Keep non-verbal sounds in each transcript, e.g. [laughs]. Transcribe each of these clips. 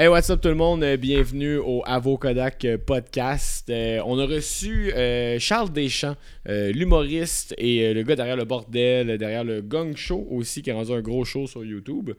Hey, what's up tout le monde? Euh, Bienvenue au Avocodac euh, podcast. Euh, on a reçu Charles Deschamps, l'humoriste et le gars derrière le bordel, derrière le Gong Show aussi, qui a rendu un gros show sur YouTube.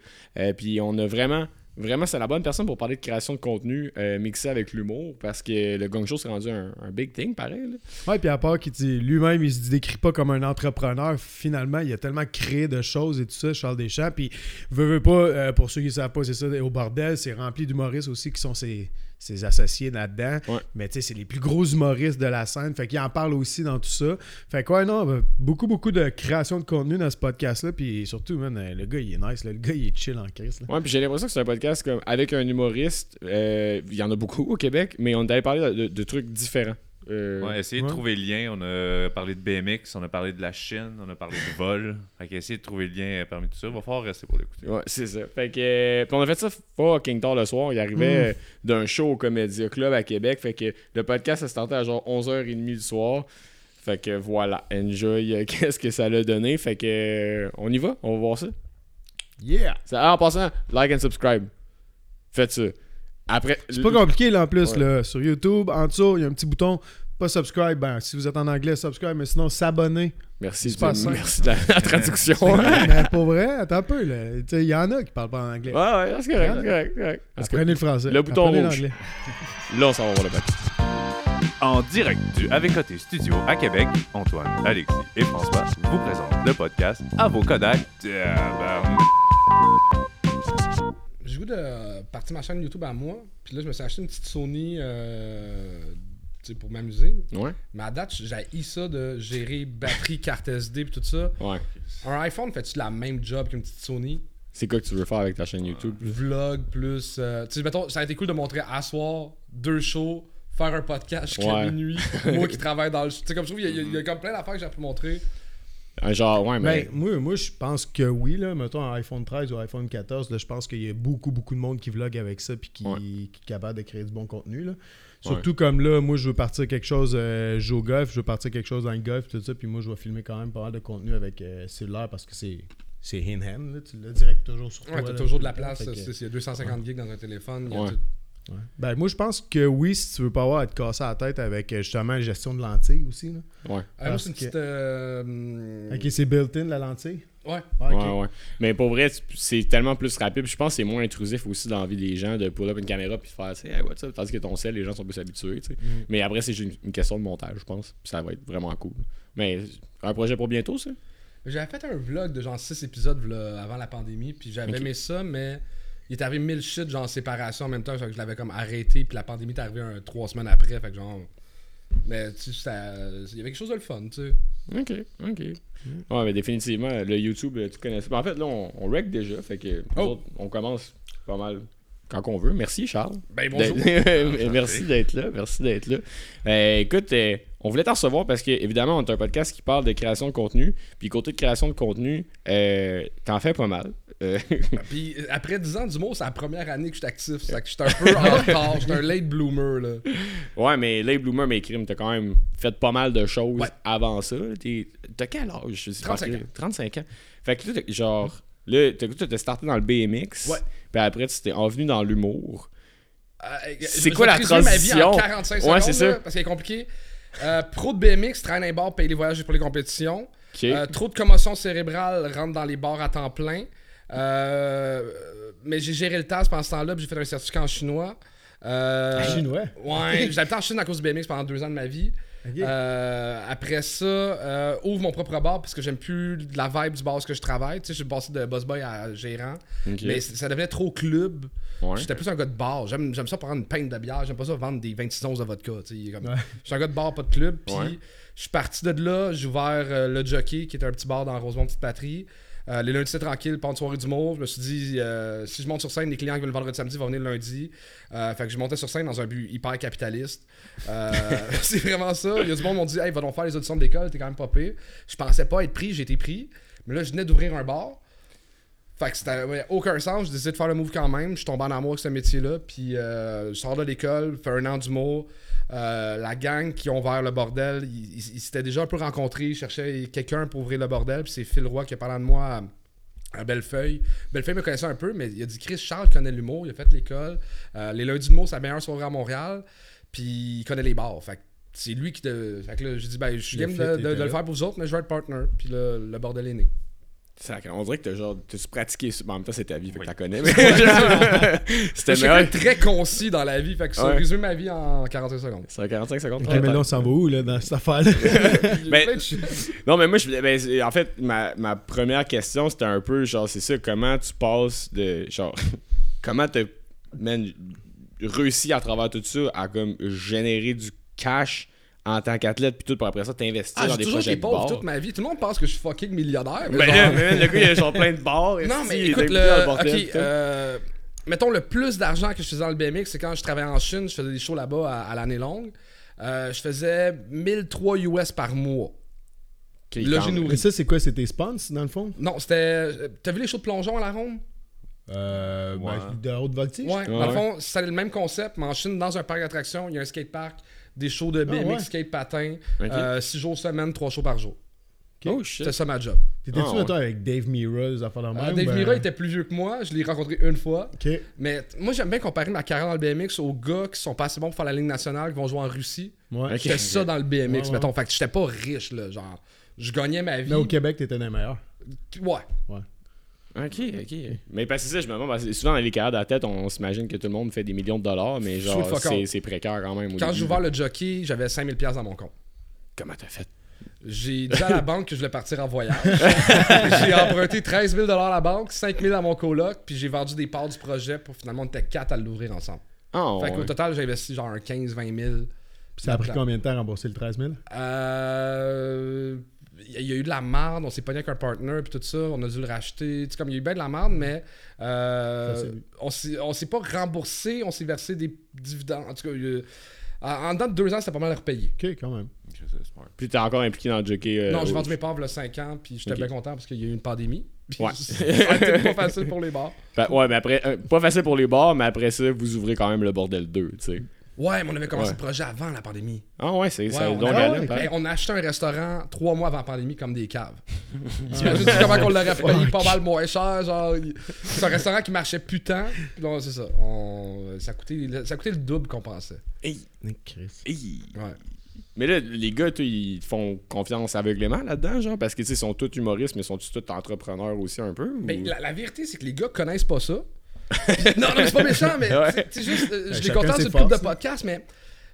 Puis on a vraiment, vraiment, c'est la bonne personne pour parler de création de contenu euh, mixé avec l'humour parce que le Gong Show s'est rendu un, big thing, pareil. là. Ouais, puis à part qu'il dit lui-même, il se décrit pas comme un entrepreneur. Finalement, il a tellement créé de choses et tout ça, Charles Deschamps. Puis, veut pas, euh, pour ceux qui savent pas, c'est ça, au bordel, c'est rempli d'humoristes aussi qui sont ses, ses associés là-dedans. Ouais. Mais tu sais, c'est les plus gros humoristes de la scène. Fait qu'il en parle aussi dans tout ça. Fait que, ouais, non, ben, beaucoup, beaucoup de création de contenu dans ce podcast-là. Puis surtout, man, euh, le gars, il est nice. là. Le gars, il est chill en crise. là. Ouais, puis j'ai l'impression que c'est un podcast comme avec un humoriste. euh, Il y en a beaucoup au Québec, mais on allait parler de, de trucs différents. Euh, Ouais, essayer ouais. de trouver le lien. On a parlé de BMX, on a parlé de la Chine, on a parlé de vol. [laughs] Fait qu'essayer de trouver le lien parmi tout ça. Il va falloir rester pour l'écouter. Ouais, c'est ça. Fait que, euh, puis on a fait ça fucking tard le soir. Il arrivait Mm. euh, d'un show au Comédia Club à Québec. Fait que le podcast a starté à genre 11h30 du soir. Fait que voilà, enjoy euh, [laughs] qu'est-ce que ça l'a donné. Fait que euh, on y va, on va voir ça. Yeah! Ça- ah, en passant, like and subscribe. Faites ça. Après, C'est pas compliqué là en plus. Ouais. Là. Sur YouTube, en dessous, il y a un petit bouton. Pas subscribe. Ben, si vous êtes en anglais, subscribe. Mais sinon, s'abonner. merci, pas merci de la, la [laughs] traduction. ouais, mais pour vrai, attends un peu. là. Tu sais, Il y en a qui parlent pas en anglais. ouais, c'est correct, c'est correct, c'est correct. Parce que Apprenez le français. le bouton Apprenez rouge. là, on s'en va voir le podcast. En direct du Avec Studio à Québec, Antoine, Alexis et François vous présentent le podcast à vos Kodak. Tabarnak. J'ai le goût de euh, partir ma chaîne YouTube à moi. Puis là, je me suis acheté une petite Sony euh, pour m'amuser. Ouais, Mais à date, j'ai ça de gérer batterie, [laughs] carte SD puis tout ça. ouais. Un iPhone fait-tu la même job qu'une petite Sony? C'est quoi que tu veux faire avec ta chaîne YouTube? Vlog plus. euh, tu sais, mettons, ça a été cool de montrer à soir, deux shows, faire un podcast jusqu'à Ouais. minuit. moi qui [laughs] travaille dans le. Tu sais, comme je trouve, il y, a- il y a comme plein d'affaires que j'ai pu montrer. Un genre, ouais, mais. Ben, moi, moi je pense que oui. Là, mettons un iPhone 13 ou iPhone 14, là, je pense qu'il y a beaucoup, beaucoup de monde qui vlog avec ça puis qui, Ouais. qui est capable de créer du bon contenu. Là. Surtout comme là, moi, je veux partir quelque chose, euh, je joue au golf, je veux partir quelque chose dans le golf, tout ça. Puis moi, je vais filmer quand même pas mal de contenu avec euh, cellulaire parce que c'est c'est in-hand. là, Tu l'as direct toujours sur toi. Ouais, t'as toujours de la place. Il y a 250 gigs dans un téléphone. Ouais. Ouais. Ben, moi, je pense que oui, si tu veux pas avoir à te casser la tête avec euh, justement la gestion de lentilles aussi. Là. Ouais. Parce c'est une que- petite. euh, Ok, c'est built-in la lentille? Ouais. Ouais. Ouais, ouais. Mais pour vrai, c'est- c'est tellement plus rapide. Puis Je pense que c'est moins intrusif aussi dans la vie des gens de pull up une caméra puis de faire, tu sais, hey, what's up? Tandis que ton sel, les gens sont plus habitués, tu sais. Mm. Mais après, c'est juste une, une question de montage, je pense. Puis ça va être vraiment cool. Mais un projet pour bientôt, ça? J'avais fait un vlog de genre 6 épisodes avant la pandémie, puis j'avais aimé ça, mais il est arrivé 1000 shit genre séparation en même temps, fait que je l'avais comme arrêté, puis la pandémie est arrivée un, trois semaines après, fait que genre. Mais tu sais, ça- il y avait quelque chose de le fun, tu sais. Ok, ok. Ouais, mais définitivement, le YouTube, euh, tu connais ça. En fait, là, on, on rec déjà. Fait que Oh. autres, on commence pas mal quand on veut. Merci, Charles. Ben bonjour. D'être- [laughs] merci d'être là. Merci d'être là. Euh, écoute, euh, on voulait t'en recevoir parce que, évidemment, on est un podcast qui parle de création de contenu. Puis, côté de création de contenu, euh, t'en fais pas mal. Euh, [laughs] Puis euh, après 10 ans d'humour, c'est la première année que je suis actif, c'est que je suis un [laughs] peu en retard, je suis un late bloomer, là. ouais, mais les Bloomer, mes crimes, t'as quand même fait pas mal de choses Ouais. avant ça. T'es- T'as quel âge? Je sais pas. 35 ans. 35 ans. Fait que là, genre, là, t'as t'as starté dans le BMX. Ouais. Puis après, tu t'es envenu dans l'humour. Euh, C'est quoi la résumer ma vie en transition? 45 Ouais, c'est ça. parce qu'elle est compliquée. Euh, pro de BMX, traîne un bar, paye les voyages pour les compétitions. Euh, trop de commotion cérébrale, rentre dans les bars à temps plein. Euh, mais j'ai géré le TAS pendant ce temps-là, puis j'ai fait un certificat en chinois. Euh, Chinois? Ouais, [laughs] j'habitais en Chine à cause du BMX pendant deux ans de ma vie. Euh, après ça, euh, ouvre mon propre bar parce que j'aime plus la vibe du bar où que je travaille. Tu sais, je suis passé de boss boy à gérant. Mais ça devenait trop club. Ouais. J'étais plus un gars de bar. J'aime j'aime ça prendre une pinte de bière. J'aime pas ça vendre des 26 onces de vodka. tu sais, comme- Ouais. Je suis un gars de bar, pas de club. Puis Ouais. je suis parti de là. J'ai ouvert euh, le Jockey, qui est un petit bar dans Rosemont Petite Patrie. Euh, les lundis, c'est tranquille, pas de soirée d'humour. Je me suis dit, euh, si je monte sur scène, les clients qui veulent le vendredi samedi vont venir le lundi. Euh, fait que je montais sur scène dans un but hyper capitaliste. Euh, [laughs] [laughs] c'est vraiment ça. Il y a du monde qui m'ont dit, hey, va donc faire les auditions de l'école, t'es quand même pas pire. Je pensais pas être pris, j'ai été pris. Mais là, je venais d'ouvrir un bar. Fait que c'était aucun sens. Je décidé de faire le move quand même. Je suis tombé en amour avec ce métier-là. Puis euh, je sors de l'école, fais un an d'humour. Euh, la gang qui ont ouvert le bordel, ils, ils- ils s'étaient déjà un peu rencontrés. Ils cherchaient quelqu'un pour ouvrir le bordel. Puis c'est Phil Roy qui a parlé de moi à, à Bellefeuille. Bellefeuille me connaissait un peu, mais il a dit Chris Charles connaît l'humour, il a fait l'école. Euh, les lundis mots, c'est la meilleure soirée à Montréal. Puis il connaît les bars. Fait que c'est lui qui te. Fait que là, j'ai dit, ben, je suis game de, de- était de le faire pour vous autres, mais je vais être partner. Puis le, le bordel est né. Sacré, On dirait que t'as genre, t'as pratiqué en même temps, c'est ta vie, fait que Oui. t'as connais. [laughs] Mais c'était meilleur. très concis dans la vie. Fait que ça Ouais. résume ma vie en 45 secondes. C'est 45 secondes. Ok, mais là, on s'en va où, là, dans cette affaire-là? [laughs] [laughs] Ben. Non, mais moi, je, ben, en fait, ma, ma première question, c'était un peu, genre, c'est ça, comment tu passes de, genre, comment t'as, réussi à travers tout ça à, comme, générer du cash en tant qu'athlète, puis tout, pour après ça, t'investir Ah, dans des toujours projets de pauvre toute ma vie. Tout le monde pense que je suis fucking millionnaire. mais Ben, genre- mais le gars, il a genre plein de bars. [laughs] Non, mais il écoute, dans le... bordel, tout. euh, mettons le plus d'argent que je faisais dans le BMX, c'est quand je travaillais en Chine, je faisais des shows là-bas à, à l'année longue. Euh, je faisais 1003 US par mois. Ok, Logis quand- Mais nourri. ça, c'est quoi? C'est tes spons, dans le fond? Non, c'était. T'as vu les shows de plongeon à la ronde? Euh, Ouais. ben, de la haute voltige? Ouais. Dans Ouais. le fond, c'est le même concept, mais en Chine, dans un parc d'attractions, il y a un skatepark, des shows de BMX, ouais. skate patin, Ok. 6 jours semaine, 3 shows par jour. Oh shit. C'était ça ma job. T'étais-tu, Ah, ouais. avec Dave Mira, des affaires de Euh? Dave ben- Mira était plus vieux que moi, je l'ai rencontré une fois. Mais moi, j'aime bien comparer ma carrière dans le BMX aux gars qui sont pas assez bons pour faire la ligne nationale, qui vont jouer en Russie. Ouais. J'étais ça dans le BMX, Ouais, ouais. mettons. Fait que j'étais pas riche, là. Genre, je gagnais ma vie. Mais au Québec, t'étais dans les meilleurs. Ouais. Ok, ok. Mais parce que c'est ça, je me demande, parce que souvent dans les carrières de la tête, on s'imagine que tout le monde fait des millions de dollars, mais genre, c'est précaire quand même. au Quand début, j'ai ouvert le jockey, j'avais 5000$ piastres dans mon compte. Comment t'as fait? J'ai dit à la [laughs] banque que je voulais partir en voyage. [laughs] j'ai emprunté 13 000 à la banque, 5 000 à mon coloc, puis j'ai vendu des parts du projet pour finalement on était 4 à l'ouvrir ensemble. Ah, Fait qu'au ouais. total, j'ai investi genre un 15-20 000. Puis ça a pris combien de temps à rembourser le 13 000? Euh, Il y a eu de la merde, on s'est pogné avec un partner puis tout ça, on a dû le racheter. Tu sais, comme il y a eu bien de la merde, mais euh, on s'est- on s'est pas remboursé, on s'est versé des dividendes. En tout cas, euh, en dedans de deux ans, c'était pas mal à repayer. Ok, quand même. Puis t'es encore impliqué dans le jockey. euh, non, j'ai vendu mes parts il y a 5 ans, puis j'étais Ok. bien content parce qu'il y a eu une pandémie. Puis Ouais. ça a été pas facile pour les bars. Fait- ouais, mais après, euh, pas facile pour les bars, mais après ça, vous ouvrez quand même le bordel 2, tu sais. Ouais, mais on avait commencé Ouais. le projet avant la pandémie. Ah ouais, c'est Ouais, ça. on, donc, a, ouais, pareil. Hey, on a acheté un restaurant trois mois avant la pandémie comme des caves. [laughs] T'imagines comment on l'aurait payé pas mal moins cher, genre. C'est un restaurant qui marchait putain. Là, c'est ça. On- Ça, coûtait, ça coûtait le double qu'on pensait. Hey, Chris. hey. Ouais. Mais là, les gars, ils font confiance aveuglément là-dedans, genre, parce que, tu sais, ils sont tous humoristes, mais sont-ils tous entrepreneurs aussi un peu? ou- Mais la, la vérité, c'est que les gars connaissent pas ça. [laughs] non, non, c'est pas méchant, mais Ouais. sais, juste, euh, je l'ai chacun content sur le couple de podcast, mais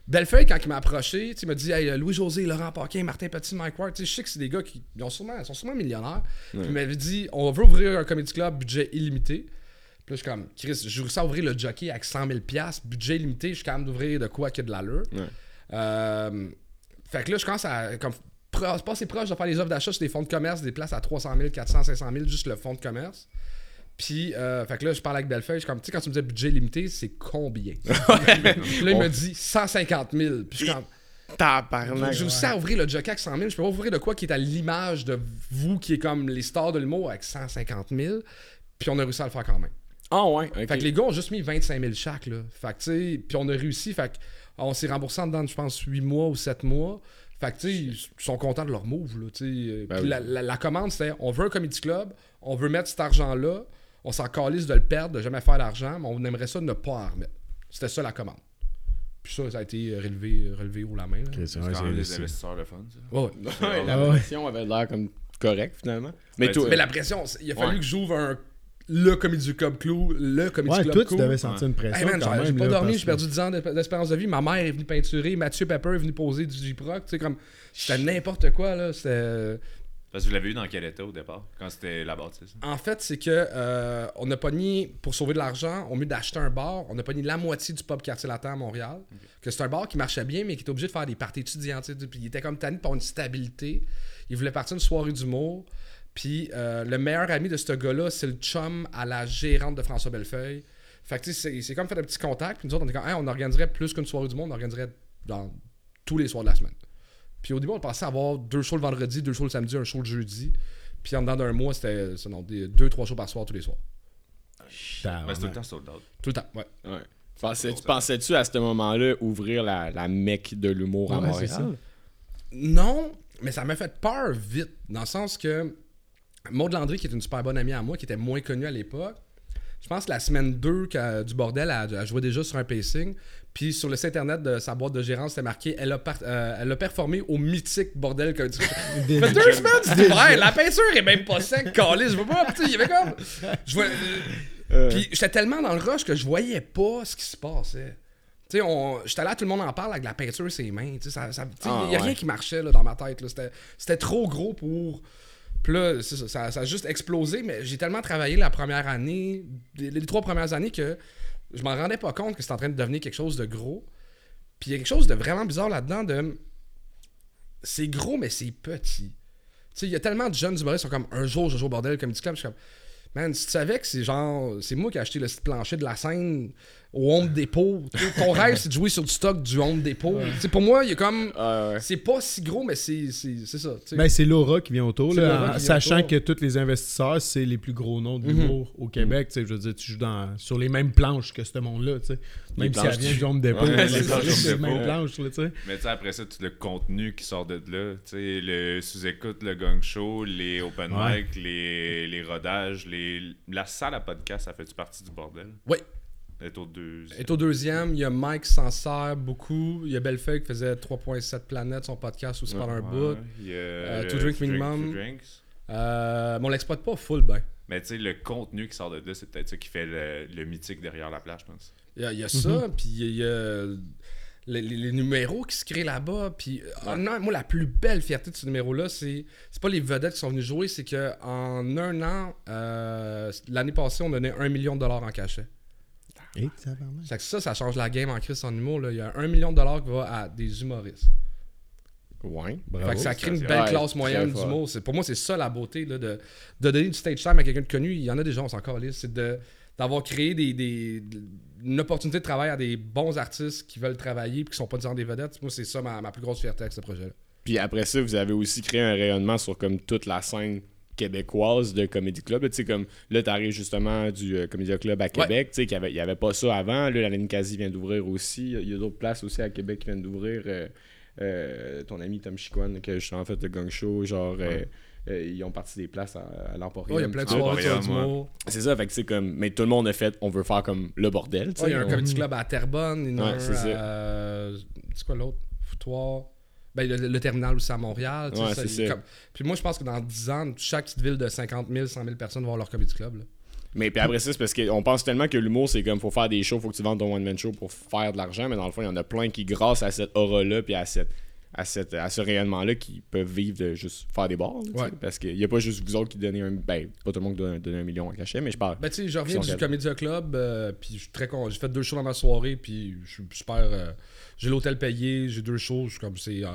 Bellefeuille, quand il m'a approché, il m'a dit Hey, Louis-José, Laurent Paquin, Martin Petit, Mike Ward, tu sais, je sais que c'est des gars qui ils ont sûrement, sont sûrement millionnaires. Puis il m'avait dit On veut ouvrir un comedy club, budget illimité. Puis là, je suis comme Chris, j'ai réussi à ouvrir le jockey avec 100 000 budget illimité, je suis capable d'ouvrir de quoi qu'il y a de l'allure. Ouais. Euh, fait que là, je commence à comme, pro- passer proche de faire des offres d'achat sur des fonds de commerce, des places à 300 000, 400 500 000, juste le fonds de commerce. Puis, euh, fait que là, je parle avec Bellefeuille, je suis comme, tu sais, quand tu me disais budget limité, c'est combien? [laughs] Puis là, il me dit 150 000. Puis je suis comme, Tabarnak. j'ai réussi à ouvrir le jockey avec 100 000. Je peux pas ouvrir de quoi qui est à l'image de vous, qui est comme les stars de l'humour avec 150 000. Puis on a réussi à le faire quand même. Ah ouais, ok. Fait que les gars ont juste mis 25 000 chaque, là. Fait que, tu sais, puis on a réussi. Fait que, on s'est remboursé en dedans, de, je pense, 8 mois ou 7 mois. Fait que, tu sais, ils sont contents de leur move, là, sais. Ben Puis oui. la, la- la commande, c'était on veut un comedy club, on veut mettre cet argent-là, on s'en calisse de le perdre, de jamais faire d'argent, mais on aimerait ça ne pas en remettre. C'était ça la commande. Puis ça, ça a été relevé, relevé haut la main. C'est quand même des investisseurs de fun, ça. Ouais, ouais. [laughs] La Ah ouais. pression avait l'air comme correct finalement. Mais la pression, il a fallu Ouais. que j'ouvre un, le comedy club clou, le comedy Ouais, club toi, tu devais sentir une pression Hey man, quand genre, j'ai pas là, dormi, j'ai perdu 10 ans d'esp- d'espérance de vie. Ma mère est venue peinturer, Mathieu Pepper est venu poser du J-Proc. Tu sais, comme. C'était n'importe quoi, là. C'était. Parce que vous l'avez eu dans quel état au départ, quand c'était la bâtisse? En fait, c'est que euh, on a pas ni pour sauver de l'argent, au mieux d'acheter un bar, on a pas ni la moitié du pub quartier latin à Montréal. Que c'est un bar qui marchait bien, mais qui était obligé de faire des parties étudiantes. Puis il était comme tanné pour une stabilité. Il voulait partir une soirée d'humour. Puis euh, le meilleur ami de ce gars-là, c'est le chum à la gérante de François Bellefeuille. Fait que tu sais, c'est- comme fait un petit contact. Puis nous autres, on était comme, Hey, on organiserait plus qu'une soirée d'humour, on organiserait dans tous les soirs de la semaine. Puis au début, on pensait avoir deux shows le vendredi, deux shows le samedi, un show le jeudi. Puis en dedans d'un mois, c'était c'est non, des- deux, trois shows par soir tous les soirs. Tabarnak. Ben, c'est tout le temps sold out. Tout le temps, ouais. Ouais. Pensais- tu pensais-tu à ce moment-là ouvrir la, la mecque de l'humour à Ouais, c'est Montréal? ça. Non, mais ça m'a fait peur vite. Dans le sens que Maud Landry, qui est une super bonne amie à moi, qui était moins connue à l'époque, je pense que la semaine 2 qu'a- du bordel, elle, elle jouait déjà sur un pacing. Puis sur le site internet de sa boîte de gérance, c'était marqué elle a, euh, elle a performé au mythique bordel comme Ça [laughs] fait deux semaines, c'est vrai, la peinture est même pas sec, calée, je veux pas, tu il y avait comme. Je vois, Euh, puis j'étais tellement dans le rush que je voyais pas ce qui se passait. Tu sais, on- j'étais là, tout le monde en parle avec la peinture ses mains. Tu sais, ça, ça- tu sais, Ah, y a rien qui marchait là, dans ma tête. C'était, c'était trop gros pour. Puis là, ça, ça, ça a juste explosé, mais j'ai tellement travaillé la première année, les, les trois premières années, que je m'en rendais pas compte que c'était en train de devenir quelque chose de gros. Puis il y a quelque chose de vraiment bizarre là-dedans de. C'est gros, mais c'est petit. Tu sais, il y a tellement de jeunes humoristes qui sont comme un jour, je joue au bordel comme du club. Je suis comme, man, si tu savais que c'est genre. C'est moi qui ai acheté le site plancher de la scène au Home Depot. Ton [laughs] rêve, c'est de jouer sur du stock du Home Depot. Tu sais, pour moi, il y a comme. Ah, ouais. C'est pas si gros, mais c'est c'est- c'est ça. Ben, c'est Laura qui vient autour, là, vient sachant autour. que tous les investisseurs, c'est les plus gros noms de Mhm. l'humour au Québec. tu sais, Je veux dire, tu joues dans, sur les mêmes planches que ce monde-là. Même si elle vient du- du Home Depot, Ouais, c'est les mêmes planches. là. Mais tu sais, après ça, tu le contenu qui sort de là. Le sous-écoute, le gang show, les open Ouais. mic, les, les rodages, les... la salle à podcast, ça fait-tu partie du bordel? Oui. Est au deux. est au deuxième. Il y a Mike qui s'en sert beaucoup. Il y a Bellefeuille qui faisait 3.7 planètes, son podcast aussi pendant un bout. Il y a Euh, le To Drink Two Minimum. Two Drinks. Euh, mais on l'exploite pas full ben. Mais tu sais, le contenu qui sort de là, c'est peut-être ça qui fait le, le mythique derrière la plage, je pense. Il y a, il y a ça, puis il y a, il y a les, les- les numéros qui se créent là-bas. Puis honnêtement, moi, la plus belle fierté de ce numéro-là, c'est c'est pas les vedettes qui sont venues jouer, c'est que en un an, euh, l'année passée, on donnait un million de dollars en cachet. Et que ça, ça change la game en crise en humour. Là. Il y a un million de dollars qui va à des humoristes. Ouais. Bravo. Fait que ça crée une belle ouais, classe très moyenne d'humour. C'est- Pour moi, c'est ça la beauté là, de, de donner du stage time à quelqu'un de connu. Il y en a des gens, on s'en calisse. C'est de- d'avoir créé des, des- une opportunité de travail à des bons artistes qui veulent travailler et qui sont pas disant des vedettes. Moi, c'est ça ma, ma plus grosse fierté avec ce projet-là. Puis après ça, vous avez aussi créé un rayonnement sur comme toute la scène québécoise de Comedy Club. là. Tu sais, comme là, t'arrives justement du euh, Comedy Club à Québec. Tu sais, qu'il y avait, il y avait pas ça avant. Là, la ligne quasi vient d'ouvrir aussi. Il y a d'autres places aussi à Québec qui viennent d'ouvrir. Euh, euh, ton ami Tom Chiquan, que je suis en fait le gang show, genre, euh, euh, ils ont parti des places à, à l'Emporium. Ouais, il y a plein de ça. soirées. C'est ça, fait que c'est comme. Mais tout le monde a fait, on veut faire comme le bordel. Ouais, il y a un on- comedy club à Terrebonne, il y en a Ouais, un c'est ça. à- C'est quoi l'autre? Foutoir. Ben, le, le terminal aussi à Montréal. Ouais, ça, il- comme- Puis moi, je pense que dans 10 ans, chaque petite ville de 50 000, 100 000 personnes vont avoir leur comedy club. là. Mais puis après ça, c'est parce qu'on pense tellement que l'humour, c'est comme faut faire des shows, faut que tu vendes ton one-man show pour faire de l'argent, mais dans le fond, il y en a plein qui, grâce à cette aura-là, puis à, cette, à, cette, à ce rayonnement-là, qui peuvent vivre de juste faire des bars. là. Ouais. Parce qu'il n'y a pas juste vous autres qui donnez un. Ben, pas tout le monde qui donne, donne un million en cachet, mais je parle. Ben, tu sais, je reviens du Comédia Club, euh, puis je suis très con. J'ai fait deux shows dans ma soirée, puis je suis super. euh, j'ai l'hôtel payé, j'ai deux shows, je suis comme c'est. euh,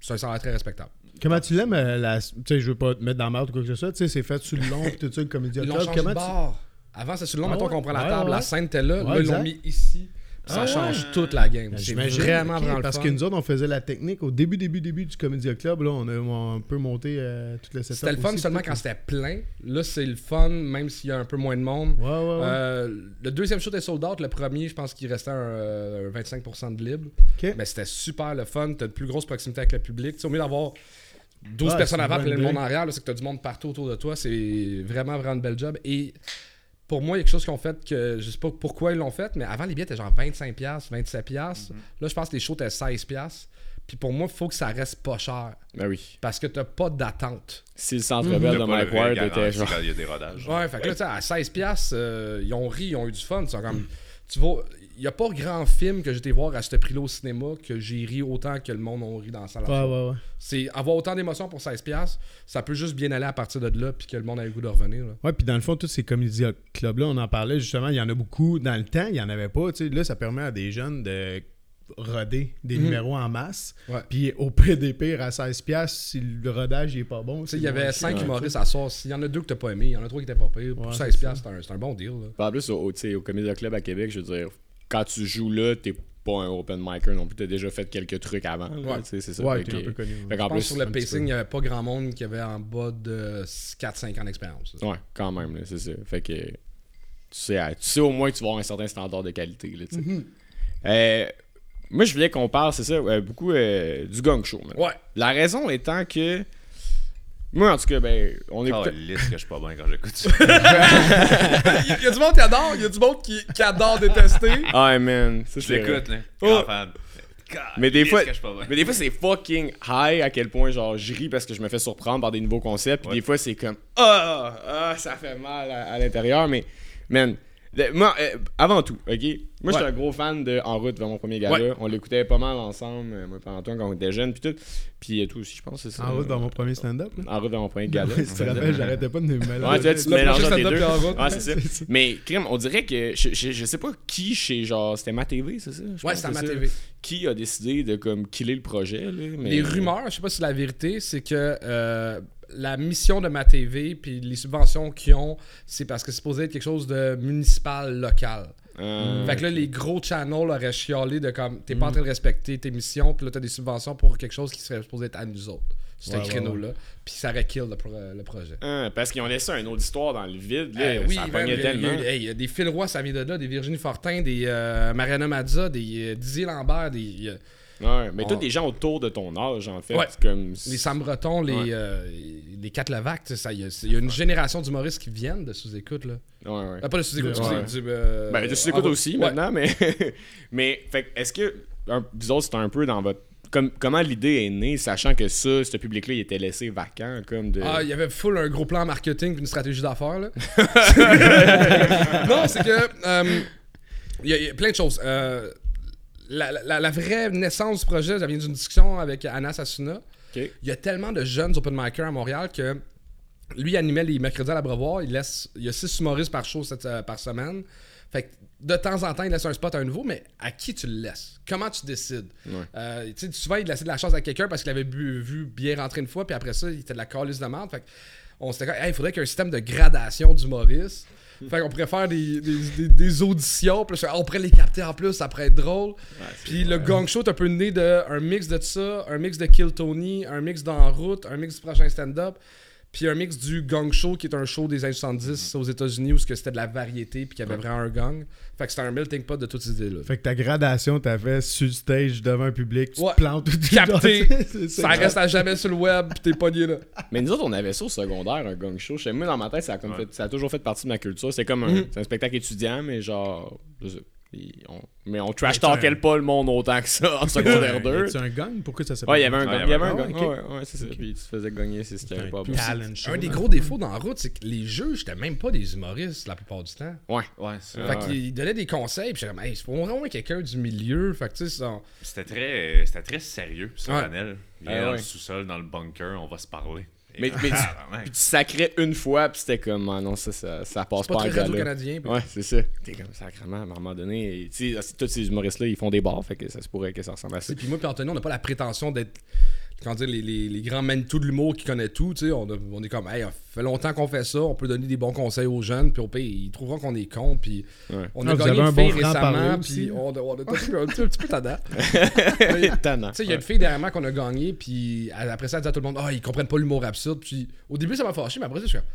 c'est un salaire très respectable. Comment tu l'aimes, euh, la... tu sais, je veux pas te mettre dans la merde ou quoi que ce soit, tu sais, c'est fait sur le long, pis tout ça, le l'ont club. Comment de tu... bar. Avant, c'est sur le long, Ah mettons ouais? qu'on prend la Ouais, table, ouais. la scène était là, Ouais, là, ils l'ont mis ici. Ça Ah change ouais. toute la game. Ben, C'est j'imagine, vraiment, vraiment le Parce fun. que nous autres, on faisait la technique au début, début, début du Comédia Club. Là, on a un peu monté euh, toute la. C'était le fun aussi, seulement quand c'était plein. Là, c'est le fun, même s'il y a un peu moins de monde. Ouais, ouais, ouais. Euh, le deuxième show était sold out. Le premier, je pense qu'il restait un, euh, un 25% de libre. Mais c'était super le fun. T'as une plus grosse proximité avec le public. Tu sais, au mieux d'avoir 12 Ouais, personnes avant et le monde en arrière, c'est que t'as du monde partout autour de toi. C'est vraiment, vraiment une belle job. Et pour moi, il y a quelque chose qu'ils ont fait que je sais pas pourquoi ils l'ont fait, mais avant les billets étaient genre 25$, 27$. Là, je pense que les shows étaient 16$. Puis pour moi, il faut que ça reste pas cher. Ben oui. Parce que t'as pas d'attente. Si le centre Mhm. belle de Mike Ward était genre. quand il y a des rodages. Ouais, fait que là, tu sais, à 16$, piastres, euh, ils ont ri, ils ont eu du fun. Comme, tu vois, n'y a pas grand film que j'ai été voir à ce prix-là au cinéma que j'ai ri autant que le monde a ri dans la salle. à Ouais, show. ouais, ouais. C'est avoir autant d'émotions pour 16$, piastres, ça peut juste bien aller à partir de là, puis que le monde a le goût de revenir. là. Ouais, puis dans le fond, tous ces comédia clubs-là, on en parlait justement, il y en a beaucoup. Dans le temps, il n'y en avait pas. Tu sais, là, ça permet à des jeunes de roder des Mhm. numéros en masse. Ouais. Puis au PDP, à 16$, si le rodage il est pas bon. Tu sais, il y avait 5 Ouais, humoristes à soir. S'il y en a deux que t'as pas aimé, il y en a trois qui étaient pas pires. Pour Ouais, 16$, c'est un, c'est un bon deal. là. En plus, au, au, tu sais, au Comédia Club à Québec, je veux dire, quand tu joues là, t'es pas un open micer non plus. T'as déjà fait quelques trucs avant. là, Ouais. c'est ça. Ouais, Fait un peu connu. fait Je pense plus, sur le pacing, il n'y avait pas grand monde qui avait en bas de 4-5 ans d'expérience. Ouais, quand même, là, c'est ça. Fait que tu sais, tu sais au moins que tu vas avoir un certain standard de qualité. Là. Mhm. Euh, moi, je voulais qu'on parle, c'est ça, euh, beaucoup euh, du gang show. man. Ouais. La raison étant que Moi, en tout cas, ben, on est. Oh, lisse que je suis pas bien quand j'écoute ça. [laughs] Il y a du monde qui adore, il y a du monde qui, qui adore détester. Ah, man. Ça, Je c'est- l'écoute, là. Oh. Grand fan. God, Mais des fois, mais des fois c'est fucking high à quel point genre je ris parce que je me fais surprendre par des nouveaux concepts. Puis Ouais. des fois c'est comme ah ah ça fait mal à, à l'intérieur. Mais man, moi euh, avant tout, ok? Moi j'étais un gros fan de En route vers mon premier gala. Ouais. On l'écoutait pas mal ensemble, euh, moi et Antoine quand on était jeunes puis tout. Puis euh, toi aussi je pense c'est ça. En route dans mon premier stand-up. là. En route vers mon premier gala. Si tu te rappelles, j'arrêtais pas de me mêler. Ouais, tu vois, tu te mélanges entre les deux. est en route. Ouais, c'est ça. [laughs] Mais crime, on dirait que je, je, je sais pas qui chez genre c'était ma TV, c'est ça? Je Ouais, pense c'est que ma ça. TV. Qui a décidé de comme killer le projet là, mais... Les rumeurs, je sais pas si la vérité, c'est que euh, la mission de ma TV puis les subventions qu'ils ont, c'est parce que c'est supposé être quelque chose de municipal local. Euh, Fait que là, les gros channels auraient chialé de comme t'es pas en train de respecter tes missions, puis là t'as des subventions pour quelque chose qui serait supposé être à nous autres. C'est un Ouais, ouais, créneau-là. Puis ça aurait kill le, pro- le projet. Hein, parce qu'ils ont laissé une autre histoire dans le vide. Là, Eh oui, ça il il y a- tellement. il y a des Phil Roy, ça vient de là, des Virginie Fortin, des euh, Mariana Mazza, des euh, Didier Lambert, des, euh, Ouais, mais On- tous des gens autour de ton âge, en fait. Ouais. Comme... les Sam Breton, les, Ouais. euh, les il y, a- il y a une génération d'humoristes qui viennent de sous-écoute. Là. Ouais, ouais. Ah, pas de sous-écoute, du, euh, Ben, de sous-écoute aussi, maintenant, mais... [laughs] mais, fait est-ce que... Un, vous autres, c'est un peu dans votre... Comme, comment l'idée est née, sachant que ça, ce public-là, il était laissé vacant, comme de... Ah, il y avait full un gros plan marketing puis une stratégie d'affaires. là. [laughs] [laughs] non, c'est que. euh, Il y, a- il y a plein de choses. Euh, la, la- la vraie naissance du projet, ça vient d'une discussion avec Anna Sasuna. Ok. Il y a tellement de jeunes open micers à Montréal que lui il animait les mercredis à l'Abreuvoir. Il laisse, il y a six humoristes par show cette- euh, par semaine. Fait que de temps en temps, il laisse un spot à un nouveau, mais à qui tu le laisses? Comment tu décides? Ouais. Euh, tu sais, Souvent, il laissait de la chance à quelqu'un parce qu'il avait bu- vu bien rentrer une fois, puis après ça, il était de la calice de merde. Fait que on s'était dit, il faudrait qu'il y ait un système de gradation d'humoristes. Fait qu'on pourrait faire des, des, des- des auditions, puis on pourrait les capter en plus, ça pourrait être drôle. Puis le gang show est un peu né d'un mix de ça, un mix de Kill Tony, un mix d'En route, un mix du prochain stand-up, puis un mix du gang show qui est un show des années 70 aux États-Unis où ce que c'était de la variété puis qu'il y avait vraiment un gang. Fait que c'était un melting pot de toutes ces idées-là. Fait que ta gradation, t'as fait sur stage devant un public, tu Ouais. te plantes tout Capté. [laughs] Ça reste à jamais sur le web puis t'es pogné là. Mais nous autres, on avait ça au secondaire, un gang show. Je sais, moi, dans ma tête, ça a, comme Ouais. fait- ça a toujours fait partie de ma culture. C'est comme un, Mhm. c'est un spectacle étudiant, mais genre. je sais, on- mais on trash talkait tu pas le monde autant que ça en secondaire 2. C'est un gang? Pourquoi ça s'appelle Ouais, il y avait un Ouais, gang. il y avait un gang. un- Ouais, ouais, c'est ça. Puis tu te faisais gagner si c'était pas bon. Un des gros défauts dans Route, c'est que les juges étaient même pas des humoristes la plupart du temps. Ouais. Ouais, c'est- Ah fait ouais. qu'ils donnaient des conseils, puis j'étais comme, hey, c'est pour au moins quelqu'un du milieu. Fait que tu sais, ça- C'était très, c'était très sérieux, panel. Viens Ah dans ouais. le sous-sol, dans le bunker, on va se parler. Mais- mais tu-. Puis tu sacrais une fois, puis c'était comme, ah non, ça, ça, ça passe pas pas, très en gala. radio-canadien. puis- Ouais, c'est ça. T'es comme sacrément, à un moment donné. Tu sais, tous ces humoristes-là, ils font des bars, fait que ça se pourrait que ça ressemble à ça. Et puis moi, puis Anthony, on n'a pas la prétention d'être comment dire, les, les, les grands tout de l'humour qui connaissent tout. tu sais, On, a- on est comme, hey, ça fait longtemps qu'on fait ça, on peut donner des bons conseils aux jeunes, puis au pire, ils trouveront qu'on est con. Puis Ouais. on Ah, a gagné une un bon fille franc-parler récemment, puis on, a- on a un, petit, un petit peu tannant. [laughs] Tannant. Tu sais, il y a une fille dernièrement qu'on a gagné, puis après ça, elle dit à tout le monde, ah, ils comprennent pas l'humour absurde. Puis au début, ça m'a fâché, mais après ça, je suis comme,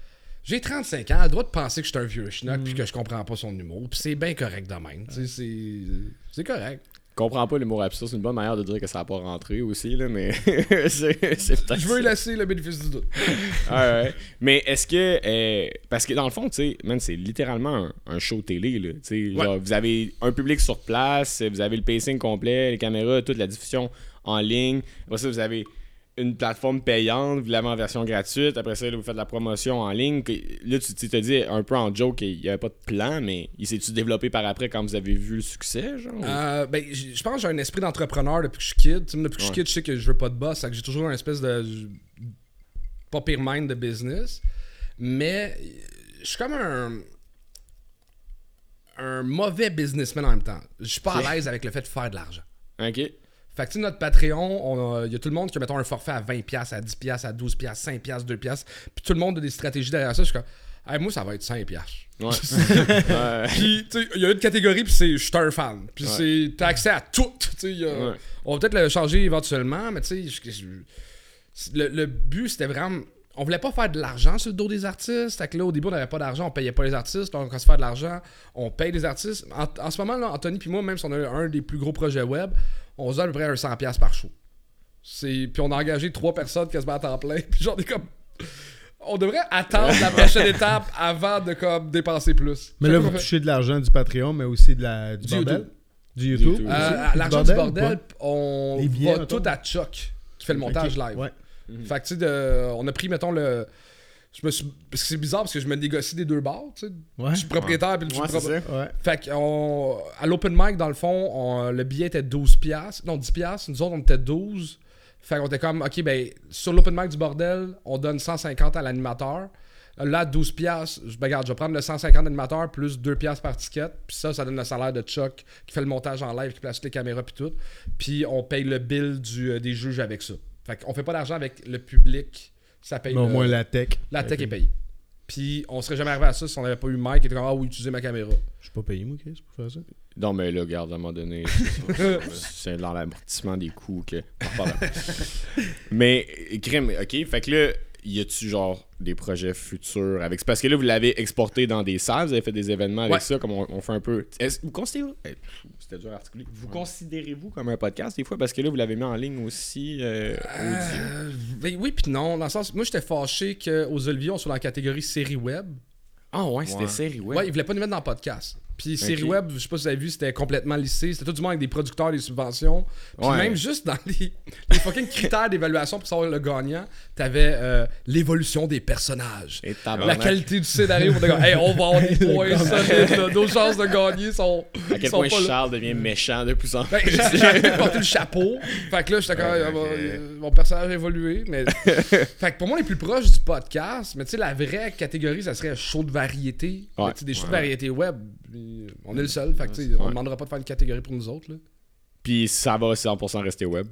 j'ai 35 ans, elle a le droit de penser que je suis un vieux schnock, Mm. puis que je comprends pas son humour. Puis c'est bien correct de même. Tu sais, c'est- c'est correct. Comprends pas l'humour absurde, c'est une bonne manière de dire que ça a pas rentré aussi, là, mais [laughs] c'est peut-être Je veux laisser le bénéfice du doute. [laughs] Ouais, ouais. Mais est-ce que. euh, parce que dans le fond, tu sais, man, c'est littéralement un, un show télé, là. Ouais. genre, vous avez un public sur place, vous avez le pacing complet, les caméras, toute la diffusion en ligne. Après ça, vous avez une plateforme payante, vous l'avez en version gratuite. Après ça, là, vous faites de la promotion en ligne. Là, tu tu te dis un peu en joke qu'il n'y avait pas de plan, mais il s'est-tu développé par après quand vous avez vu le succès, genre? Euh, ben, je pense que j'ai un esprit d'entrepreneur depuis que je suis kid. Tu sais, depuis que je suis kid, je sais que je veux pas de boss. que j'ai toujours un espèce de. pas pire mind de business. Mais je suis comme un. un mauvais businessman en même temps. Je suis pas à l'aise avec le fait de faire de l'argent. Ok. Fait que notre Patreon, il y a tout le monde qui a mettons un forfait à 20$, à 10$, à 12$, 5$, 2$. Puis tout le monde a des stratégies derrière ça. Je suis comme, Hey, moi, ça va être 5$. Ouais. [laughs] Ouais. Puis, tu sais, il y a une catégorie, puis c'est je suis un fan. Puis Ouais. c'est t'as accès à tout. Tu. On va peut-être le changer éventuellement, mais tu sais, le, le but, c'était vraiment. On voulait pas faire de l'argent sur le dos des artistes. Fait que là, au début, on n'avait pas d'argent, on payait pas les artistes. Là, on commence à faire de l'argent, on paye les artistes. En, en ce moment, là, Anthony puis moi, même si on a un des plus gros projets web, on se donne à peu près un 100$ par show. C'est... Puis on a engagé trois personnes quasiment à temps plein. [laughs] Puis genre, on est comme. On devrait attendre la prochaine [laughs] étape avant de comme dépenser plus. Mais là, vous touchez de l'argent du Patreon, mais aussi de la, du, Du bordel? YouTube. Du YouTube? YouTube. Euh, aussi? L'argent Du bordel, on billets, va mettons. tout à Chuck qui fait le montage live. Ouais. Fait que tu sais, de- on a pris, mettons, le. Je me suis... Parce que c'est bizarre parce que je me négocie des deux bords, tu sais. Ouais. Je suis propriétaire puis je suis Ouais, ça. Ouais. Fait que on- à l'open mic, dans le fond, on- le billet était 12$. piastres. Non, 10$. piastres. Nous autres, on était 12. Fait qu'on était comme, OK, ben, sur l'open mic du bordel, on donne 150 à l'animateur. Là, 12$. piastres, je, ben, regarde, je vais prendre le 150 d'animateur plus 2$ piastres par ticket. Puis ça, ça donne le salaire de Chuck qui fait le montage en live, qui place toutes les caméras puis tout. Puis on paye le bill du, euh, des juges avec ça. Fait qu'on fait pas d'argent avec le public. Ça paye Mais au le- moins la tech. la tech est payée. Puis on serait jamais arrivé à ça si on n'avait pas eu Mike qui était comme Ah oui, utilisez ma caméra. Je suis pas payé, moi, Chris, pour faire ça. Non, mais là, regarde, à un moment donné, [laughs] c'est dans l'amortissement des coûts que. [laughs] mais, crème, ok, fait que là, y a-tu genre des projets futurs avec. c'est Parce que là, vous l'avez exporté dans des salles, vous avez fait des événements avec Ouais. ça, comme on, on fait un peu. Vous considérez. eh, C'était dur à articuler. Vous considérez-vous comme un podcast des fois Parce que là, vous l'avez mis en ligne aussi. euh. Euh, ben oui, puis non. Dans le sens, moi j'étais fâché qu'aux Olivier, on soit dans la catégorie série web. Ah ouais, c'était Ouais. série web. Ouais, ils voulaient pas nous mettre dans le podcast. Puis série web, je sais pas si vous avez vu, c'était complètement lissé. C'était tout du monde avec des producteurs, des subventions. Puis Ouais. même juste dans les, les fucking critères d'évaluation pour savoir le gagnant, t'avais euh, l'évolution des personnages. Et La qualité du scénario, comme, hey, on va avoir des [laughs] points solides, nos chances de gagner sont. À quel sont point pas là. Charles devient méchant de plus en plus. Ben, j'ai j'ai porté le chapeau. Fait que là, j'étais comme, Ouais, euh, ok. euh, mon personnage a évolué. Mais... [laughs] fait que pour moi, est plus proche du podcast. Mais tu sais, la vraie catégorie, ça serait show de variété. Ouais. Des shows de variété web, euh, on est le seul. Fait que on Ouais. demandera pas de faire une catégorie pour nous autres. Là. Puis ça va 100% rester web.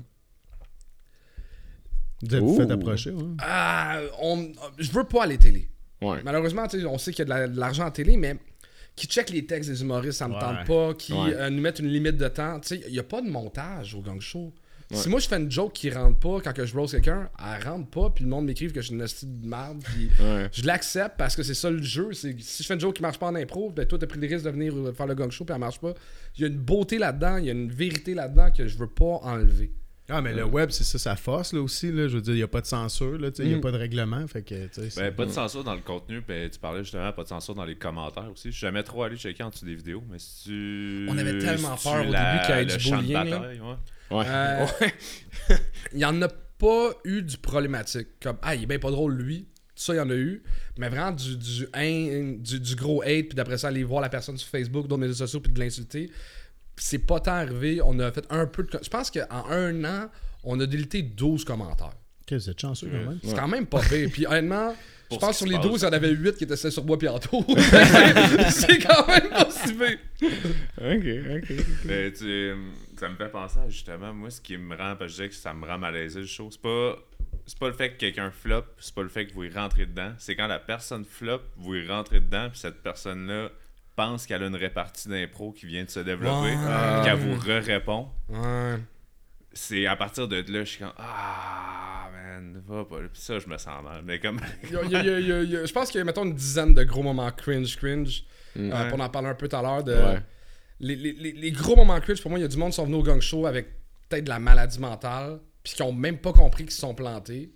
Vous êtes Ouh. fait approcher, ouais. Ah, on... Je veux pas aller télé. Ouais. Malheureusement, on sait qu'il y a de la- de l'argent en télé, mais qui check les textes des humoristes, ça me Ouais. tente pas. Qui Ouais. euh, nous mettent une limite de temps. Tu sais, il n'y a pas de montage au gang show. Ouais. Si moi je fais une joke qui rentre pas quand que je rose quelqu'un, elle rentre pas, puis le monde m'écrive que je suis une hostie de merde, puis Ouais. je l'accepte parce que c'est ça le jeu. Si je fais une joke qui marche pas en impro, ben toi t'as pris le risque de venir euh, faire le gang show puis elle marche pas. Il y a une beauté là-dedans, il y a une vérité là-dedans que je veux pas enlever. Ah, mais le web, c'est ça, ça force, là aussi. Là. Je veux dire, il n'y a pas de censure, là. Il n'y a Mm. pas de règlement. Fait que, tu sais, c'est- Ben, pas de censure dans le contenu, ben, tu parlais justement pas de censure dans les commentaires aussi. Je suis jamais trop allé checker en dessous des vidéos, mais si tu. On avait tellement si peur au la- début qu'il y ait du bullying, là. bataille, ouais. Ouais. Euh, [laughs] Il y en a pas eu du problématique. Comme, ah, il est bien pas drôle lui. Ça, il y en a eu. Mais vraiment, du, du, hain- du, du gros hate, puis d'après ça, aller voir la personne sur Facebook, d'autres médias sociaux, puis de l'insulter. C'est pas tant arrivé. On a fait un peu de. Je pense qu'en un an, on a délité 12 commentaires. Ok, vous êtes chanceux quand même. C'est quand même pas pire. Puis honnêtement, je pense ce sur les se 12, passe. il y en avait 8 qui étaient sur bois puis Anto. [laughs] c'est quand même pas si pire. Ok, ok. Ben, tu, ça me fait penser à justement, moi, ce qui me rend, parce que je disais que ça me rend malaisé le show, c'est pas, c'est pas le fait que quelqu'un flop, c'est pas le fait que vous y rentrez dedans, c'est quand la personne flop, vous y rentrez dedans, puis cette personne-là pense qu'elle a une répartie d'impro qui vient de se développer, Ouais. qu'elle vous re-répond. Ouais. C'est à partir de là, je suis comme Ah, man, va pas. Puis ça, je me sens mal. Mais comme. [laughs] Je pense qu'il y a, mettons, une dizaine de gros moments cringe, cringe. Mm. Euh, pour en parler un peu tout à l'heure. De... Ouais. Les, les- les- les gros moments cringe, pour moi, il y a du monde qui sont venus au gang show avec peut-être de la maladie mentale, puis qui ont même pas compris qu'ils se sont plantés,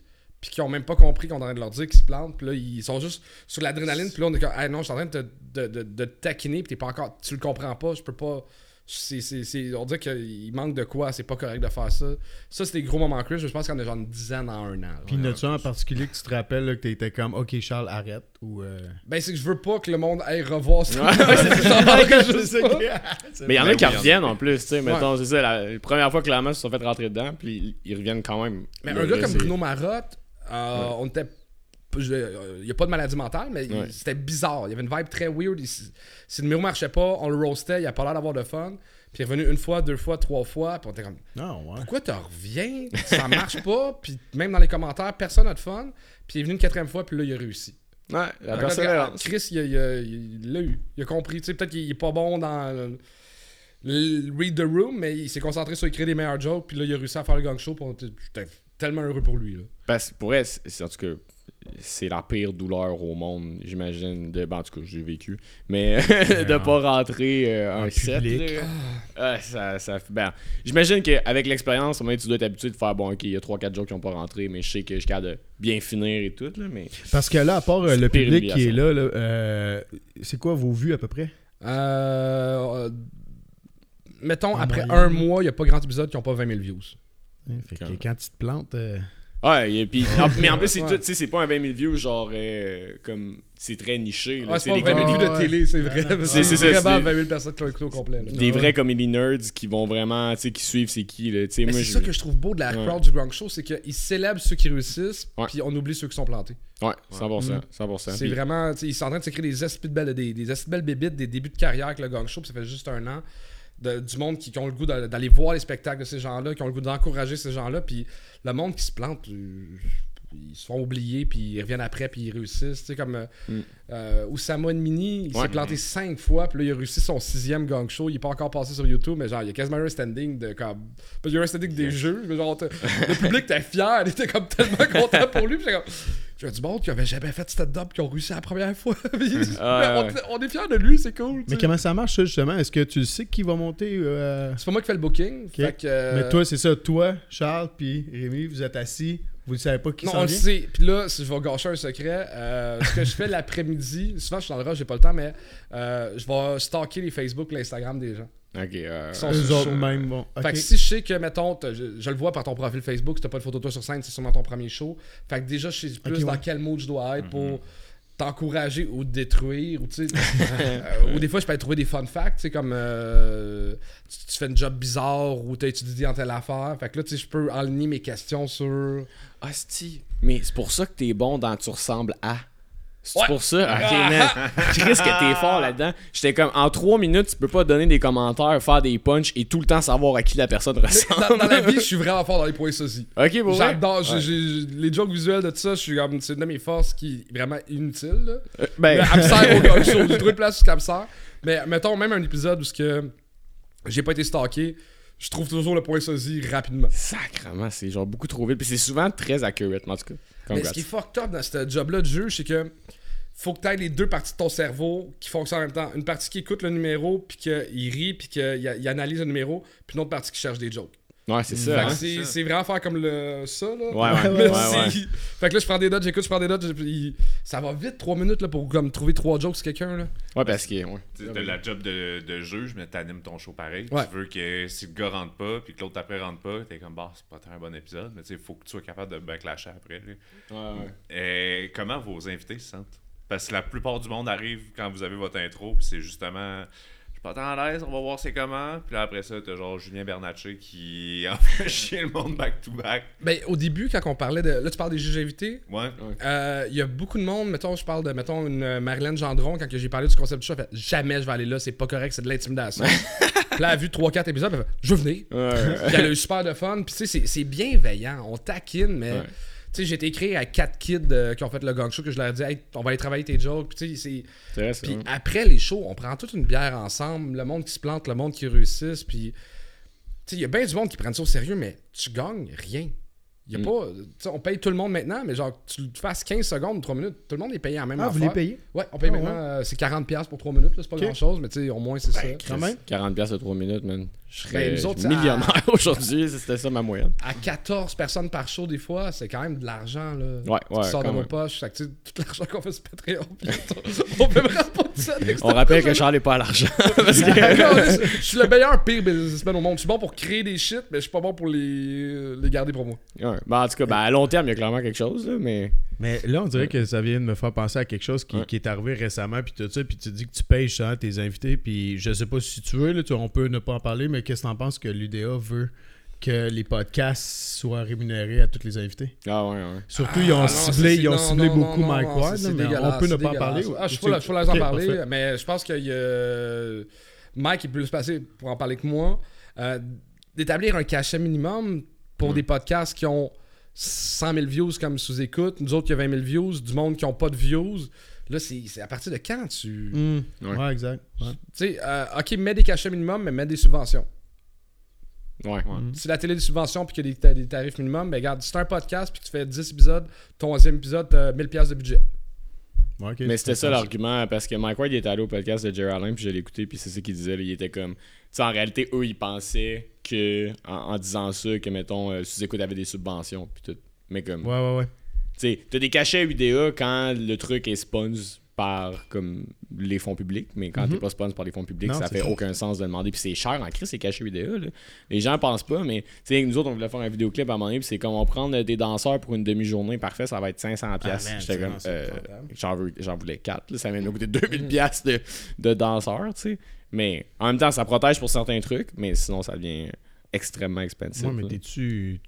puis qui ont même pas compris qu'on est en train de leur dire qu'ils se plantent, puis là, ils sont juste sur l'adrénaline, puis là, on est comme, hey, non, je suis en train de te, de, de- de te taquiner, puis t'es pas encore, tu le comprends pas, je peux pas. c'est c'est- c'est- on dirait qu'il manque de quoi, c'est pas correct de faire ça. Ça, c'est des gros moments cringe, je pense qu'il y en a genre une dizaine en un an. Puis, y en en particulier que tu te rappelles là, que t'étais comme, ok, Charles, arrête. Ou. euh, Ben, c'est que je veux pas que le monde aille revoir ça. [laughs] Mais il y en a Ben qui reviennent en plus, tu sais. Mettons, c'est ça, la, première fois que clairement ils se sont fait rentrer dedans, puis ils reviennent quand même. Mais Là, un gars comme Bruno Marotte, euh, on était. euh, Il n'y a pas de maladie mentale, mais Ouais. c'était bizarre. Il y avait une vibe très weird. Il- si le numéro marchait pas, on le roastait, il a pas l'air d'avoir de fun. Puis il est revenu une fois, deux fois, trois fois. Puis on était comme, Non, ouais. pourquoi tu reviens? Ça marche pas. [laughs] Puis même dans les commentaires, personne n'a de fun. Puis il est venu une quatrième fois, puis là, il a réussi. Ouais, la persévérance. Chris, il l'a eu. Il a compris. Tu sais, peut-être qu'il est pas bon dans le, le read the room, mais il s'est concentré sur écrire des meilleurs jokes. Puis là, il a réussi à faire le gang show. Puis on était- j'étais tellement heureux pour lui. Là. Parce que pour elle, c'est en tout cas, c'est la pire douleur au monde, j'imagine. De... Ben, en tout cas, j'ai vécu. Mais [laughs] de pas rentrer euh, un En set. Ah, ça, ça ben, j'imagine qu'avec l'expérience, au moins, tu dois être habitué de faire bon, ok, il y a 3-4 jours qui n'ont pas rentré, mais je sais que je suis capable de bien finir et tout. Là, mais Parce que là, à part euh, le public qui est là, là, euh, c'est quoi vos vues à peu près? Mettons, En après moyenne. un mois, il n'y a pas grand épisode qui n'ont pas 20 000 views. Fait que Quand- tu te plantes. euh, Ouais, et puis, en- mais en plus, c'est Ouais. tout, tu sais, c'est pas un 20 000 views, genre, euh, comme, c'est très niché. là. C'est c'est des, pas 20 000 comédies- views de télé, c'est vrai. C'est- C'est c'est vraiment c'est- 20 000 personnes qui l'ont écouté au complet. là. des Ouais. vrais comedy nerds qui vont vraiment, tu sais, qui suivent c'est qui, là. Mais c'est je- ça que je trouve beau de la Ouais. crowd du Gronk Show, c'est qu'ils célèbrent ceux qui réussissent, Ouais. puis on oublie ceux qui sont plantés. Ouais, 100%. Mm. 100%. C'est Puis- vraiment, tu sais, ils sont en train de s'écrire des esprits de belles, des, des esprits de belles bébites, des débuts de carrière avec le Gong Show, puis ça fait juste un an. Du monde qui, qui ont le goût d'a- d'aller voir les spectacles de ces gens-là, qui ont le goût d'encourager ces gens-là, puis le monde qui se plante, euh, ils se font oublier, puis ils reviennent après, puis ils réussissent. Tu sais, comme euh, Mm. euh, Oussama Mini, il Ouais. s'est planté cinq fois, puis là, il a réussi son sixième Gong Show. Il est pas encore passé sur YouTube, mais genre, il y a quasiment un standing de comme. Qu'il y a un standing des jeux, mais genre, le public était fier, il était comme tellement content pour lui, puis j'étais comme. [laughs] J'ai du monde qui avait jamais fait stand-up qui ont réussi la première fois. Ah, [laughs] ouais. on, on est fiers de lui, c'est cool. tu Mais sais. comment ça marche, ça, justement? Est-ce que tu sais qui va monter euh, C'est pas moi qui fais le booking. Fait que, euh, Mais toi, c'est ça. Toi, Charles, puis Rémi, vous êtes assis. Vous ne savez pas qui Non, on le vient? sait. Puis là, si je vais gâcher un secret, euh, ce que je fais l'après-midi, [laughs] souvent je suis dans le rush, j'ai pas le temps, mais euh, je vais stalker les Facebook et l'Instagram des gens. Ok, euh, Ils sont Eux sur- autres même, bon. Fait ok. que si je sais que, mettons, t'as- je, je le vois par ton profil Facebook, si t'as pas de photo de toi sur scène, c'est sûrement ton premier show. Fait que déjà, je sais plus Ok, dans ouais. quel mood je dois être pour t'encourager ou te détruire. Ou, tu sais, [laughs] euh, ou des fois, je peux aller trouver des fun facts, tu sais, comme euh, tu, tu fais une job bizarre ou t'as étudié dans telle affaire. Fait que là, tu sais, je peux aligner mes questions sur. Hostie. Mais c'est pour ça que t'es bon dans Tu ressembles à. C'est Ouais. pour ça? Ok, man. [laughs] Chris, que t'es fort là-dedans. J'étais comme, en 3 minutes, tu peux pas donner des commentaires, faire des punchs et tout le temps savoir à qui la personne ressemble. dans, dans la vie, je [laughs] suis vraiment fort dans les points sosie. Ok, bon. J'adore, Ouais. les jokes visuels de tout ça, je suis comme, c'est une de mes forces qui est vraiment inutile. Euh, ben, au [laughs] gars. J'ai trouvé de place me sert. Mais mettons, même un épisode où ce que j'ai pas été stalké, je trouve toujours le point sosie rapidement. sacrement, c'est genre beaucoup trop vite. Puis c'est souvent très accurate, en tout cas. Mais ce qui est fucked up dans ce job-là de jeu, c'est que faut que tu aies les deux parties de ton cerveau qui fonctionnent en même temps. Une partie qui écoute le numéro, puis qu'il rit, puis qu'il il analyse le numéro, puis une autre partie qui cherche des jokes. Ouais, c'est Fait ça. que hein. c'est- c'est vraiment faire comme le ça, là. Ouais, ouais. [laughs] Ouais, Fait que là, je prends des notes, j'écoute, je prends des notes. Ça va vite, 3 minutes là, pour comme, trouver trois jokes sur quelqu'un. Là. Ouais, parce que. Ouais. Tu sais, T'as la job de, de juge, mais t'animes ton show pareil. Ouais. Tu veux que si le gars rentre pas, puis que l'autre après rentre pas, t'es comme, bah, c'est pas tant un bon épisode, mais tu sais, il faut que tu sois capable de backlasher après. là. Ouais, ouais. Et comment vos invités se sentent? Parce que la plupart du monde arrive quand vous avez votre intro, puis c'est justement. Je suis pas tant à l'aise, on va voir c'est comment. Puis là, après ça, t'as genre Julien Bernatchez qui [laughs] en fait chier le monde back-to-back. Ben, au début, quand on parlait de. Là, tu parles des juges invités. Ouais. Euh, Il y a beaucoup de monde, mettons, je parle de, mettons, une euh, Marilyn Gendron, quand que j'ai parlé du concept du show, elle fait jamais je vais aller là, c'est pas correct, c'est de l'intimidation. [laughs] puis là, elle a vu 3-4 épisodes, elle fait je veux venir. Ouais. Puis elle a eu super de fun, puis tu sais, c'est- c'est bienveillant, on taquine, mais. Ouais. Tu sais, j'ai été écrit à quatre kids euh, qui ont fait le gang show que je leur ai dit, hey, on va aller travailler tes jokes. Puis tu sais, c'est. Vrai. Puis hein. après les shows, on prend toute une bière ensemble, le monde qui se plante, le monde qui réussisse, puis tu sais, il y a bien du monde qui prennent ça au sérieux, mais tu gagnes rien. Il y a Mm. pas, tu sais, on paye tout le monde maintenant, mais genre, tu le fasses 15 secondes ou 3 minutes, tout le monde est payé en même Ah, vous les payez? Ouais, on paye Ah, maintenant, euh, c'est 40$ pour 3 minutes, là, c'est pas grand chose, mais tu sais, au moins c'est ça. Quand même. 40$ piastres de 3 minutes, man. Je serais Ben, autres, millionnaire [laughs] aujourd'hui c'était ça ma moyenne. À 14 personnes par show, des fois, c'est quand même de l'argent, là. Ouais, ouais. qui sort de nos poches, fait que, tu tout l'argent qu'on fait sur Patreon, [laughs] puis on peut vraiment pas de ça. On rappelle que Charles n'est pas à l'argent. [laughs] parce que. D'accord, je suis le meilleur pire businessman au monde. Je suis bon pour créer des shit, mais je suis pas bon pour les, les garder pour moi. Ouais. Ben, en tout cas, ben, à long terme, il y a clairement quelque chose, là, mais. Mais là, on dirait que ça vient de me faire penser à quelque chose qui, Ouais. qui est arrivé récemment, puis tout ça, puis tu dis que tu payes cher tes invités, puis je sais pas si tu veux, là, tu- on peut ne pas en parler, mais qu'est-ce que t'en penses que l'UDA veut que les podcasts soient rémunérés à tous les invités? Ah, ouais, ouais. Surtout, ils ont Ah, non, ciblé, ils ont non, ciblé non, beaucoup non, Mike Ward, mais on peut ne pas en parler. Ah, je Tu- suis pas là, je suis pas là d'en Ok, parler, parfait. mais je pense qu'il y a. Mike est plus passé pour en parler que moi. Euh, D'établir un cachet minimum pour des podcasts qui ont 100 000 views comme sous-écoute, nous autres qui a 20 000 views, du monde qui ont pas de views. Là, c'est c'est à partir de quand tu. Hmm. Ouais. Ouais, exact. Ouais. Tu sais, euh, ok, mets des cachets minimum, mais mets des subventions. Ouais. Si la télé des subventions puis qu'il y a des, ta- des tarifs minimum, ben regarde, si c'est un podcast puis que tu fais 10 épisodes, ton 11e épisode, t'as 1000$ piastres de budget. Ouais, ok, Mais c'était c'est ça l'argument, parce que Mike Ward il était allé au podcast de Jerry Allen, puis je l'ai écouté, puis c'est ça qu'il disait. là, il était comme. Tu sais, en réalité, eux, ils pensaient que, en, en disant ça, que, mettons, euh, sous-écoute avait des subventions, puis tout. Mais comme. Ouais, ouais, ouais. Tu sais, t'as des cachets UDA quand le truc est sponsor par comme les fonds publics, mais quand t'es pas sponsor par les fonds publics, Mhm. Non, ça c'est fait ça. aucun sens de demander. Puis c'est cher en crise, ces cachets UDA. Là. Les gens pensent pas, mais nous autres, on voulait faire un vidéoclip à un moment donné, puis c'est comme on va prendre des danseurs pour une demi-journée, parfait, ça va être 500$. piastres. Ah, J'étais ça, comme, c'est euh, j'en, voulais 4, ça vient de nous coûter 2000$ piastres de, de danseurs, tu sais. Mais en même temps, ça protège pour certains trucs, mais sinon, ça devient extrêmement expensive. Ouais, mais là. t'es-tu.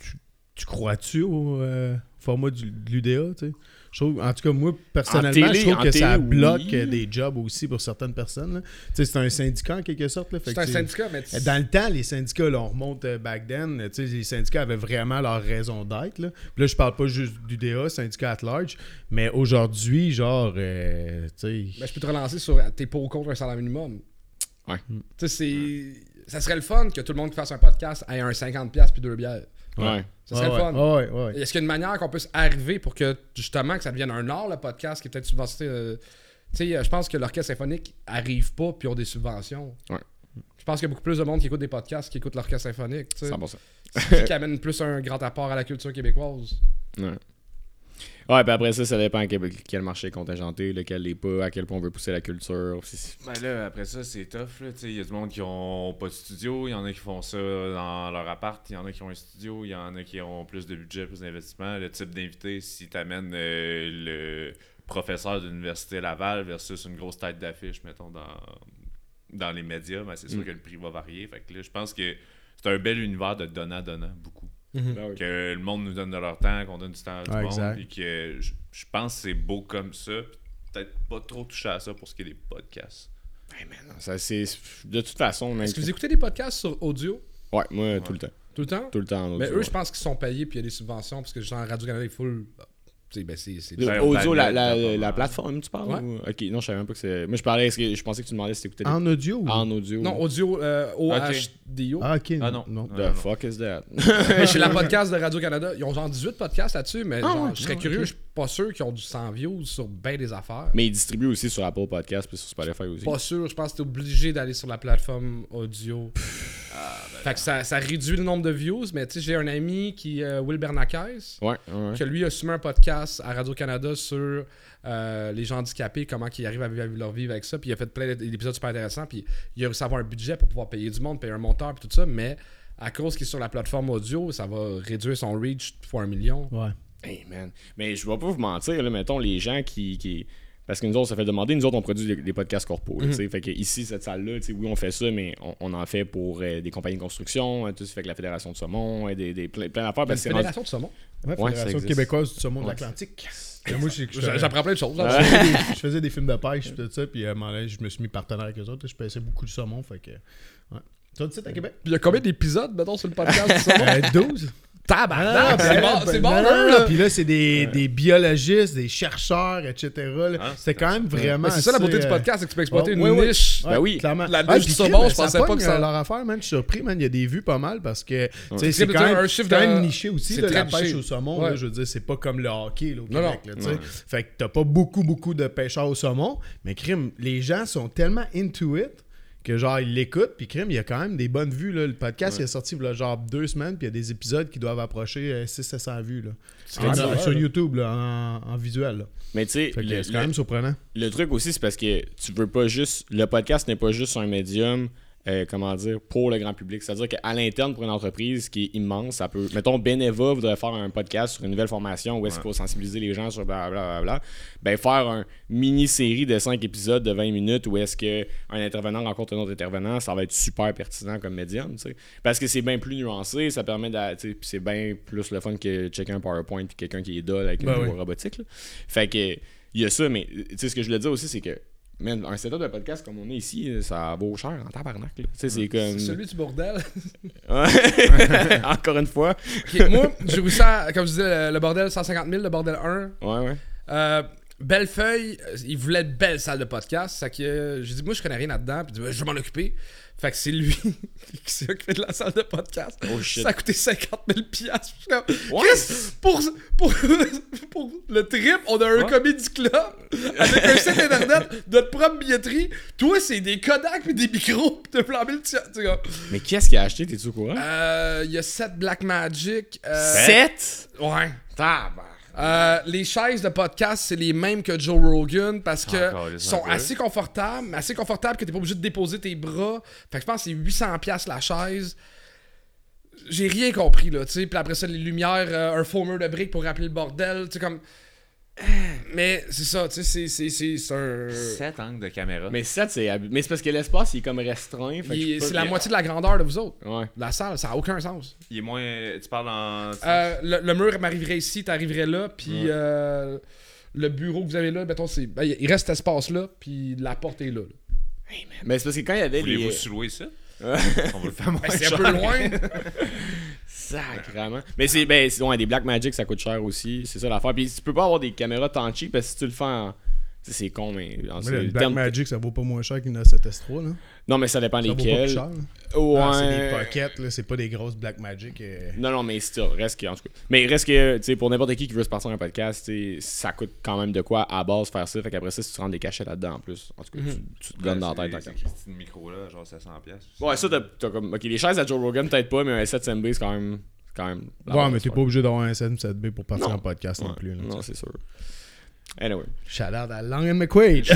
Tu, tu crois-tu au euh, format du, de l'UDA, tu sais? Je trouve- en tout cas, moi, personnellement, télé- je trouve que ça bloque oui. euh, des jobs aussi pour certaines personnes. là. Tu sais, c'est un syndicat en quelque sorte. C'est que un syndicat, mais tu- Dans le temps, les syndicats, là, on remonte euh, back then, tu sais, les syndicats avaient vraiment leur raison d'être. Là. Puis là, je parle pas juste d'UDA, syndicat at large, mais aujourd'hui, genre, euh, tu sais... Ben, je peux te relancer sur t'es pour ou contre un salaire minimum. Ouais. Tu sais, c'est. Ça serait le fun que tout le monde qui fasse un podcast ait un 50$ puis deux bières. Ouais. Ça serait le fun. ouais, ouais, ouais. Est-ce qu'il y a une manière qu'on puisse arriver pour que justement que ça devienne un art le podcast qui est peut-être subventionné euh, Tu sais, euh, je pense que l'orchestre symphonique arrive pas puis ont des subventions. Ouais. Je pense qu'il y a beaucoup plus de monde qui écoute des podcasts qui écoute l'orchestre symphonique. Tu sais. 100%. C'est qui amène plus un grand apport à la culture québécoise. Ouais. Ouais, puis après ça, ça dépend quel, quel marché est contingenté, lequel l'est pas, à quel point on veut pousser la culture. Ben là, après ça, c'est tough. Il y a du monde qui ont pas de studio, il y en a qui font ça dans leur appart, il y en a qui ont un studio, il y en a qui ont plus de budget, plus d'investissement. Le type d'invité, si tu amènes le professeur d'université Laval versus une grosse tête d'affiche, mettons, dans, dans les médias, ben, c'est sûr Mm. que le prix va varier. Fait que là, je pense que c'est un bel univers de donnant-donnant, beaucoup. Ben oui. Que le monde nous donne de leur temps, qu'on donne du temps à tout Ouais, le monde, puis que je, je pense que c'est beau comme ça. Peut-être pas trop toucher à ça pour ce qui est des podcasts. Hey, man, ça, c'est... De toute façon. Est-ce que vous écoutez des podcasts sur audio? Ouais, moi, tout le temps. tout le temps? Tout le temps. en Mais audio, eux, ouais. je pense qu'ils sont payés puis il y a des subventions parce que genre Radio-Canada est full. Ben c'est. Ben, audio, la, la, la plateforme, tu parles Ouais. ou- Ok, non, je savais même pas que c'est. Moi, je parlais, que je pensais que tu demandais si t'écoutais. En audio? en audio. Non, audio euh, OHDO. Ah, ok. Ah non. non. The non. fuck is that? [laughs] Chez la podcast de Radio-Canada, ils ont genre 18 podcasts là-dessus, mais Ah genre, ouais, je serais ah, curieux, ok. je suis pas sûr qu'ils ont du 100 views sur bien des affaires. Mais ils distribuent aussi sur Apple Podcast puis sur Spotify aussi. Pas sûr, je pense que t'es obligé d'aller sur la plateforme audio. Fait que ça, ça réduit le nombre de views, mais tu sais, j'ai un ami qui, euh, Will Bernakes, Ouais, ouais. ouais. que lui a soumis un podcast à Radio-Canada sur euh, les gens handicapés, comment ils arrivent à vivre leur vie avec ça, puis il a fait plein d'épisodes super intéressants, puis il a réussi à avoir un budget pour pouvoir payer du monde, payer un monteur, puis tout ça, mais à cause qu'il est sur la plateforme audio, ça va réduire son reach fois un million. Ouais. Hey, man. Mais je vais pas vous mentir, là, mettons, les gens qui. qui... Parce que nous autres, ça fait demander, nous autres, on produit des, des podcasts corpo. là, Mhm. Fait que ici, cette salle-là, oui, on fait ça, mais on, on en fait pour euh, des compagnies de construction, euh, tout ça fait que la Fédération de Saumon, euh, des, des, plein, plein d'affaires. La rendu- Fédération de saumon. Ouais, Fédération québécoise du saumon de l'Atlantique. Et Moi, J'apprends plein de choses. je là. faisais des- [laughs] je faisais des films de pêche et tout ça, puis à un moment donné, je me suis mis partenaire avec eux autres. Je pêchais beaucoup de saumon, fait que... Ouais. Toi, tu sais, à Québec? Il y a combien d'épisodes, mettons, sur le podcast du [laughs] saumon? Euh, 12. Tabarnak! ben, c'est bon, ben, c'est bon, là, non, là. Puis là, c'est des, des biologistes, des chercheurs, etc. là. Ah, c'est quand même vraiment. Mais c'est ça la beauté du euh, podcast, c'est que tu peux exploiter une ouais, niche. Ben oui. clairement. La Ouais, niche puis du saumon, je pensais pas pogne, que ça- euh, leur affaire, man. Je suis surpris, man. Il y a des vues pas mal parce que tu sais, C'est c'est quand, même, chiffre c'est quand de- même niché aussi, c'est là, très la pêche niché. au saumon. Ouais. là, je veux dire, c'est pas comme le hockey là, au Non, Québec. non. là, tu sais. Ouais. Fait que t'as pas beaucoup, beaucoup de pêcheurs au saumon. Mais crime, les gens sont tellement into it que genre ils l'écoutent puis crime il y a quand même des bonnes vues là. le podcast il est sorti il genre deux semaines puis il y a des épisodes qui doivent approcher 600-700 vues là. quand même Sur- là. YouTube là, en, en visuel là. Mais tu sais, c'est quand même surprenant le truc aussi, c'est parce que tu veux pas juste. Le podcast n'est pas juste un médium. Euh, comment dire, pour le grand public. C'est-à-dire qu'à l'interne, pour une entreprise qui est immense, ça peut. Mettons, Beneva voudrait faire un podcast sur une nouvelle formation où est-ce qu'il faut sensibiliser les gens sur blablabla. Ben, faire un mini-série de 5 épisodes de 20 minutes où est-ce qu'un intervenant rencontre un autre intervenant, ça va être super pertinent comme médium, tu sais. Parce que c'est bien plus nuancé, ça permet de. c'est bien plus le fun que checker un PowerPoint puis quelqu'un qui est dole avec Ben une oui. robotique. là. Fait que. Il y a ça, mais tu sais, ce que je voulais dire aussi, c'est que man, un setup de podcast comme on est ici, ça vaut cher en tabarnak. là. C'est comme. Celui du bordel. [laughs] [laughs] Encore une fois. Ok, moi, j'ai réussi à, comme je disais, le, bordel 150 000, le bordel 1. Ouais, ouais. Euh, Bellefeuille, euh, il voulait de belles salles de podcast. Ça que euh, j'ai dit, moi, je connais rien là-dedans. Puis Ben, je vais m'en occuper. Fait que c'est lui [laughs] qui s'est occupé de la salle de podcast. Oh shit. Ça a coûté 50 000 piastres. Ouais. Pour, pour, [laughs] pour le trip, on a un Ouais. comedy club avec un site internet, notre propre billetterie. Toi, c'est des Kodak et des micros. Pis t'as flambé le tien. Mais qu'est-ce qu'il a acheté, t'es-tu au courant? euh, Il y a 7 Black Magic. euh, 7? Ouais. Tabarnak. Euh, les chaises de podcast, c'est les mêmes que Joe Rogan parce que Encore les sont assez confortables, mais assez confortables que t'es pas obligé de déposer tes bras. Fait que je pense que c'est 800 pièces la chaise. J'ai rien compris là, tu sais. Puis après ça, les lumières, euh, un mur de briques pour rappeler le bordel, tu sais comme. Mais c'est ça, tu sais, c'est- c'est c'est c'est un. 7 angles de caméra. Mais 7, c'est. ab- Mais c'est parce que l'espace, il est comme restreint. Il- C'est la moitié de la grandeur de vous autres. Ouais. La salle, ça a aucun sens. Il est moins. Tu parles en. Euh, le, le mur m'arriverait ici, t'arriverais là, puis Ouais. euh, le bureau que vous avez là, mettons, c'est. ben, il reste cet espace-là, puis la porte est là. là. Mais c'est parce que quand il y avait Voulez-vous les. sous-louer ça? On va le faire moins Ben, c'est un peu loin. [laughs] Sacrement. Mais c'est. Ben, c'est- ouais, des Black Magic, ça coûte cher aussi. C'est ça l'affaire. Puis tu peux pas avoir des caméras tant cheap parce que si tu le fais en. c'est con, mais. en- Mais le Black terme- Magic, ça vaut pas moins cher qu'une A7S3. Là. Non, mais ça dépend Ça vaut pas plus cher. Ouais. Ah, c'est des pockets, là, c'est pas des grosses Black Magic. euh. Non, non, mais still, reste que, en tout cas. Mais reste que, tu sais, pour n'importe qui qui veut se partir un podcast, tu sais, ça coûte quand même de quoi à base faire ça. Fait qu'après ça, si tu rentres des cachets là-dedans en plus, en tout cas, tu, tu te gonnes dans la tête. C'est Micro là, genre 700 pièces. Ouais, ça, t'as comme. Ok, les chaises à Joe Rogan, peut-être pas, mais un 7MB, c'est quand même. quand même Ouais, mais t'es pas obligé d'avoir un SM7B pour partir Non. en podcast non plus. là, Non, c'est sûr. Anyway. Shout out à Long and McQuaid.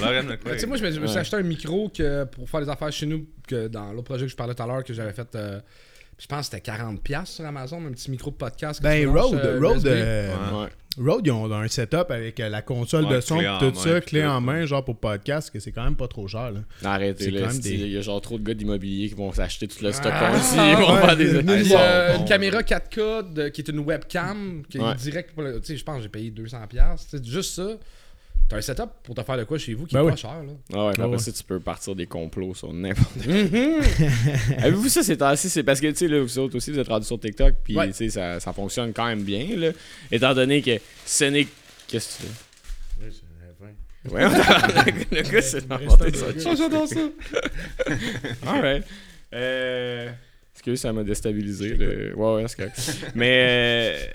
Lauren McQuaid. [laughs] Tu sais, moi, je me, je me suis Ouais. acheté un micro que, pour faire les affaires chez nous, que dans l'autre projet que je parlais tout à l'heure, que j'avais fait. euh, je pense que c'était 40$ sur Amazon, un petit micro de podcast. ben, Rode, euh, Rode, euh, Ouais. Rode, ils ont un setup avec euh, la console Ouais, de son tout main, ça, clé en main, genre pour podcast, que c'est quand même pas trop cher. Là. Arrêtez, C'est là. quand même c'est- des- Il y a genre trop de gars d'immobilier qui vont s'acheter tout le stock Ah, qu'on ici. Ils vont ouais, faire des. euh, Bon. une caméra 4K de- qui est une webcam qui Ouais. est direct pour le- tu sais je pense que j'ai payé 200 pièces juste ça t'as un setup pour te faire de quoi chez vous qui Ben est oui. pas cher là Ah ouais, Ah après ouais. ça, tu peux partir des complots sur n'importe quoi. [laughs] Avez-vous ça ces temps-ci? C'est parce que, tu sais, là, vous autres aussi, vous êtes rendus sur TikTok, puis, Ouais. tu sais, ça, ça fonctionne quand même bien, là. Étant donné que ce n'est... Qu'est-ce que tu fais? Ouais, [laughs] le gars, c'est n'importe ça. J'adore ça [laughs] Alright. Euh... Excuse, ça m'a déstabilisé. Le... Ouais, ouais, c'est correct. Mais... euh,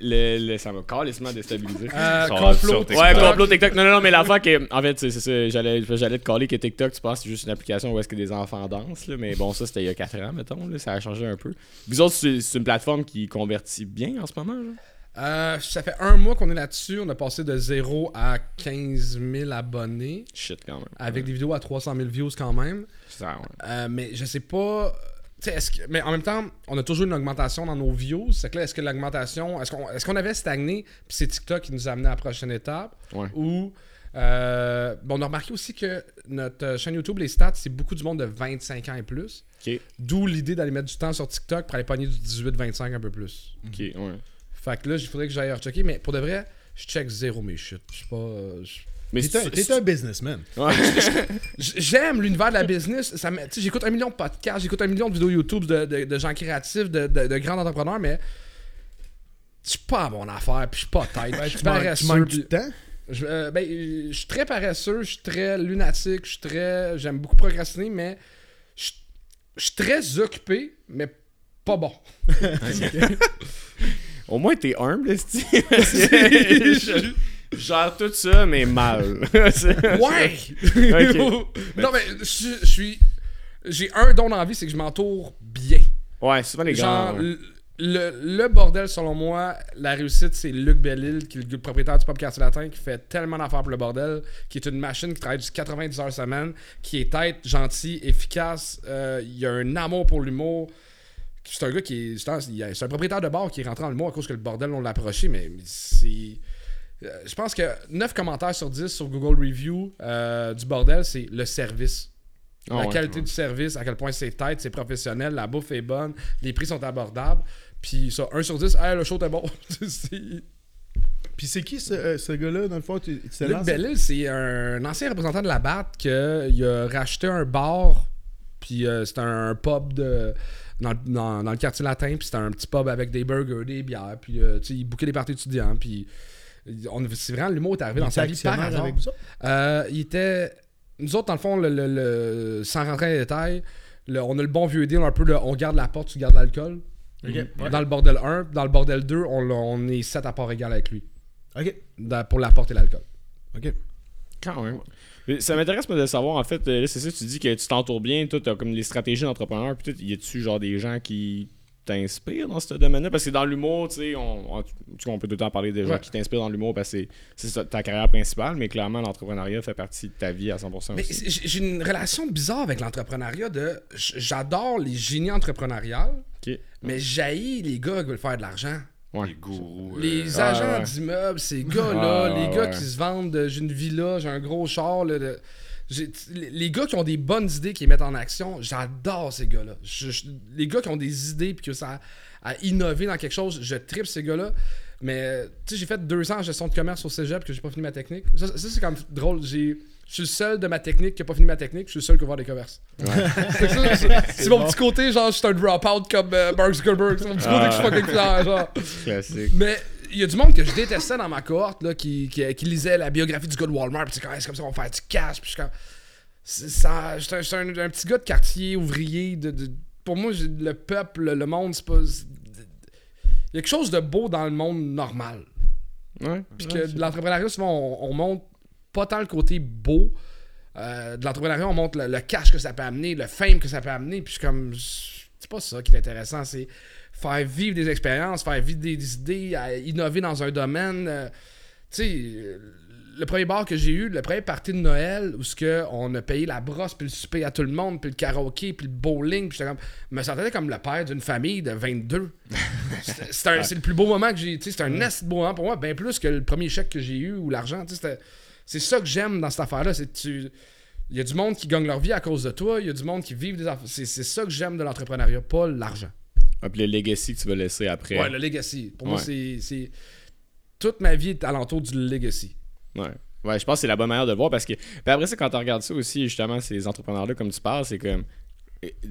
Le, le- ça m'a carrément déstabilisé. euh, complot sur TikTok. Ouais, complot TikTok. Non, non, non, mais l'affaire que. En fait, c'est ça. J'allais, j'allais te caller que TikTok, tu penses que c'est juste une application où est-ce que des enfants dansent, là. Mais bon, ça, c'était il y a 4 ans, mettons, là. Ça a changé un peu. Vous autres, c'est, c'est une plateforme qui convertit bien en ce moment, là? Euh, ça fait un mois qu'on est là-dessus on a passé de 0 à 15 000 abonnés Shit, quand même. avec des vidéos à 300 000 views quand même Ça, ouais. Euh, mais je sais pas. Que- mais en même temps, on a toujours une augmentation dans nos views. C'est que là, est-ce que l'augmentation. Est-ce qu'on est qu'on avait stagné, puis c'est TikTok qui nous a amené à la prochaine étape? Ouais. Ou. euh, bon, on a remarqué aussi que notre euh, chaîne YouTube, les stats, c'est beaucoup du monde de 25 ans et plus. D'où l'idée d'aller mettre du temps sur TikTok pour aller pogner du 18-25 un peu plus. ok, ouais. Fait que là, il faudrait que j'aille rechecker, mais pour de vrai, je check zéro mes shit. Je suis pas. euh, Mais T'es un, c'est- t'es un businessman. Ouais. [laughs] J'aime l'univers de la business. Ça me- tu sais, J'écoute un million de podcasts, j'écoute un million de vidéos YouTube de, de- de gens créatifs, de, de- de grands entrepreneurs, mais je suis pas à mon affaire, puis je suis pas tête. Ben, je suis tu, manques, tu paresseux. manques puis- du temps? Je, euh, ben, je suis très paresseux, je suis très lunatique, je suis très. J'aime beaucoup procrastiner, mais je je suis très occupé, mais pas bon. [laughs] [laughs] Au moins, t'es humble, esti. Gère tout ça, mais mal. [laughs] Ouais! [laughs] Non, mais je je suis. J'ai un don dans la vie, c'est que je m'entoure bien. Ouais, souvent les Genre, gars. ouais. le, le- le bordel, selon moi, la réussite, c'est Luc Bellil, qui est le propriétaire du Pop Quartier Latin, qui fait tellement d'affaires pour le bordel, qui est une machine qui travaille du 90 heures semaine, qui est tête, gentil, efficace, euh, il a un amour pour l'humour. C'est un gars qui est. c'est un- propriétaire de bar qui est rentré dans l'humour à cause que le bordel, on l'a approché, mais c'est. Euh, Je pense que 9 commentaires sur 10 sur Google Review euh, du bordel, c'est le service Ah la ouais, qualité ouais. du service, à quel point c'est tête, c'est professionnel, la bouffe est bonne, les prix sont abordables. Puis ça, 1 sur 10, hey, le show était bon. [laughs] C'est- Puis c'est qui ce, euh, ce gars-là, dans le fond tu, tu t'es Luc? Bellil, c'est un ancien représentant de la BAT qui a racheté un bar, puis euh, c'était un pub de, dans, dans- dans le quartier latin, puis c'était un petit pub avec des burgers, des bières, puis euh, tu sais, il bouquait des parties étudiants, puis C'est vraiment l'humour est arrivé dans sa vie par hasard. avec vous autres? Euh, il était. Nous autres, dans le fond, le, le- le- sans rentrer dans les détails, le- on a le bon vieux deal un peu de on garde la porte, tu gardes l'alcool. Dans le bordel 1, dans le bordel 2, on, est 7 à part égale avec lui. Ok. Dans- pour la porte et l'alcool. Ok. Quand même. Mais ça m'intéresse moi, de savoir, en fait, euh, là, c'est ça, tu dis que tu t'entoures bien, toi, t'as comme les stratégies d'entrepreneur, puis y a-tu genre des gens qui t'inspirent dans ce domaine-là? Parce que dans l'humour, tu sais, on, on, tu sais, on peut tout le temps parler des gens Ouais. qui t'inspirent dans l'humour parce que c'est- ta carrière principale, mais clairement, l'entrepreneuriat fait partie de ta vie à 100% Mais j'ai une relation bizarre avec l'entrepreneuriat de. J'adore les génies entrepreneuriales, Ok. mais j'haïs les gars qui veulent faire de l'argent. Ouais. Les gourous. Les euh, agents ouais. d'immeubles, ces gars-là, Ouais, les gars ouais. qui se vendent, de, j'ai une villa, j'ai un gros char, là, de- les gars qui ont des bonnes idées, qui les mettent en action, j'adore ces gars-là. Les gars qui ont des idées puis que ça à innover dans quelque chose, je tripe ces gars-là. Mais tu sais, j'ai fait deux ans en gestion de commerce au cégep que j'ai pas fini ma technique. Ça, ça, c'est quand même drôle. J'ai je suis le seul de ma technique qui a pas fini ma technique, je suis le seul qui va voir des commerces. [laughs] [laughs] C'est mon petit côté, genre, je suis un drop-out comme euh, Mark Zuckerberg. C'est mon petit côté que je suis fucking fier, genre. [laughs] Classique. Mais il y a du monde que je détestais dans ma cohorte là, qui, qui, qui lisait la biographie du gars de Walmart. Puis c'est comme, Hey, c'est comme ça qu'on va faire du cash. Puis je suis comme. c'est- ça- J'étais un, j'étais un- un petit gars de quartier, ouvrier. De, de- pour moi, le peuple, le monde, c'est pas. Il y a quelque chose de beau dans le monde normal. Ouais. Puis que de l'entrepreneuriat, souvent, on, on montre pas tant le côté beau. Euh, de l'entrepreneuriat, on montre le, le cash que ça peut amener, le fame que ça peut amener. Puis je suis comme. C'est pas ça qui est intéressant. C'est faire vivre des expériences, faire vivre des, des idées, à innover dans un domaine. euh, tu sais, euh, le premier bar que j'ai eu, le premier party de Noël, où ce que on a payé la brosse, puis le souper à tout le monde, puis le karaoké, puis le bowling, puis j'étais comme, je me sentais comme le père d'une famille de 22. [laughs] C'était- C'est le plus beau moment que j'ai. tu sais, C'est un nest beau moment pour moi, bien plus que le premier chèque que j'ai eu ou l'argent. tu sais, c'était- C'est ça que j'aime dans cette affaire-là. C'est tu. Il y a du monde qui gagne leur vie à cause de toi, il y a du monde qui vit des affaires. C'est ça que j'aime de l'entrepreneuriat, pas l'argent. Ah, puis le legacy que tu vas laisser après. Ouais, le legacy. Pour moi, Ouais. c'est- c'est. Toute ma vie est alentour du legacy. Ouais. Ouais, je pense que c'est la bonne manière de le voir parce que. Puis après ça, quand tu regardes ça aussi, justement, ces entrepreneurs-là, comme tu parles, c'est comme.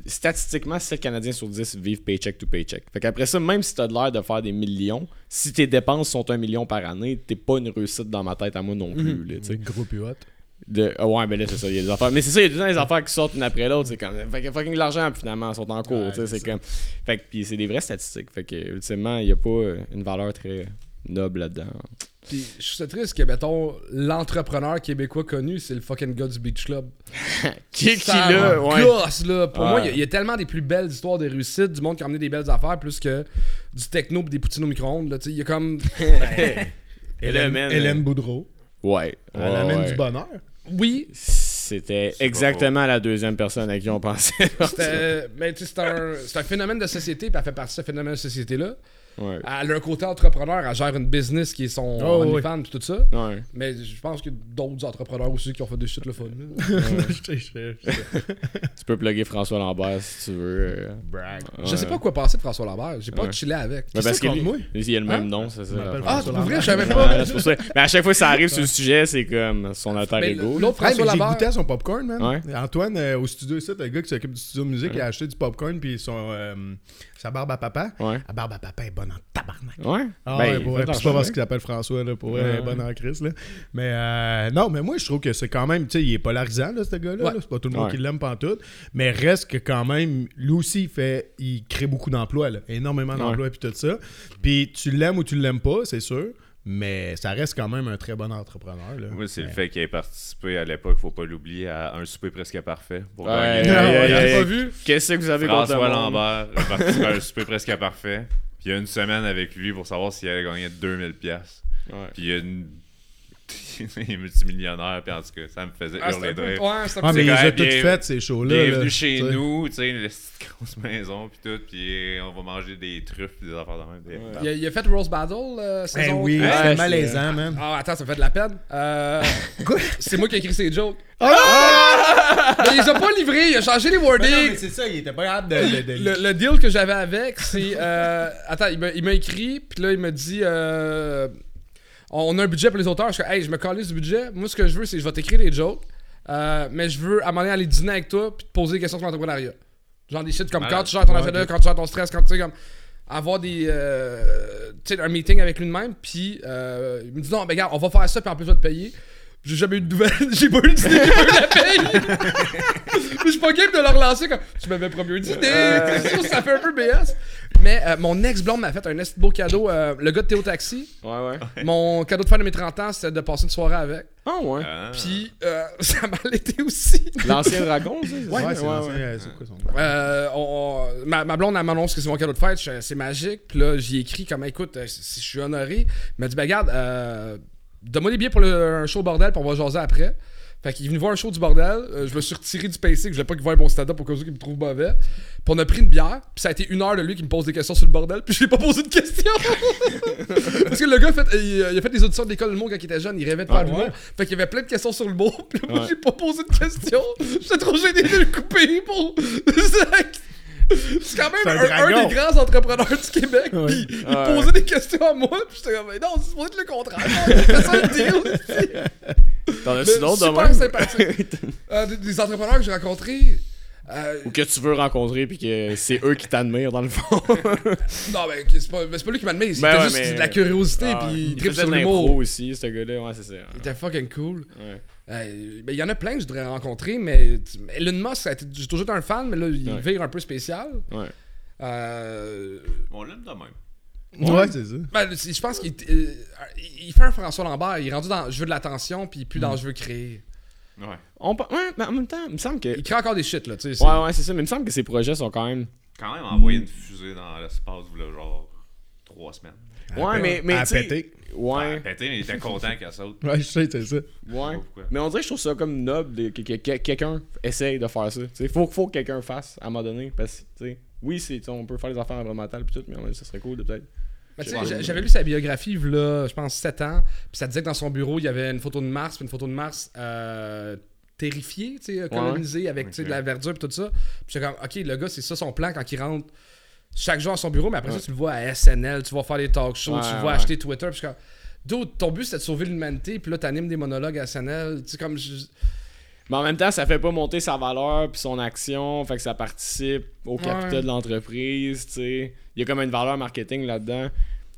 Statistiquement, 7 Canadiens sur 10 vivent paycheck to paycheck. Fait qu'après ça, même si tu as l'air de faire des millions, si tes dépenses sont un million par année, t'es pas une réussite dans ma tête à moi non plus. là, tu sais. Gros. De... ah ouais, mais là, c'est ça. Il y a des affaires. Mais c'est ça, il y a tout le temps des affaires qui sortent une après l'autre. C'est comme. Fait que fucking l'argent, finalement, sont en cours. Ouais, tu sais, c'est c'est comme. Fait que, puis c'est des vraies statistiques. Fait que, ultimement, il n'y a pas euh, une valeur très noble là-dedans. Puis je suis triste que, mettons, l'entrepreneur québécois connu, c'est le fucking gars du Beach Club. [laughs] Qui, qui Ça là, ouais. gosse, là. Pour Ouais. moi, il y a- il y, a tellement des plus belles histoires de réussite, du monde qui a amené des belles affaires, plus que du techno pis des poutines au micro-ondes. là. Tu sais, Il y a comme. [laughs] [laughs] Hélène, Hélène Boudreau. Ouais. Elle ouais, amène du bonheur. Oui, C'était exactement la deuxième personne à qui on pensait. [laughs] c'était mais tu sais, c'est un, c'est un phénomène de société, puis elle fait partie de ce phénomène de société-là. Ouais. Elle a un côté entrepreneur, elle gère une business qui est son Oh, pis tout ça. Ouais. Mais je pense qu'il y a d'autres entrepreneurs aussi qui ont fait des shit le fun. [laughs] [laughs] Tu peux plugger François Lambert si tu veux. euh. Brag. Je sais pas quoi penser de François Lambert. J'ai pas Ouais. chillé avec. Mais parce que lui, il a le même Hein? nom, c'est ça. Ah, c'est pour vrai, je savais pas. [laughs] c'est pour ça. Mais à chaque fois que ça arrive sur le sujet, c'est comme son alter ego. l'autre François mais j'ai Lambert. goûté à son popcorn, man. Ouais. Antoine, euh, au studio ici, le gars qui s'occupe du studio de musique, il a acheté du popcorn puis son, euh, sa barbe à papa. Ouais. La barbe à papa est bonne en tabarnak. Ouais. Ah Ben, ouais, Puis c'est pas parce qu'il s'appelle François, là, pour vrai, elle est bonne en crise, là. Mais euh, non, mais moi, je trouve que c'est quand même, tu sais, il est polarisant, là, ce gars-là. Ouais. là. C'est pas tout le monde Ouais. qui l'aime pantoute. Mais reste que quand même, lui aussi, il fait, il crée beaucoup d'emplois, là. Énormément d'emplois puis tout ça. Puis tu l'aimes ou tu l'aimes pas, c'est sûr. Mais ça reste quand même un très bon entrepreneur, là. Moi, c'est le fait qu'il ait participé à l'époque, faut pas l'oublier, à un souper presque parfait. Pour Ouais, gagner. ouais, ouais, J'ai ouais. pas vu. Qu'est-ce que vous avez contre François monde? Lambert a participé à un souper presque parfait. Puis il y a une semaine avec lui pour savoir s'il allait gagner 2000 pièces. Ouais. Puis il y a une... [laughs] il est multimillionnaire, puis en tout cas, ça me faisait Ah, hurler de rire. ouais, Ah, mais il les quand a même toutes bien- faites, ces shows-là. Bienvenue là. chez Tu sais. nous, tu sais, une petite grosse maison, puis tout, puis on va manger des truffes, puis des affaires de même. des- Il a, il a fait Rose Battle euh, Eh saison oui, trois. Ouais, c'est- malaisant, man. Ah, attends, ça me fait de la peine. Euh, [laughs] Quoi? c'est moi qui ai écrit ces jokes. Ah! Mais il les a pas livrés, il a changé les Mais non, wordings. mais c'est ça, il était pas capable de. de- de- Le, le deal que j'avais avec, c'est. euh, attends, il m'a- il m'a écrit, puis là, il m'a dit. euh, on a un budget pour les auteurs. Je hey, je me calais du budget. Moi, ce que je veux, c'est que je vais t'écrire des jokes, euh, mais je veux à un moment donné aller dîner avec toi, puis te poser des questions sur l'entrepreneuriat. Genre des shit comme Malade. quand tu gères ton Ouais, ok. quand tu gères ton stress, quand tu sais comme. avoir des. euh, tu sais, un meeting avec lui de même, puis euh, il me dit non, mais regarde, on va faire ça, puis en plus, je vais te payer. J'ai jamais eu de nouvelles, [laughs] j'ai pas eu d'idée, j'ai pas eu la paye. [laughs] Pas game de le relancer comme tu m'avais promis une idée. Sûr, [laughs] ça fait un peu BS. Mais euh, mon ex-blonde m'a fait un beau cadeau. euh, le gars de Théo Taxi, Ouais, ouais. mon cadeau de fin de mes 30 ans, c'était de passer une soirée avec. Ah, ouais. Ah. Puis euh, [laughs] ça m'a l'été aussi. L'ancien dragon, ça? c'est Ouais, ça? c'est euh, quoi son nom? Euh, on- on- ma, ma blonde elle m'annonce que c'est mon cadeau de fête, c'est magique. Puis là, j'y écris comme écoute, euh, si je suis honoré. Il m'a dit, ben regarde, euh, donne-moi des billets pour le, un show bordel, puis on va jaser après. Fait qu'il est venu voir un show du bordel. euh, je me suis retiré du PC, que je voulais pas qu'il voie mon stand-up au cas où il me trouve mauvais. Puis on a pris une bière, puis ça a été une heure de lui qui me pose des questions sur le bordel, puis je lui ai pas posé de questions. [laughs] Parce que le gars, a fait, il, il a fait des auditions de l'école de l'humour quand il était jeune, il rêvait de faire Ah, ouais? Fait qu'il y avait plein de questions sur le mot, [laughs] puis moi Ouais. j'ai pas posé de questions. J'étais trop gêné de le couper pour. [laughs] C'est quand même C'est un un, un dragon. des grands entrepreneurs du Québec, Ouais. puis il Ouais. posait des questions à moi, puis j'étais comme, mais non, c'est supposé être le contraire. C'est ça le deal. T'en as-tu d'autres super sympathique. [laughs] Euh, des, des entrepreneurs que j'ai rencontrés. euh, Ou que tu veux rencontrer, puis que c'est eux qui t'admirent, dans le fond. [laughs] non, mais c'est pas, c'est pas lui qui m'a admis, c'était Ben ouais, juste mais- de la curiosité, Ah, puis il il tripe sur l'humour. aussi, ce gars-là. Ouais, c'est ça. Il était fucking cool. Ouais. Euh, ben, Il y en a plein que je voudrais rencontrer, mais Elon Musk, ça a été- j'ai toujours été un fan, mais là, il Ouais. vire un peu spécial. Ouais. Euh, On l'aime de même. Ouais, c'est ça. ben, je pense qu'il euh, il fait un François Lambert, il est rendu dans je veux de l'attention, puis plus dans je veux créer. Ouais. On, ouais, mais en même temps, il me semble que. Il crée encore des shit, là, tu sais. c'est- Ouais, ouais, c'est ça. Mais il me semble que ses projets sont quand même. Quand même envoyer une fusée dans l'espace, genre trois semaines. Ouais, mais. mais À tu sais- péter. Ouais. Pété, mais il était content qu'elle saute. Ouais, je sais, c'est ça. Ouais. Mais on dirait que je trouve ça comme noble de- que, que- que quelqu'un essaye de faire ça. Il faut, faut que quelqu'un fasse à un moment donné. Parce que, tu sais, oui, c'est, on peut faire des affaires environnementales et tout, mais ouais, ça serait cool de peut-être. Mais tu sais, Ouais. j'a- j'avais lu sa biographie, là, je pense, 7 ans. Puis ça disait que dans son bureau, il y avait une photo de Mars, puis une photo de Mars euh, terrifiée, tu sais, colonisée avec de la verdure, puis tout ça. Puis j'étais comme, ok, le gars, c'est ça son plan quand il rentre chaque jour à son bureau, mais après Ouais. ça, tu le vois à SNL, tu vas faire des talk shows, Ouais, tu ouais. acheter Twitter. Puis Dude, ton but c'était de sauver l'humanité, puis là, t'animes des monologues à SNL. Tu sais, comme. je- Mais en même temps, ça fait pas monter sa valeur puis son action, fait que ça participe au capital de l'entreprise, tu sais. Il y a comme une valeur marketing là-dedans.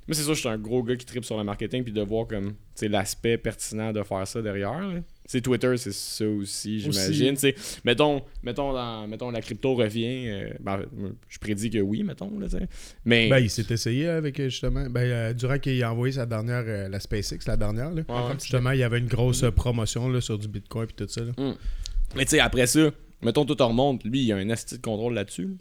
Moi, c'est sûr, je suis un gros gars qui tripe sur le marketing puis de voir comme, tu sais, l'aspect pertinent de faire ça derrière. là. Sais, Twitter, c'est ça aussi, j'imagine. Mettons, mettons, dans, mettons, la crypto revient. euh, ben, je prédis que oui, mettons, là. Mais. Ben, il s'est essayé avec, euh, justement, ben, euh, durant qu'il a envoyé sa dernière, euh, la SpaceX, la dernière, là. Ouais. Justement, il y avait une grosse euh, promotion là, sur du Bitcoin et tout ça. Là. Mais tu sais, après ça, mettons, tout remonte. Lui, il a un asti de contrôle là-dessus. là.